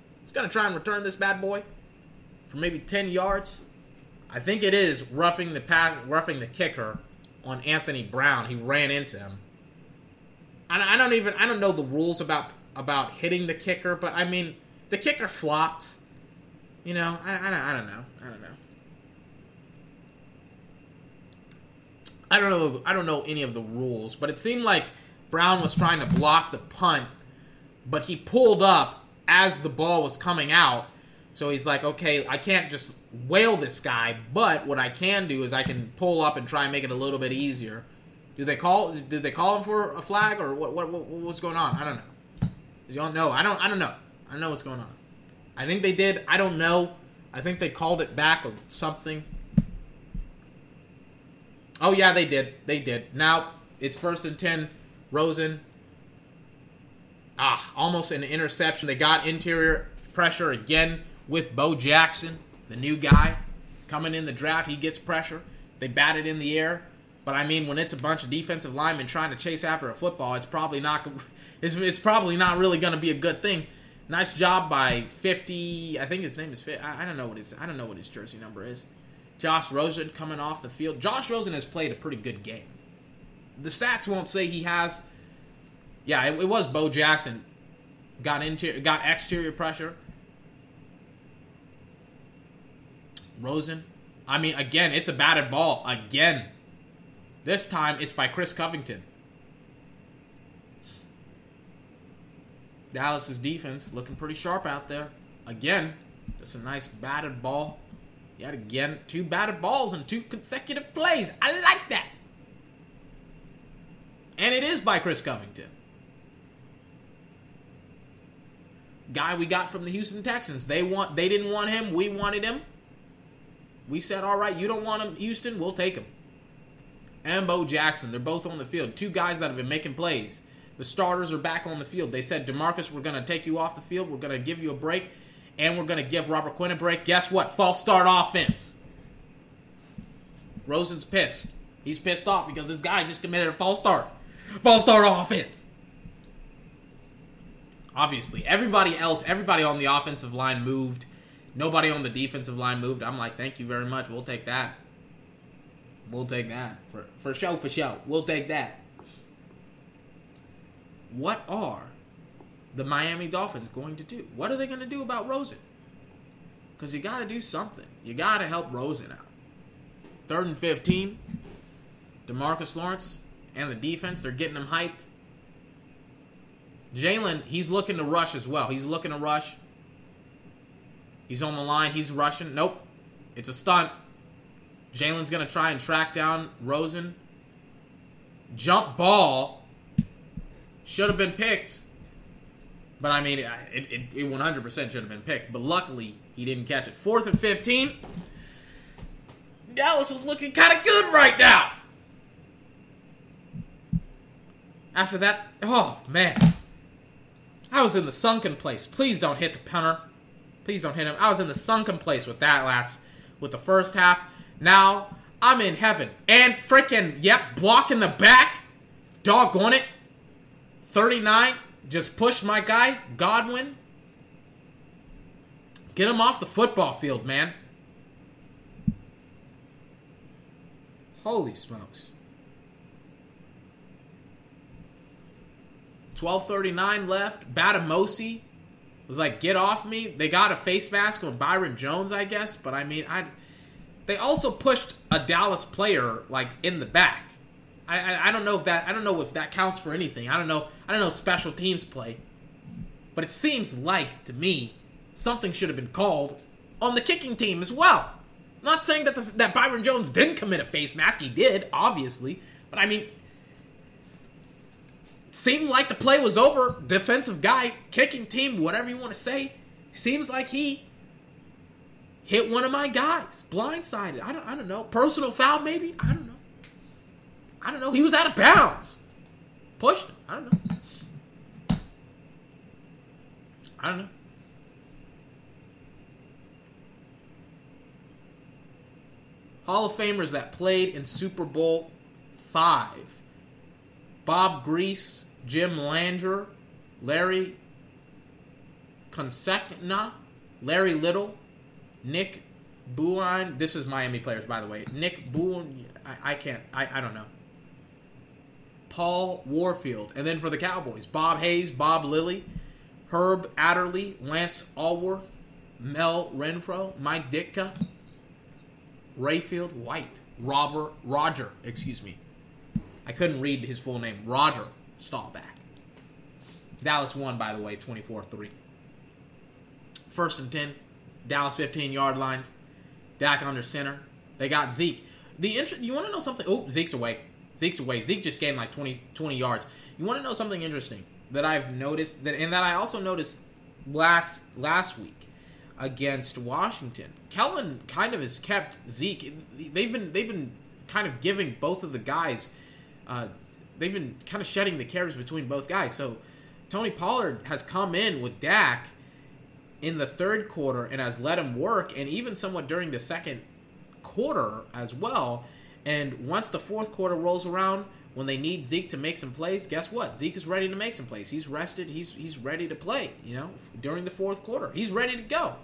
to try and return this bad boy for maybe ten yards. I think it is roughing the pass, roughing the kicker on Anthony Brown. He ran into him. I don't even I don't know the rules about about hitting the kicker, but I mean the kicker flopped. You know, I, I, I don't know. I don't know. I don't know. I don't know any of the rules, but it seemed like Brown was trying to block the punt, but he pulled up as the ball was coming out. So he's like, okay, I can't just whale this guy, but what I can do is I can pull up and try and make it a little bit easier. Do they call? Did they call him for a flag or what? What? what what's going on? I don't know. Don't know. I don't. I don't know. I don't know what's going on. I think they did. I don't know. I think they called it back or something. Oh yeah, they did. They did. Now it's first and ten. Rosen. Ah, almost an interception. They got interior pressure again with Bo Jackson, the new guy coming in the draft. He gets pressure. They batted in the air. But I mean, when it's a bunch of defensive linemen trying to chase after a football, it's probably not. It's, it's probably not really going to be a good thing. Nice job by fifty. I think his name is. I don't know what his. I don't know what his jersey number is. Josh Rosen coming off the field. Josh Rosen has played a pretty good game. The stats won't say he has. Yeah, it, it was Bo Jackson. Got into got exterior pressure. Rosen I mean, again, it's a batted ball. Again. This time it's by Chris Covington. Dallas's defense looking pretty sharp out there. Again, just a nice batted ball. Yet again, two batted balls in two consecutive plays. I like that. And it is by Chris Covington. Guy we got from the Houston Texans. They want they didn't want him, we wanted him. We said, "All right, you don't want him, Houston, we'll take him." And Bo Jackson, they're both on the field. Two guys that have been making plays. The starters are back on the field. They said, "DeMarcus, we're going to take you off the field. We're going to give you a break." and we're going to give Robert Quinn a break. Guess what? False start offense. Rosen's pissed. He's pissed off because this guy just committed a false start. False start offense. Obviously, everybody else, everybody on the offensive line moved. Nobody on the defensive line moved. I'm like, thank you very much. We'll take that. We'll take that. For, for show, for show. We'll take that. What are the Miami Dolphins going to do? What are they going to do about Rosen? Because you got to do something. You got to help Rosen out. Third and 15. DeMarcus Lawrence and the defense, they're getting him hyped. Jaylon, he's looking to rush as well. He's looking to rush. He's on the line. He's rushing. Nope. It's a stunt. Jaylon's going to try and track down Rosen. Jump ball. Should have been picked. But I mean, it, it, it 100% should have been picked. But luckily, he didn't catch it. Fourth and 15. Dallas is looking kind of good right now. After that, oh man. I was in the sunken place. Please don't hit the punter. Please don't hit him. I was in the sunken place with that last, with the first half. Now I'm in heaven. And freaking, yep, blocking the back. Doggone it. 39 just push my guy, Goodwin. Get him off the football field, man. Holy smokes. 1239 left. Batamosi was like, get off me. They got a face mask on Byron Jones, I guess. But I mean, I they also pushed a Dallas player like in the back. I, I, I don't know if that I don't know if that counts for anything. I don't know. I don't know special teams play, but it seems like to me something should have been called on the kicking team as well. I'm not saying that the, that Byron Jones didn't commit a face mask. He did, obviously, but I mean, seemed like the play was over. Defensive guy, kicking team, whatever you want to say, seems like he hit one of my guys, blindsided. I don't, I don't know. Personal foul, maybe. I don't know. I don't know. He was out of bounds. Pushed him. I don't know. I don't know. Hall of Famers that played in Super Bowl five. Bob Griese, Jim Landry, Larry Csonka, Larry Little, Nick Buine. This is Miami players, by the way. Nick Buine. I, I can't. I, I don't know. Paul Warfield. And then for the Cowboys, Bob Hayes, Bob Lilly, Herb Adderley, Lance Alworth, Mel Renfro, Mike Ditka, Rayfield Wright, Robert Roger, excuse me. I couldn't read his full name. Roger Staubach. Dallas won, by the way, 24-3. First and 10. Dallas 15 yard lines. Dak under center. They got Zeke. The int- you want to know something? Oh, Zeke's away. Zeke's away. Zeke just gained like 20, 20 yards. You want to know something interesting that I've noticed that, and that I also noticed last last week against Washington. Kellen kind of has kept Zeke. They've been they've been kind of giving both of the guys. Uh, they've been kind of shedding the carries between both guys. So Tony Pollard has come in with Dak in the third quarter and has let him work, and even somewhat during the second quarter as well. And once the fourth quarter rolls around, when they need Zeke to make some plays, guess what? Zeke is ready to make some plays. He's rested. He's he's ready to play. You know, during the fourth quarter, he's ready to go.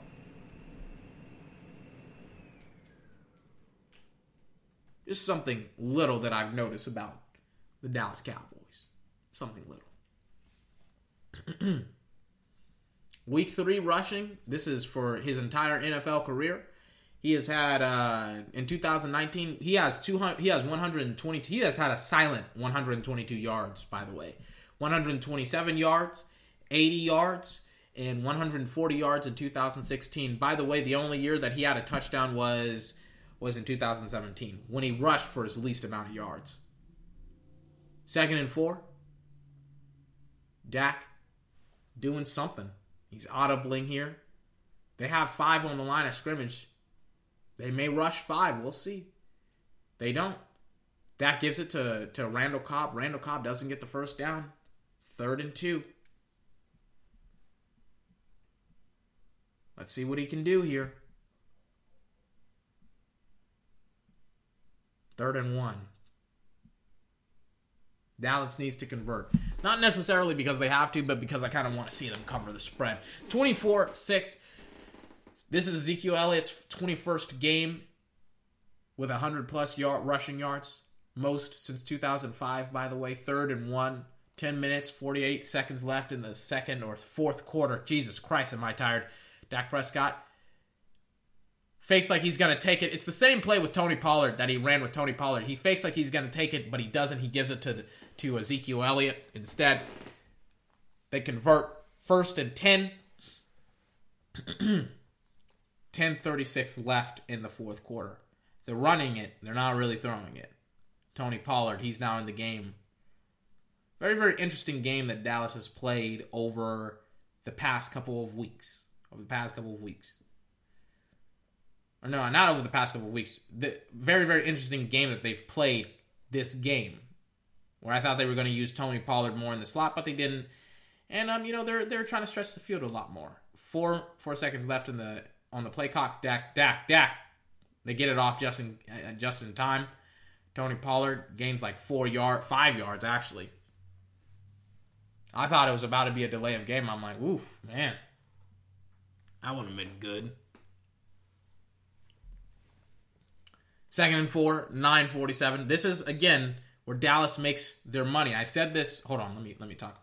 Just something little that I've noticed about the Dallas Cowboys. Something little. Week three rushing. This is for his entire NFL career. He has had uh, in 2019 he has 200 he has 122 he has had a silent 122 yards by the way. 127 yards, 80 yards and 140 yards in 2016. By the way, the only year that he had a touchdown was was in 2017 when he rushed for his least amount of yards. Second and 4. Dak doing something. He's audibling here. They have 5 on the line of scrimmage. They may rush five. We'll see. They don't. That gives it to, to Randall Cobb. Randall Cobb doesn't get the first down. Third and two. Let's see what he can do here. Third and one. Dallas needs to convert. Not necessarily because they have to, but because I kind of want to see them cover the spread. 24 6. This is Ezekiel Elliott's 21st game with 100 plus yard rushing yards, most since 2005, by the way. Third and one, 10 minutes, 48 seconds left in the second or fourth quarter. Jesus Christ, am I tired? Dak Prescott fakes like he's going to take it. It's the same play with Tony Pollard that he ran with Tony Pollard. He fakes like he's going to take it, but he doesn't. He gives it to, to Ezekiel Elliott instead. They convert first and 10. 10:36 left in the fourth quarter. They're running it. They're not really throwing it. Tony Pollard, he's now in the game. Very, very interesting game that Dallas has played over the past couple of weeks. Over the past couple of weeks. Or no, not over the past couple of weeks. The very, very interesting game that they've played this game. Where I thought they were going to use Tony Pollard more in the slot, but they didn't. And um, you know, they're they're trying to stretch the field a lot more. Four four seconds left in the on the play clock. Dak, Dak, Dak. They get it off just in uh, just in time. Tony Pollard gains like four yard, five yards actually. I thought it was about to be a delay of game. I'm like, oof, man, that would have been good. Second and four, 947. This is again where Dallas makes their money. I said this. Hold on, let me let me talk.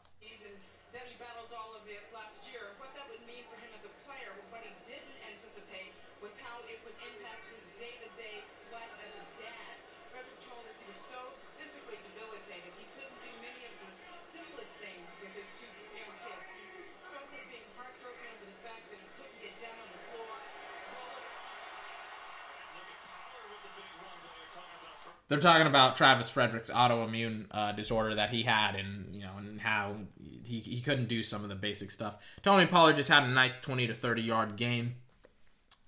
They're talking about Travis Frederick's autoimmune uh, disorder that he had, and you know, and how he, he couldn't do some of the basic stuff. Tony Pollard just had a nice twenty to thirty yard game.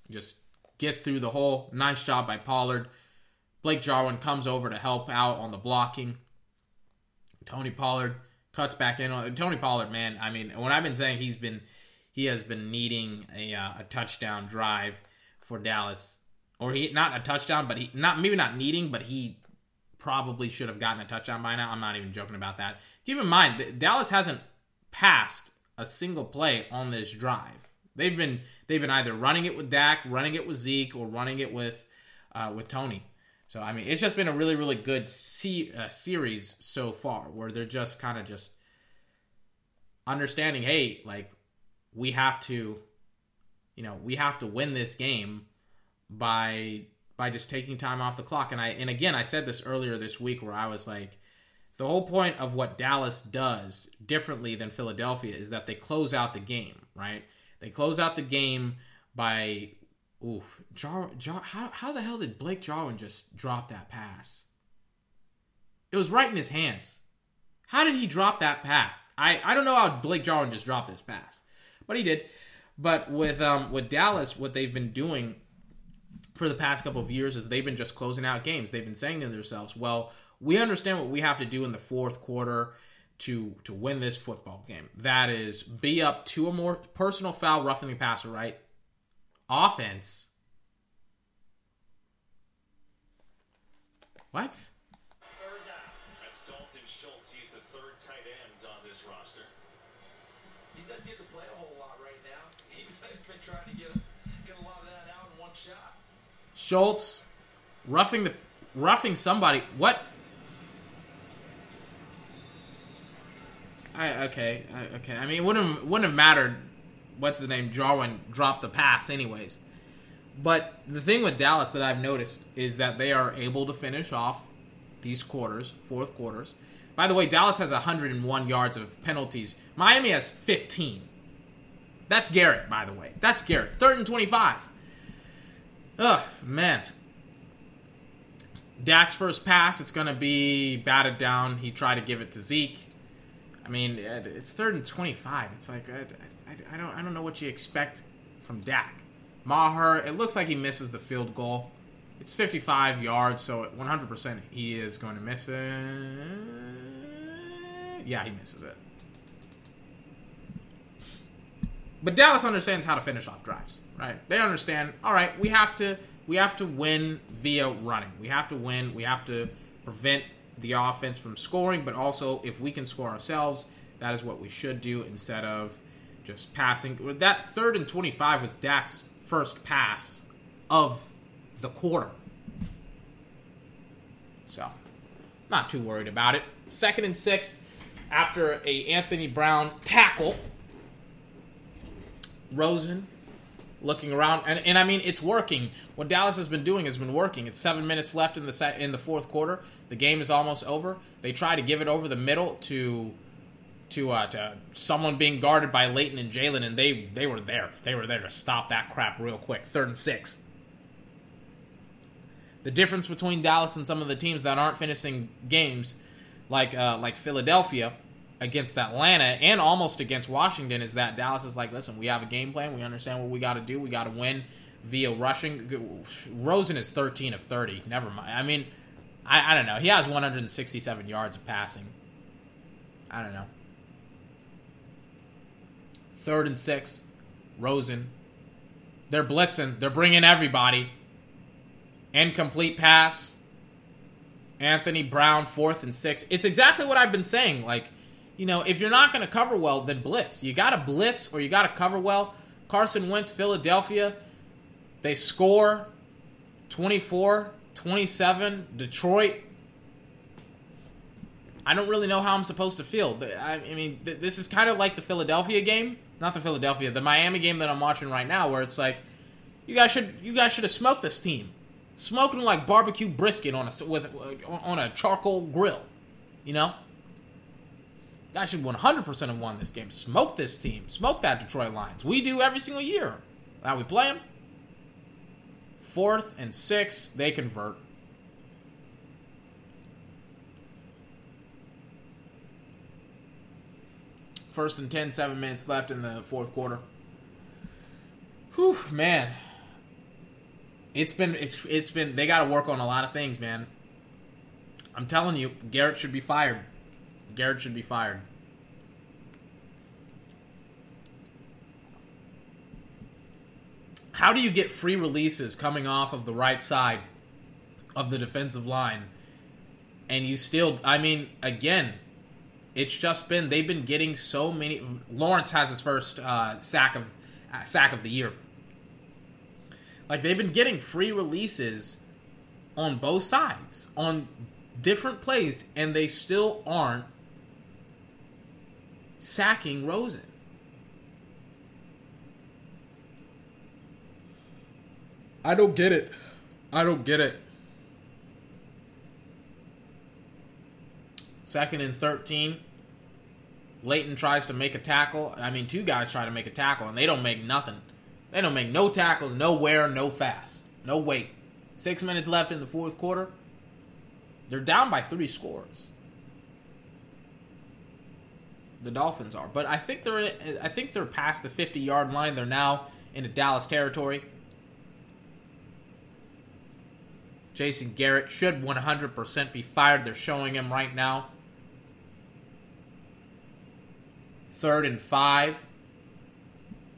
Just gets through the hole. Nice job by Pollard. Blake Jarwin comes over to help out on the blocking. Tony Pollard cuts back in on Tony Pollard. Man, I mean, when I've been saying he's been he has been needing a uh, a touchdown drive for Dallas or he not a touchdown, but he not maybe not needing, but he probably should have gotten a touchdown by now. I'm not even joking about that. Keep in mind, that Dallas hasn't passed a single play on this drive. They've been they've been either running it with Dak, running it with Zeke, or running it with uh, with Tony. So I mean, it's just been a really really good uh, series so far, where they're just kind of just understanding, hey, like we have to, you know, we have to win this game by by just taking time off the clock. And I and again I said this earlier this week where I was like the whole point of what Dallas does differently than Philadelphia is that they close out the game, right? They close out the game by oof, Jar, Jar how how the hell did Blake Jarwin just drop that pass? It was right in his hands. How did he drop that pass? I, I don't know how Blake Jarwin just dropped this pass, but he did. But with um with Dallas, what they've been doing for the past couple of years is they've been just closing out games. They've been saying to themselves, "Well, we understand what we have to do in the fourth quarter to to win this football game. That is be up two or more personal foul, roughing the passer, right? Offense. What? Third down. That's Dalton Schultz. He's the third tight end on this roster. He doesn't get to play a whole lot right now. He's been trying to get a, get a lot of that out in one shot. Schultz roughing the roughing somebody. What? I okay, I, okay. I mean, it wouldn't have, wouldn't have mattered. What's his name? Jarwin dropped the pass, anyways. But the thing with Dallas that I've noticed is that they are able to finish off these quarters, fourth quarters. By the way, Dallas has 101 yards of penalties. Miami has 15. That's Garrett, by the way. That's Garrett. Third and 25. Ugh, man. Dak's first pass, it's going to be batted down. He tried to give it to Zeke. I mean, it's third and 25. It's like, I, I, I don't, I don't know what you expect from Dak. Maher, it looks like he misses the field goal. It's 55 yards, so at 100% he is going to miss it. Yeah, he misses it. But Dallas understands how to finish off drives, right? They understand, all right, we have to we have to win via running. We have to win, we have to prevent the offense from scoring, but also if we can score ourselves, that is what we should do instead of just passing. That third and 25 was Dak's first pass of the quarter. So, not too worried about it. Second and six after a Anthony Brown tackle. Rosen looking around, and, and I mean it's working. What Dallas has been doing has been working. It's seven minutes left in the set, in the fourth quarter. The game is almost over. They try to give it over the middle to to uh, to someone being guarded by Leighton and Jaylon, and they they were there. They were there to stop that crap real quick. Third and six. The difference between Dallas and some of the teams that aren't finishing games, like uh, like Philadelphia against Atlanta and almost against Washington, is that Dallas is like, listen, we have a game plan. We understand what we got to do. We got to win via rushing. Rosen is 13 of 30. Never mind. I mean, I, I don't know. He has 167 yards of passing. I don't know. Third and six, Rosen. They're blitzing. They're bringing everybody. Incomplete pass. Anthony Brown, fourth and six. It's exactly what I've been saying. Like, you know, if you're not going to cover well, then blitz. You got to blitz or you got to cover well. Carson Wentz, Philadelphia, they score 24, 27. Detroit, I don't really know how I'm supposed to feel. I mean, this is kind of like the Philadelphia game not the Philadelphia, the Miami game that I'm watching right now, where it's like, you guys should you guys should have smoked this team, smoking like barbecue brisket on a with uh, on a charcoal grill, you know. I should 100% have won this game. Smoke this team. Smoke that Detroit Lions. We do every single year. How we play them. Fourth and six, they convert. First and 10, seven minutes left in the fourth quarter. Whew, man. It's been, it's, it's been, they got to work on a lot of things, man. I'm telling you, Garrett should be fired. Garrett should be fired. How do you get free releases coming off of the right side of the defensive line? And you still, I mean, again, it's just been they've been getting so many. Lawrence has his first uh, sack of uh, sack of the year. Like they've been getting free releases on both sides on different plays, and they still aren't sacking Rosen. I don't get it. I don't get it. Second and 13. Leighton tries to make a tackle. I mean, two guys try to make a tackle, and they don't make nothing. They don't make no tackles, nowhere, no fast, no weight. Six minutes left in the fourth quarter. They're down by three scores. The Dolphins are, but I think they're I think they're past the 50 yard line. They're now into Dallas territory. Jason Garrett should 100% be fired. They're showing him right now. third and five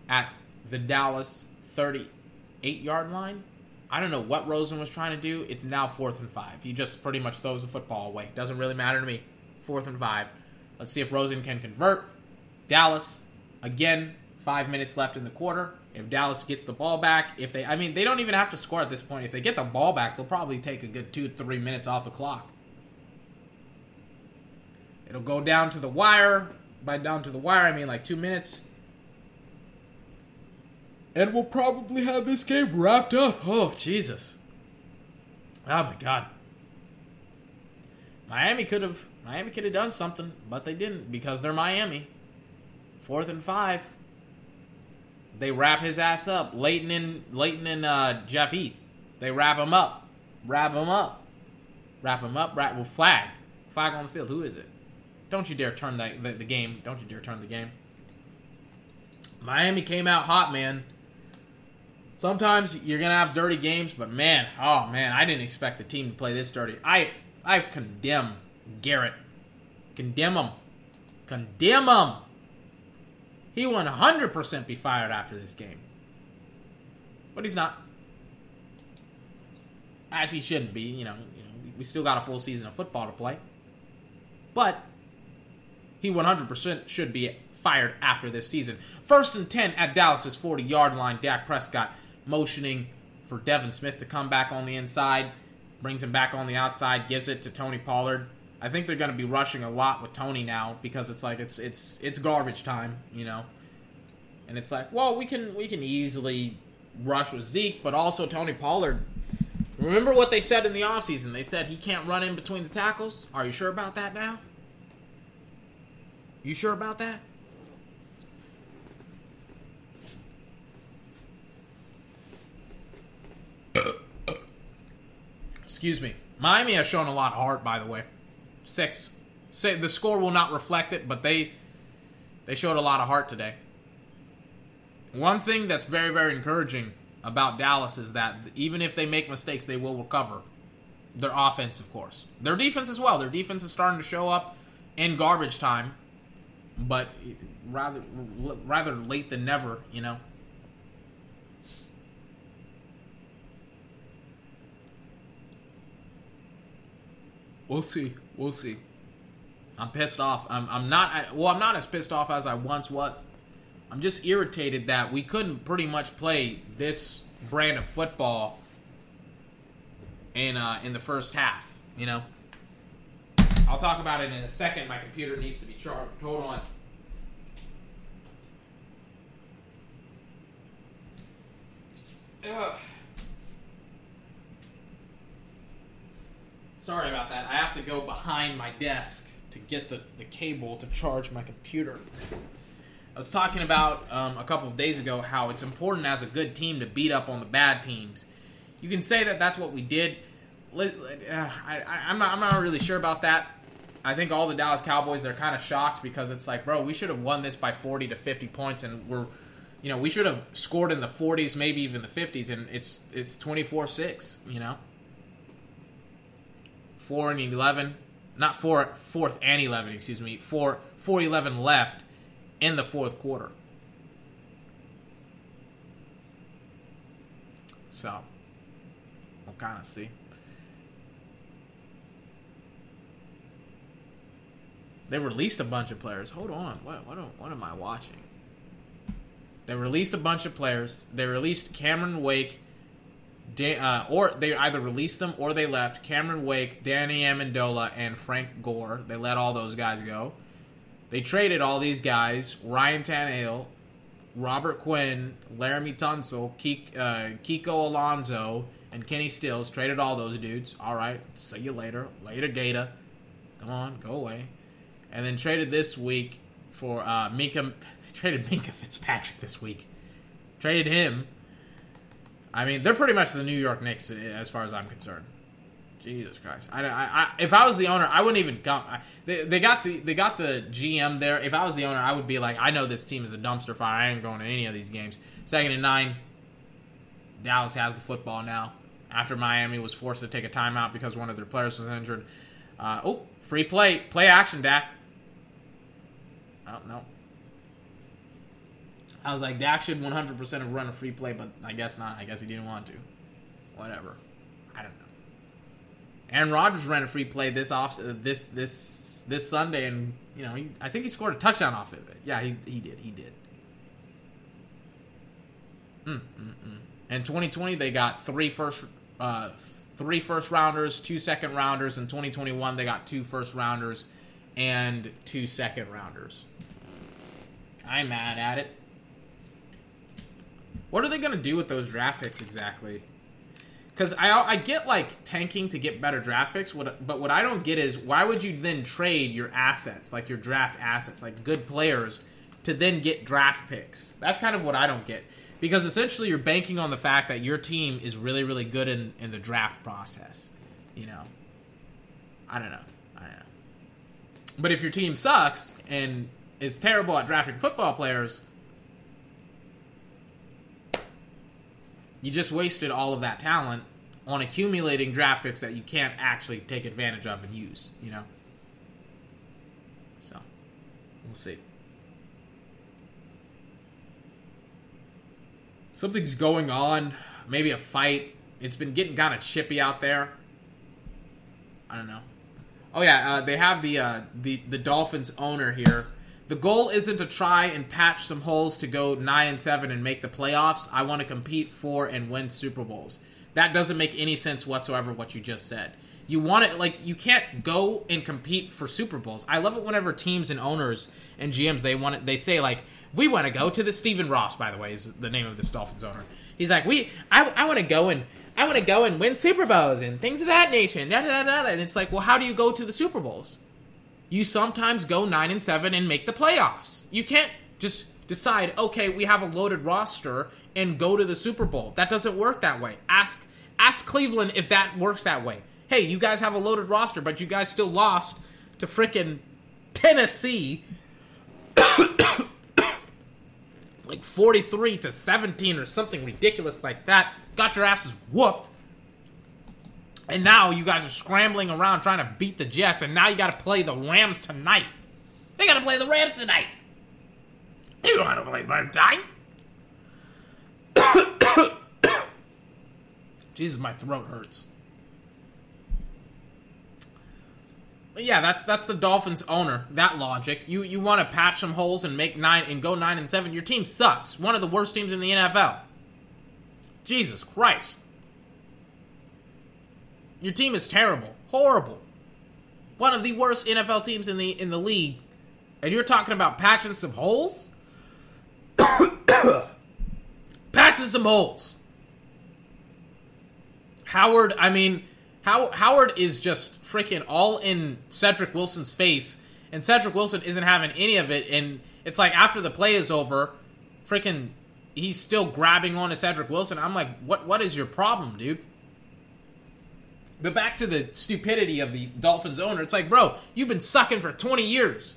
at the Dallas 38 yard line. I don't know what Rosen was trying to do. It's now fourth and five. He just pretty much throws the football away. Doesn't really matter to me. Fourth and five. Let's see if Rosen can convert. Dallas, again, five minutes left in the quarter. If Dallas gets the ball back, if they, I mean, they don't even have to score at this point. If they get the ball back, they'll probably take a good two, three minutes off the clock. It'll go down to the wire by down to the wire, I mean like two minutes. And we'll probably have this game wrapped up. Oh, Jesus. Oh my god. Miami could have Miami could have done something, but they didn't because they're Miami. Fourth and five. They wrap his ass up. Leighton and Leighton and uh, Jeff Heath. They wrap him up. Wrap him up. Wrap him up. Wrap well, flag. Flag on the field. Who is it? Don't you dare turn the, the, the game. Don't you dare turn the game. Miami came out hot, man. Sometimes you're gonna have dirty games, but man, oh man, I didn't expect the team to play this dirty. I I condemn Garrett. Condemn him. Condemn him. He will 100% be fired after this game. But he's not. As he shouldn't be, you know, you know, we still got a full season of football to play. But he 100% should be fired after this season. First and 10 at Dallas's 40 yard line. Dak Prescott motioning for Devin Smith to come back on the inside, brings him back on the outside, gives it to Tony Pollard. I think they're going to be rushing a lot with Tony now because it's like it's it's it's garbage time, you know. And it's like, well, we can we can easily rush with Zeke, but also Tony Pollard. Remember what they said in the offseason? They said he can't run in between the tackles. Are you sure about that now? You sure about that? Excuse me. Miami has shown a lot of heart, by the way. Six. Say the score will not reflect it, but they they showed a lot of heart today. One thing that's very very encouraging about Dallas is that even if they make mistakes, they will recover. Their offense, of course. Their defense as well. Their defense is starting to show up in garbage time, but rather rather late than never, you know. We'll see. We'll see. I'm pissed off. I'm, I'm not. Well, I'm not as pissed off as I once was. I'm just irritated that we couldn't pretty much play this brand of football in uh, in the first half. You know. I'll talk about it in a second. My computer needs to be charged. Hold on. Ugh. Sorry about that. I have to go behind my desk to get the, the cable to charge my computer. I was talking about um, a couple of days ago how it's important as a good team to beat up on the bad teams. You can say that that's what we did. Uh, I, am not, I'm not really sure about that. I think all the Dallas Cowboys they're kind of shocked because it's like, bro, we should have won this by 40 to 50 points, and we're, you know, we should have scored in the 40s, maybe even the 50s, and it's it's 24 six. You know, four and 11, not four, fourth and 11, excuse me, four, four 11 left in the fourth quarter. So, we'll kind of see. They released a bunch of players. Hold on. What, what, what am I watching? They released a bunch of players. They released Cameron Wake, uh, or they either released them or they left. Cameron Wake, Danny Amendola, and Frank Gore. They let all those guys go. They traded all these guys: Ryan Tannehill, Robert Quinn, Laremy Tunsil, uh, Kiko Alonso, and Kenny Stills. Traded all those dudes. All right, see you later. Later, Gator. Come on, go away. And then traded this week for uh, Minkah. Traded Minkah Fitzpatrick this week. Traded him I mean, they're pretty much the New York Knicks as far as I'm concerned. Jesus Christ! I, I, I, if I was the owner, I wouldn't even come. I, they, they got the they got the GM there. If I was the owner, I would be like, I know this team is a dumpster fire. I ain't going to any of these games. Second and nine. Dallas has the football now. After Miami was forced to take a timeout because one of their players was injured. Uh, oh, free play, play action, Dak. Oh no, I was like, Dak should 100% have run a free play, but I guess not. I guess he didn't want to. Whatever. I don't know. Aaron Rodgers ran a free play this off uh, this this this Sunday, and you know, he, I think he scored a touchdown off of it. Yeah, he he did. He did. Mm, mm, mm. In 2020, they got three first uh, three first rounders, two second rounders. In 2021, they got two first rounders and two second rounders. I'm mad at it. What are they gonna do with those draft picks exactly? Because I I get like tanking to get better draft picks, what, but what I don't get is why would you then trade your assets, like your draft assets, like good players, to then get draft picks? That's kind of what I don't get. Because essentially you're banking on the fact that your team is really, really good in, in the draft process. You know. I don't know. I don't know. But if your team sucks and is terrible at drafting football players, you just wasted all of that talent on accumulating draft picks that you can't actually take advantage of and use, you know? So, we'll see. Something's going on, maybe a fight. It's been getting kind of chippy out there. I don't know. Oh yeah, uh, they have the uh, the the Dolphins owner here. The goal isn't to try and patch some holes to go nine and seven and make the playoffs. I want to compete for and win Super Bowls. That doesn't make any sense whatsoever. What you just said. You want it like you can't go and compete for Super Bowls. I love it whenever teams and owners and GMs they want it. They say like we want to go to the Stephen Ross. By the way, is the name of this Dolphins owner. He's like we I, I want to go and I want to go and win Super Bowls and things of that nature. And, da, da, da, da. and it's like, well, how do you go to the Super Bowls? You sometimes go nine and seven and make the playoffs. You can't just decide, okay, we have a loaded roster and go to the Super Bowl. That doesn't work that way. Ask ask Cleveland if that works that way. Hey, you guys have a loaded roster, but you guys still lost to frickin' Tennessee. like 43 to 17 or something ridiculous like that. Got your asses whooped. And now you guys are scrambling around trying to beat the Jets, and now you got to play the Rams tonight. They got to play the Rams tonight. You don't want to play prime time. Jesus, my throat hurts. But yeah, that's that's the Dolphins owner. That logic. You you want to patch some holes and make nine and go nine and seven. Your team sucks. One of the worst teams in the NFL. Jesus Christ. Your team is terrible, horrible. One of the worst NFL teams in the in the league. And you're talking about patching some holes? patching some holes. Howard, I mean, How, Howard is just freaking all in Cedric Wilson's face, and Cedric Wilson isn't having any of it. And it's like after the play is over, freaking, he's still grabbing on to Cedric Wilson. I'm like, what? What is your problem, dude? But back to the stupidity of the Dolphins owner. It's like, bro, you've been sucking for 20 years.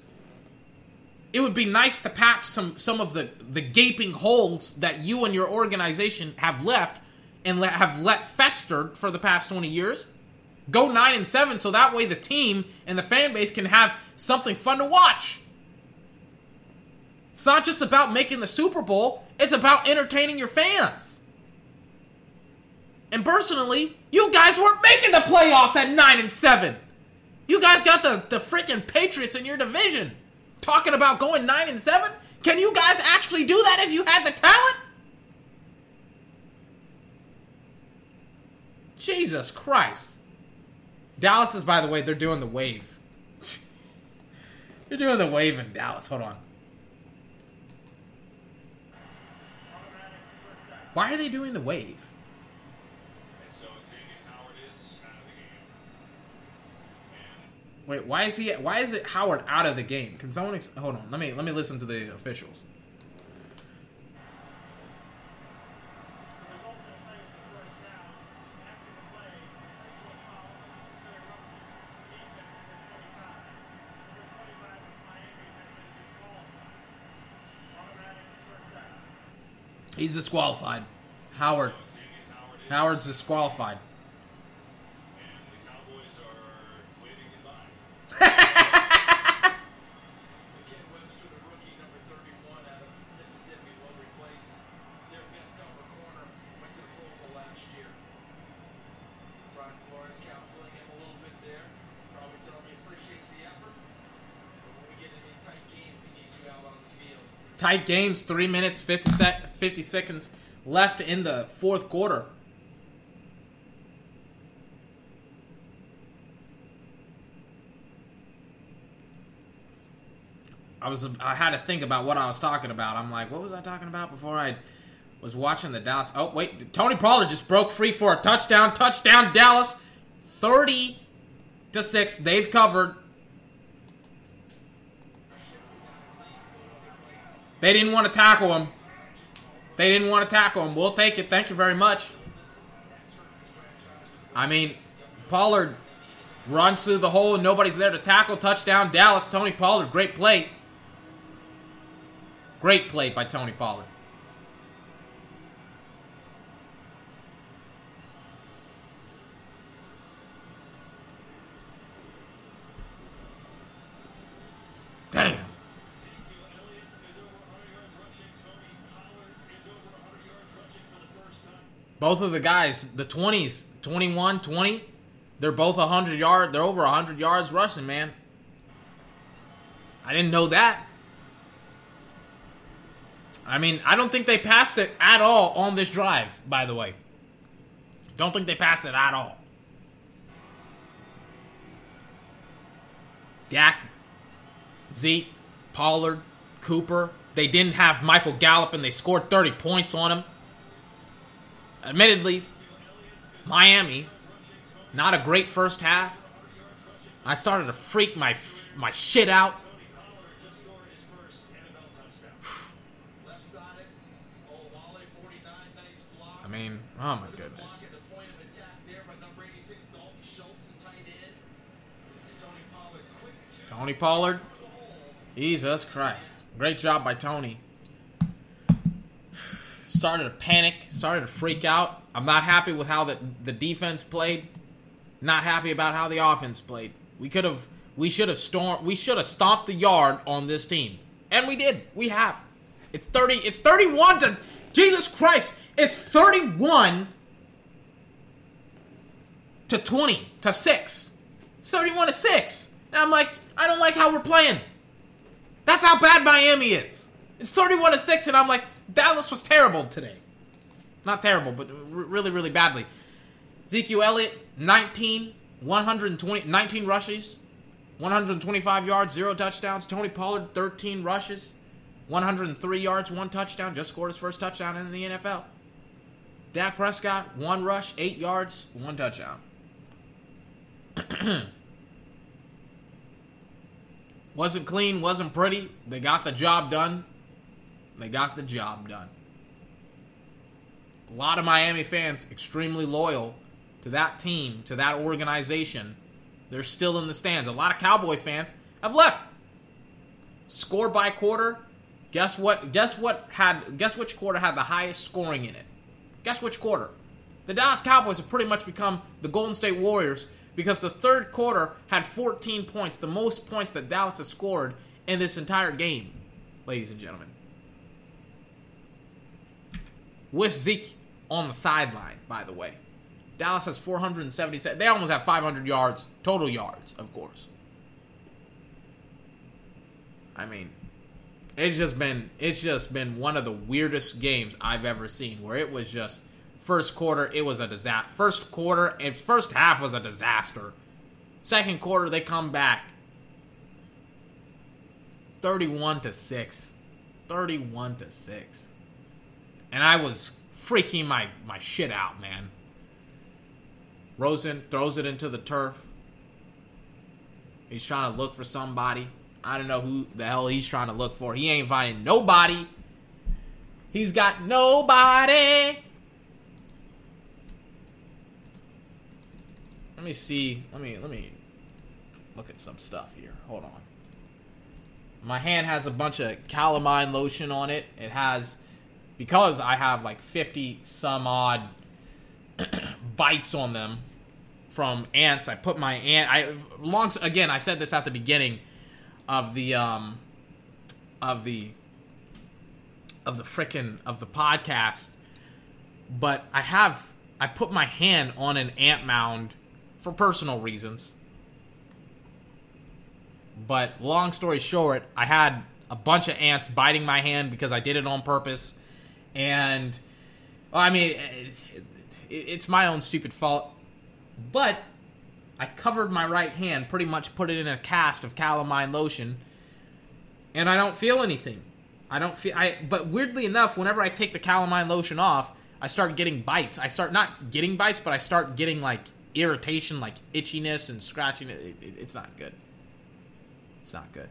It would be nice to patch some some of the the gaping holes that you and your organization have left and let, have let festered for the past 20 years. Go 9 and 7 so that way the team and the fan base can have something fun to watch. It's not just about making the Super Bowl, it's about entertaining your fans. And personally, you guys weren't making the playoffs at 9 and 7. You guys got the, the freaking Patriots in your division. Talking about going 9 and 7? Can you guys actually do that if you had the talent? Jesus Christ. Dallas is, by the way, they're doing the wave. they're doing the wave in Dallas. Hold on. Why are they doing the wave? So Xavier Howard is out of the game. And Wait, why is he? Why is it Howard out of the game? Can someone ex- hold on? Let me let me listen to the officials. He's disqualified. Howard. Howard's disqualified. Tight games, three minutes, 50, sec- 50 seconds left in the fourth quarter. I was I had to think about what I was talking about. I'm like, what was I talking about before I was watching the Dallas. Oh wait, Tony Pollard just broke free for a touchdown. Touchdown, Dallas. Thirty to six. They've covered. They didn't want to tackle him. They didn't want to tackle him. We'll take it. Thank you very much. I mean, Pollard runs through the hole and nobody's there to tackle. Touchdown, Dallas. Tony Pollard, great play. Great play by Tony Pollard. Damn. Both of the guys, the 20s, 21, 20, they're both 100 yard. They're over 100 yards rushing, man. I didn't know that. I mean, I don't think they passed it at all on this drive, by the way. Don't think they passed it at all. Dak, Zeke, Pollard, Cooper. They didn't have Michael Gallup and they scored 30 points on him. Admittedly, Miami, not a great first half. I started to freak my my shit out. Left side. Olawale, 49, nice block. I mean, oh my goodness. At the point of attack there by number 86, Dalton Schultz, the tight end. Tony Pollard. Tony Pollard. Jesus Christ. Great job by Tony. Started to panic, started to freak out. I'm not happy with how the, the defense played. Not happy about how the offense played. We could have we should have stormed we should have stomped the yard on this team. And we did. We have. It's 30 it's 31 to Jesus Christ. It's 31 to 20 to 6. It's 31 to 6. And I'm like, I don't like how we're playing. That's how bad Miami is. It's 31 to 6 and I'm like, Dallas was terrible today. Not terrible, but really really badly. Ezekiel Elliott 19 120 19 rushes, 125 yards, 0 touchdowns. Tony Pollard 13 rushes, 103 yards, 1 touchdown, just scored his first touchdown in the NFL. Dak Prescott, 1 rush, 8 yards, 1 touchdown. wasn't clean, wasn't pretty. They got the job done. They got the job done. A lot of Miami fans extremely loyal to that team, to that organization. They're still in the stands. A lot of Cowboy fans have left. Score by quarter. Guess what? Guess what had guess which quarter had the highest scoring in it? Guess which quarter? The Dallas Cowboys have pretty much become the Golden State Warriors because the third quarter had 14 points, the most points that Dallas has scored in this entire game, ladies and gentlemen. With Zeke on the sideline, by the way. Dallas has 477. They almost have 500 yards, total yards, of course. I mean, it's just been it's just been one of the weirdest games I've ever seen where it was just first quarter it was a disaster. First quarter and first half was a disaster. Second quarter they come back 31 to 6. 31 to 6. And I was freaking my my shit out, man. Rosen throws it into the turf. He's trying to look for somebody. I don't know who the hell he's trying to look for. He ain't finding nobody. He's got nobody. Let me see. Let me let me look at some stuff here. Hold on. My hand has a bunch of calamine lotion on it. It has because I have like 50 some odd bites on them from ants. I put my ant. I long again. I said this at the beginning of the um of the of the frickin' of the podcast, but I have I put my hand on an ant mound for personal reasons. But long story short, I had a bunch of ants biting my hand because I did it on purpose, and well, I mean, it, it, it's my own stupid fault. But I covered my right hand, pretty much put it in a cast of calamine lotion, and I don't feel anything. I don't feel I but weirdly enough, whenever I take the calamine lotion off, I start getting bites. I start not getting bites, but I start getting like irritation, like itchiness and scratching. It, it, it's not good. It's not good.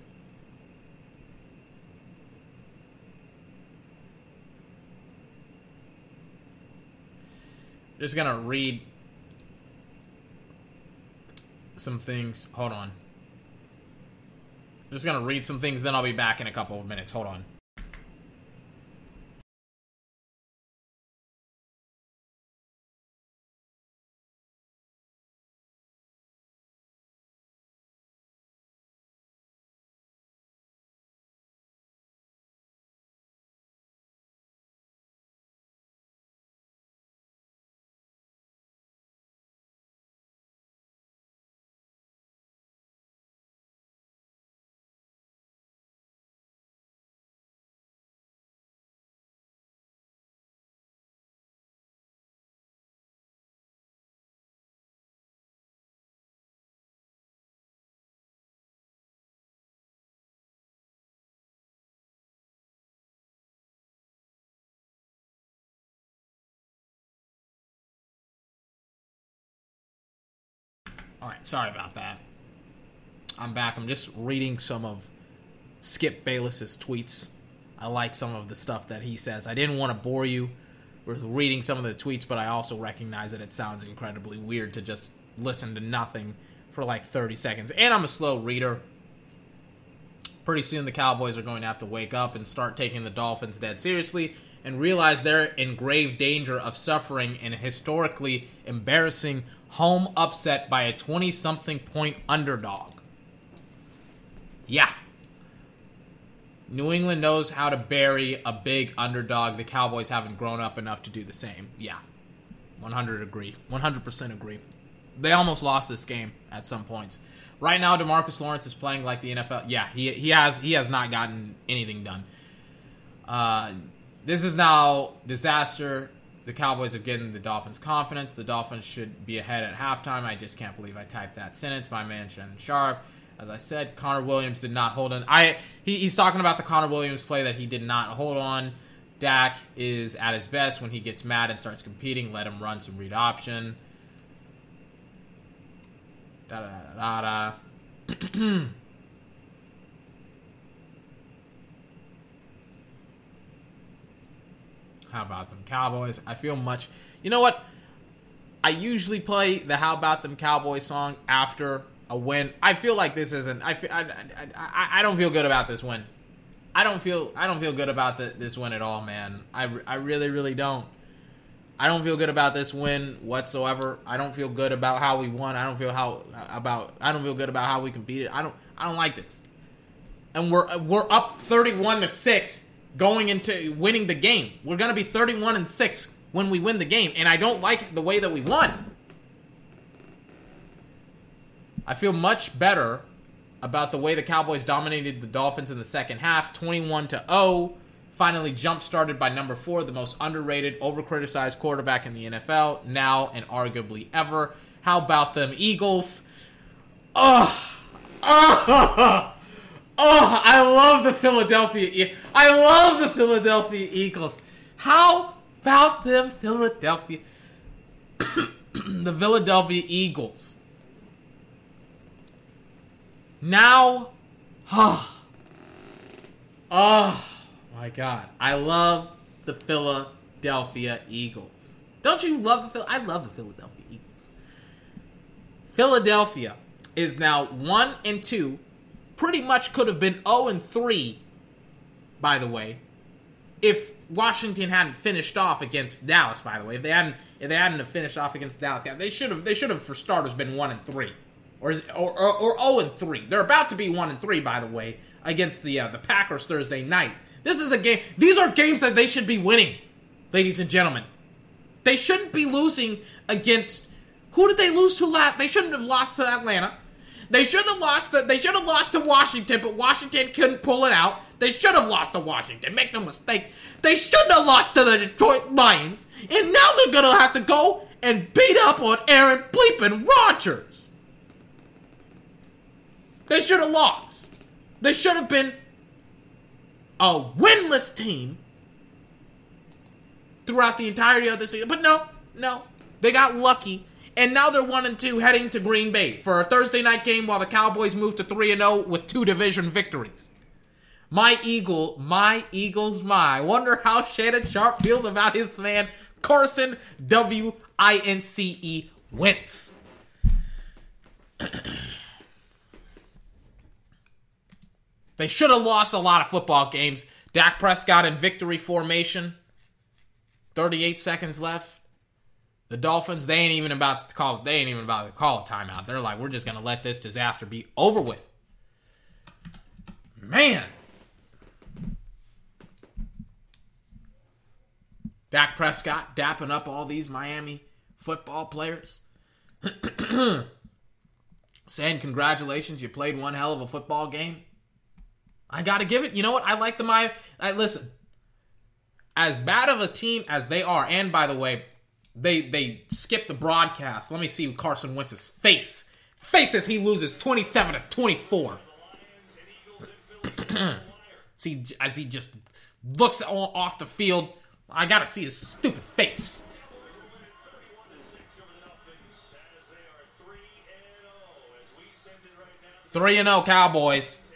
Just gonna read some things. Hold on. Just gonna read some things, then I'll be back in a couple of minutes. Hold on. All right, sorry about that. I'm back. I'm just reading some of Skip Bayless's tweets. I like some of the stuff that he says. I didn't want to bore you with reading some of the tweets, but I also recognize that it sounds incredibly weird to just listen to nothing for like 30 seconds. And I'm a slow reader. Pretty soon the Cowboys are going to have to wake up and start taking the Dolphins dead seriously and realize they're in grave danger of suffering an historically embarrassing home upset by a 20 something point underdog. Yeah. New England knows how to bury a big underdog. The Cowboys haven't grown up enough to do the same. Yeah. 100 agree. 100% agree. They almost lost this game at some points. Right now DeMarcus Lawrence is playing like the NFL. Yeah, he he has he has not gotten anything done. Uh this is now disaster. The Cowboys are getting the Dolphins confidence. The Dolphins should be ahead at halftime. I just can't believe I typed that sentence. My man Shannon Sharpe. As I said, Connor Williams did not hold on. I he, he's talking about the Connor Williams play that he did not hold on. Dak is at his best when he gets mad and starts competing. Let him run some read option. Da da da da. How about them Cowboys? I feel much. You know what? I usually play the "How About Them Cowboys" song after a win. I feel like this isn't. I feel. I, I, I, I don't feel good about this win. I don't feel. I don't feel good about the, this win at all, man. I, I really, really don't. I don't feel good about this win whatsoever. I don't feel good about how we won. I don't feel how about. I don't feel good about how we competed. I don't. I don't like this. And we're we're up thirty-one to six going into winning the game. We're going to be 31 and 6 when we win the game, and I don't like the way that we won. I feel much better about the way the Cowboys dominated the Dolphins in the second half, 21 to 0. Finally jump started by number 4, the most underrated, overcriticized quarterback in the NFL now and arguably ever. How about them Eagles? Ugh. Ugh. Oh, I love the Philadelphia. I love the Philadelphia Eagles. How about them Philadelphia? the Philadelphia Eagles. Now, oh, oh my God, I love the Philadelphia Eagles. Don't you love the? Phil? I love the Philadelphia Eagles. Philadelphia is now one and two pretty much could have been 0 and 3, by the way, if Washington hadn't finished off against Dallas. By the way, if they hadn't if they hadn't finished off against Dallas, they should have they should have for starters been one and three, or or or, or 0 and 3. They're about to be one and three, by the way, against the uh, the Packers Thursday night. This is a game. These are games that they should be winning, ladies and gentlemen. They shouldn't be losing against. Who did they lose to last? They shouldn't have lost to Atlanta. They should have lost. The, they should have lost to Washington, but Washington couldn't pull it out. They should have lost to Washington. Make no mistake. They should have lost to the Detroit Lions, and now they're gonna have to go and beat up on Aaron Bleeping Rodgers. They should have lost. They should have been a winless team throughout the entirety of the season. But no, no, they got lucky, and now they're one and two, heading to Green Bay for a Thursday night game, while the Cowboys move to three and zero with two division victories. My Eagle, my Eagles, my. Wonder how Shannon Sharpe feels about his man Carson W I N C E Wentz. they should have lost a lot of football games. Dak Prescott in victory formation. 38 seconds left. The Dolphins, they ain't even about to call they ain't even about to call a timeout. They're like, we're just gonna let this disaster be over with. Man. Dak Prescott dapping up all these Miami football players. Saying congratulations, you played one hell of a football game. I gotta give it. You know what? I like the my. I listen. As bad of a team as they are, and by the way, they they skip the broadcast. Let me see Carson Wentz's face. Face as he loses twenty seven to twenty four. see as he just looks off the field. I gotta see his stupid face. Three and zero Cowboys.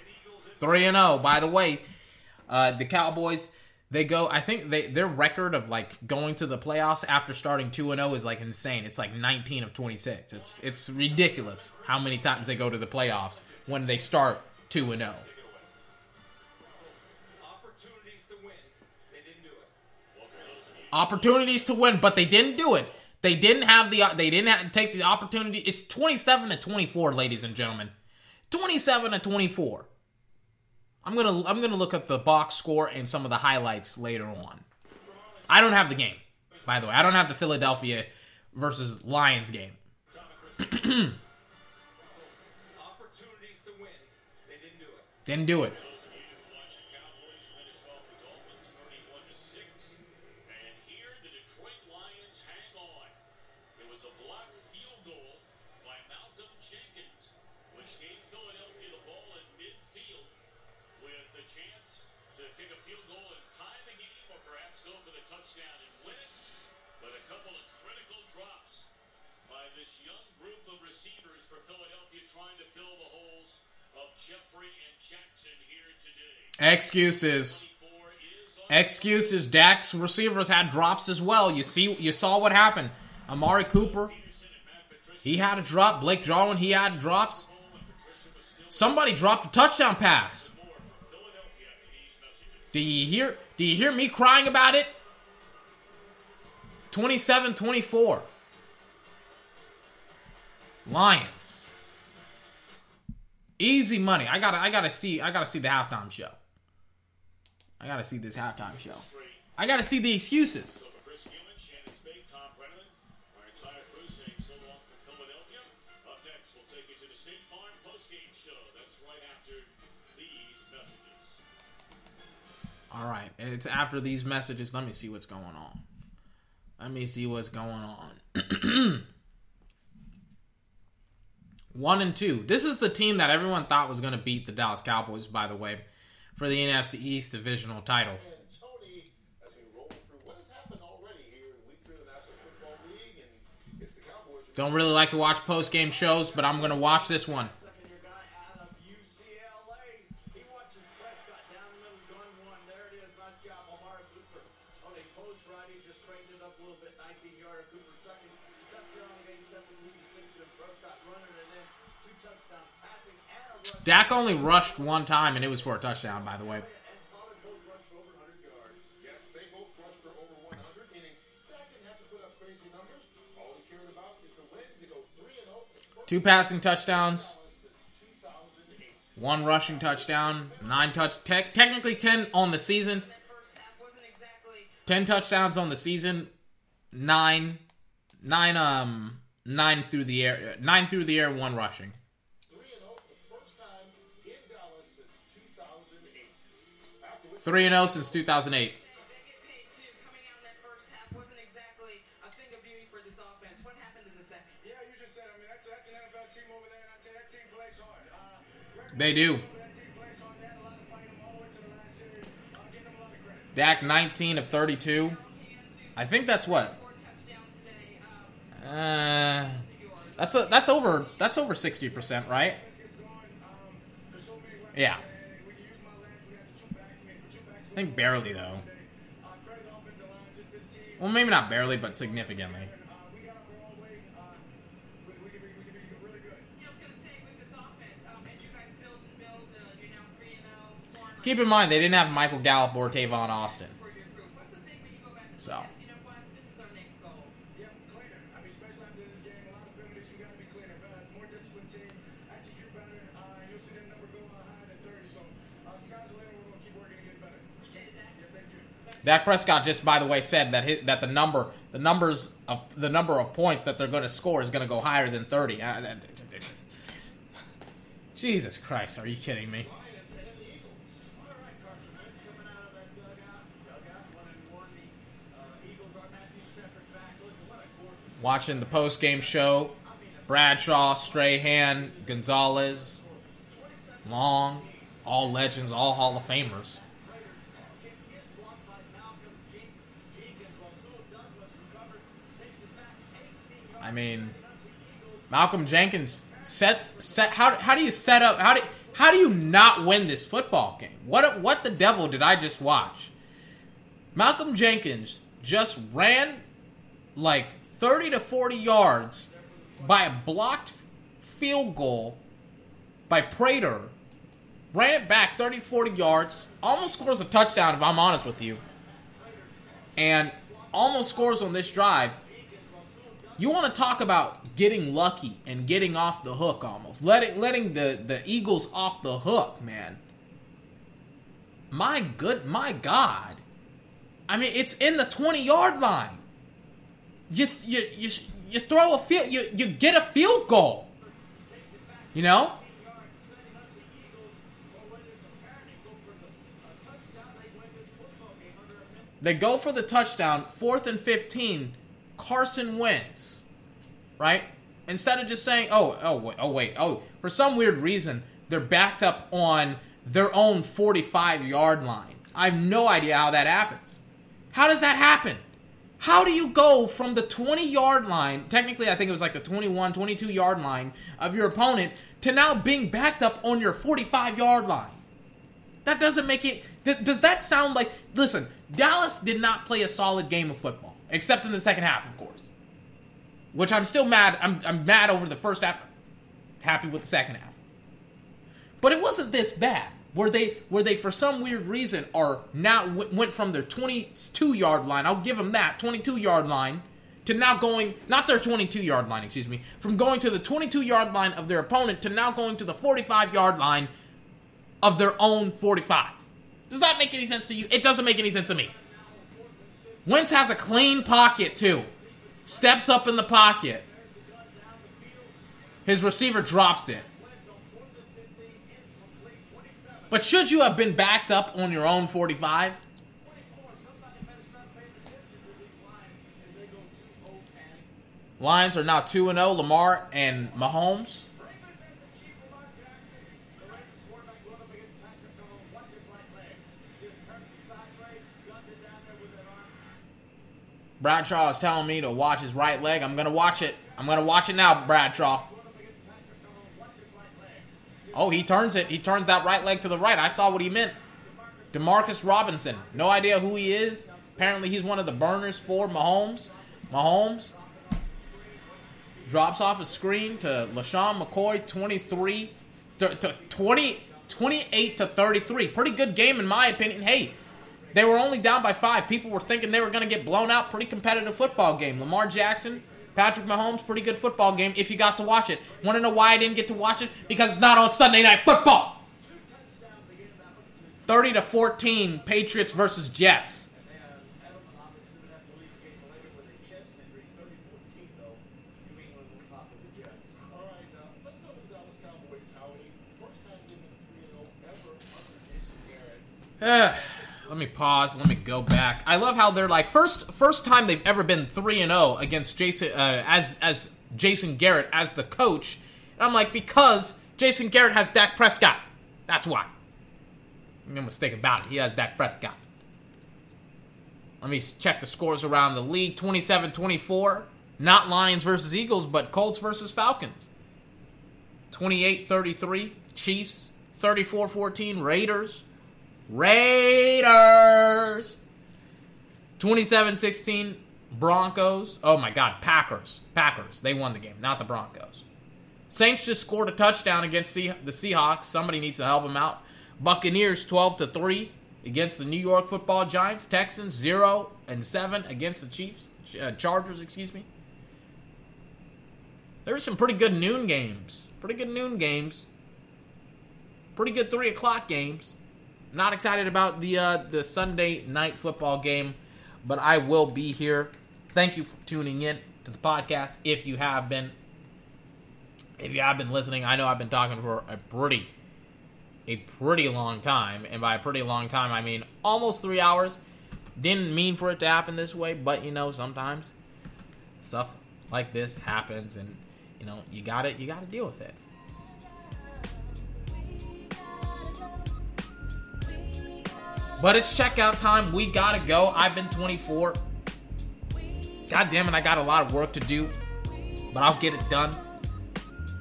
Three and zero. By the way, uh, the Cowboys they go. I think they their record of like going to the playoffs after starting two and zero is like insane. It's like nineteen of twenty six. It's it's ridiculous how many times they go to the playoffs when they start two and zero. Opportunities to win. They didn't do it. Opportunities to win, but they didn't do it. They didn't have the. They didn't have, take the opportunity. It's twenty seven to twenty four, ladies and gentlemen. Twenty seven to twenty four. I'm gonna I'm gonna look up the box score and some of the highlights later on. I don't have the game, by the way. I don't have the Philadelphia versus Lions game. Opportunities to win. They didn't do it. Trying to fill the holes of Jeffery and Jackson here today. Excuses. 24 is on Excuses. Dax receivers had drops as well. You see, you saw what happened. Amari Cooper, he had a drop. Blake Jarwin, he had drops. Somebody dropped a touchdown pass. Do you hear? Do you hear me crying about it? 27-24. Lions. Easy money. I gotta. I gotta see. I gotta see the halftime show. I gotta see this halftime show. I gotta see the excuses. All right, it's after these messages. Let me see what's going on. Let me see what's going on. One and two. This is the team that everyone thought was going to beat the Dallas Cowboys. By the way, for the NFC East divisional title. Tony, as we roll through what has happened already here in week three of the National Football League, and it's the Cowboys. Don't really like to watch post game shows, but I'm going to watch this one. Dak only rushed one time, and it was for a touchdown, by the way. And Pollard both rushed for over 100 yards. Yes, they both rushed for over 100, meaning Dak didn't have to put up crazy numbers. All he cared about is the win to go 3 and 0 for the first Two passing touchdowns, time since 2008. one rushing touchdown, nine touch, te- technically ten on the season. 10 touchdowns on the season, 9 9 um 9 through the air, 9 through the air, 1 rushing. 3 and 0 since 2008. they do. Dak 19 of 32. I think that's what. Uh, that's a, that's over that's over 60%, right? Yeah. I think barely though. Well, maybe not barely, but significantly. Keep in mind they didn't have Michael Gallup or Tavon Austin. for Dak Prescott just, by the way, said that his, that the number, the numbers of the number of points that they're going to score is going to go higher than thirty. Jesus Christ, are you kidding me? Watching the post game show, Bradshaw, Strahan, Gonzalez, Long, all legends, all Hall of Famers. I mean, Malcolm Jenkins sets set. How how do you set up? How do how do you not win this football game? What what the devil did I just watch? Malcolm Jenkins just ran like thirty to forty yards by a blocked field goal by Prater. Ran it back 30 40 yards. Almost scores a touchdown, if I'm honest with you. And almost scores on this drive. You want to talk about getting lucky and getting off the hook almost. Letting letting the, the Eagles off the hook, man. My good my God. I mean, it's in the 20 yard line. You you you you throw a field you you get a field goal. You know? They go for the touchdown, fourth and 15, Carson Wentz, right? Instead of just saying, oh, oh, wait, oh, wait, oh, for some weird reason, they're backed up on their own 45 yard line. I have no idea how that happens. How does that happen? How do you go from the 20 yard line, technically, I think it was like the 21, 22 yard line of your opponent, to now being backed up on your 45 yard line? That doesn't make it. Does that sound like? Listen, Dallas did not play a solid game of football, except in the second half, of course. Which I'm still mad. I'm I'm mad over the first half. Happy with the second half. But it wasn't this bad. Where they where they for some weird reason are now w- went from their 22 yard line. I'll give them that 22 yard line to now going not their 22 yard line. Excuse me. From going to the 22 yard line of their opponent to now going to the 45 yard line of their own 45. Does that make any sense to you? It doesn't make any sense to me. Wentz has a clean pocket, too. Steps up in the pocket. His receiver drops it. But should you have been backed up on your own 45? Lions are now 2 0. Lamar and Mahomes. Bradshaw is telling me to watch his right leg. I'm gonna watch it. I'm gonna watch it now, Bradshaw. Oh, he turns it. He turns that right leg to the right. I saw what he meant. Demarcus Robinson. No idea who he is. Apparently, he's one of the burners for Mahomes. Mahomes drops off a screen to LeSean McCoy, 23 to, to 20, 28 to 33. Pretty good game, in my opinion. Hey, they were only down by five. People were thinking they were going to get blown out. Pretty competitive football game. Lamar Jackson, Patrick Mahomes, pretty good football game if you got to watch it. Want to know why I didn't get to watch it? Because it's not on Sunday Night Football. 30 to 14, Patriots versus Jets. All right, now let's go to the Dallas Cowboys, Howie. First time getting 3 0 ever under Jason Garrett. let me pause. Let me go back. I love how they're like first first time they've ever been three and zero against Jason uh, as as Jason Garrett as the coach. And I'm like because Jason Garrett has Dak Prescott. That's why. No mistake about it. He has Dak Prescott. Let me check the scores around the league 27 24. Not Lions versus Eagles, but Colts versus Falcons. 28 33. Chiefs. 34 14. Raiders. Raiders. 27 16. Broncos. Oh my God. Packers. Packers. They won the game, not the Broncos. Saints just scored a touchdown against the Seahawks. Somebody needs to help them out. Buccaneers 12 to 3 against the New York Football Giants. Texans 0 and 7 against the Chiefs. Uh, Chargers, excuse me. There were some pretty good noon games. Pretty good noon games. Pretty good 3 o'clock games. Not excited about the uh, the Sunday night football game, but I will be here. Thank you for tuning in to the podcast. If you have been, if you have been listening, I know I've been talking for a pretty, a pretty long time, and by a pretty long time I mean almost three hours. Didn't mean for it to happen this way, but you know sometimes stuff like this happens, and you know you got it. You got to deal with it. But it's checkout time. We gotta go. I've been 24. God damn it, I got a lot of work to do, but I'll get it done.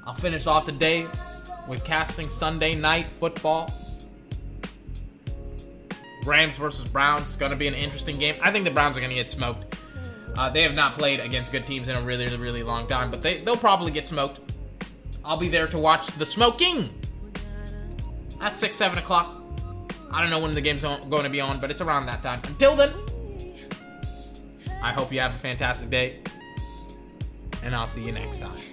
I'll finish off today with casting Sunday night football. Rams versus Browns to be an interesting game. I think the Browns are to get smoked. Uh, they have not played against good teams in a really, really really long time, but they, they'll probably get smoked. I'll be there to watch the smoking at 6, 7 o'clock. I don't know when the game's going to be on, but it's around that time. Until then, I hope you have a fantastic day, and I'll see you next time.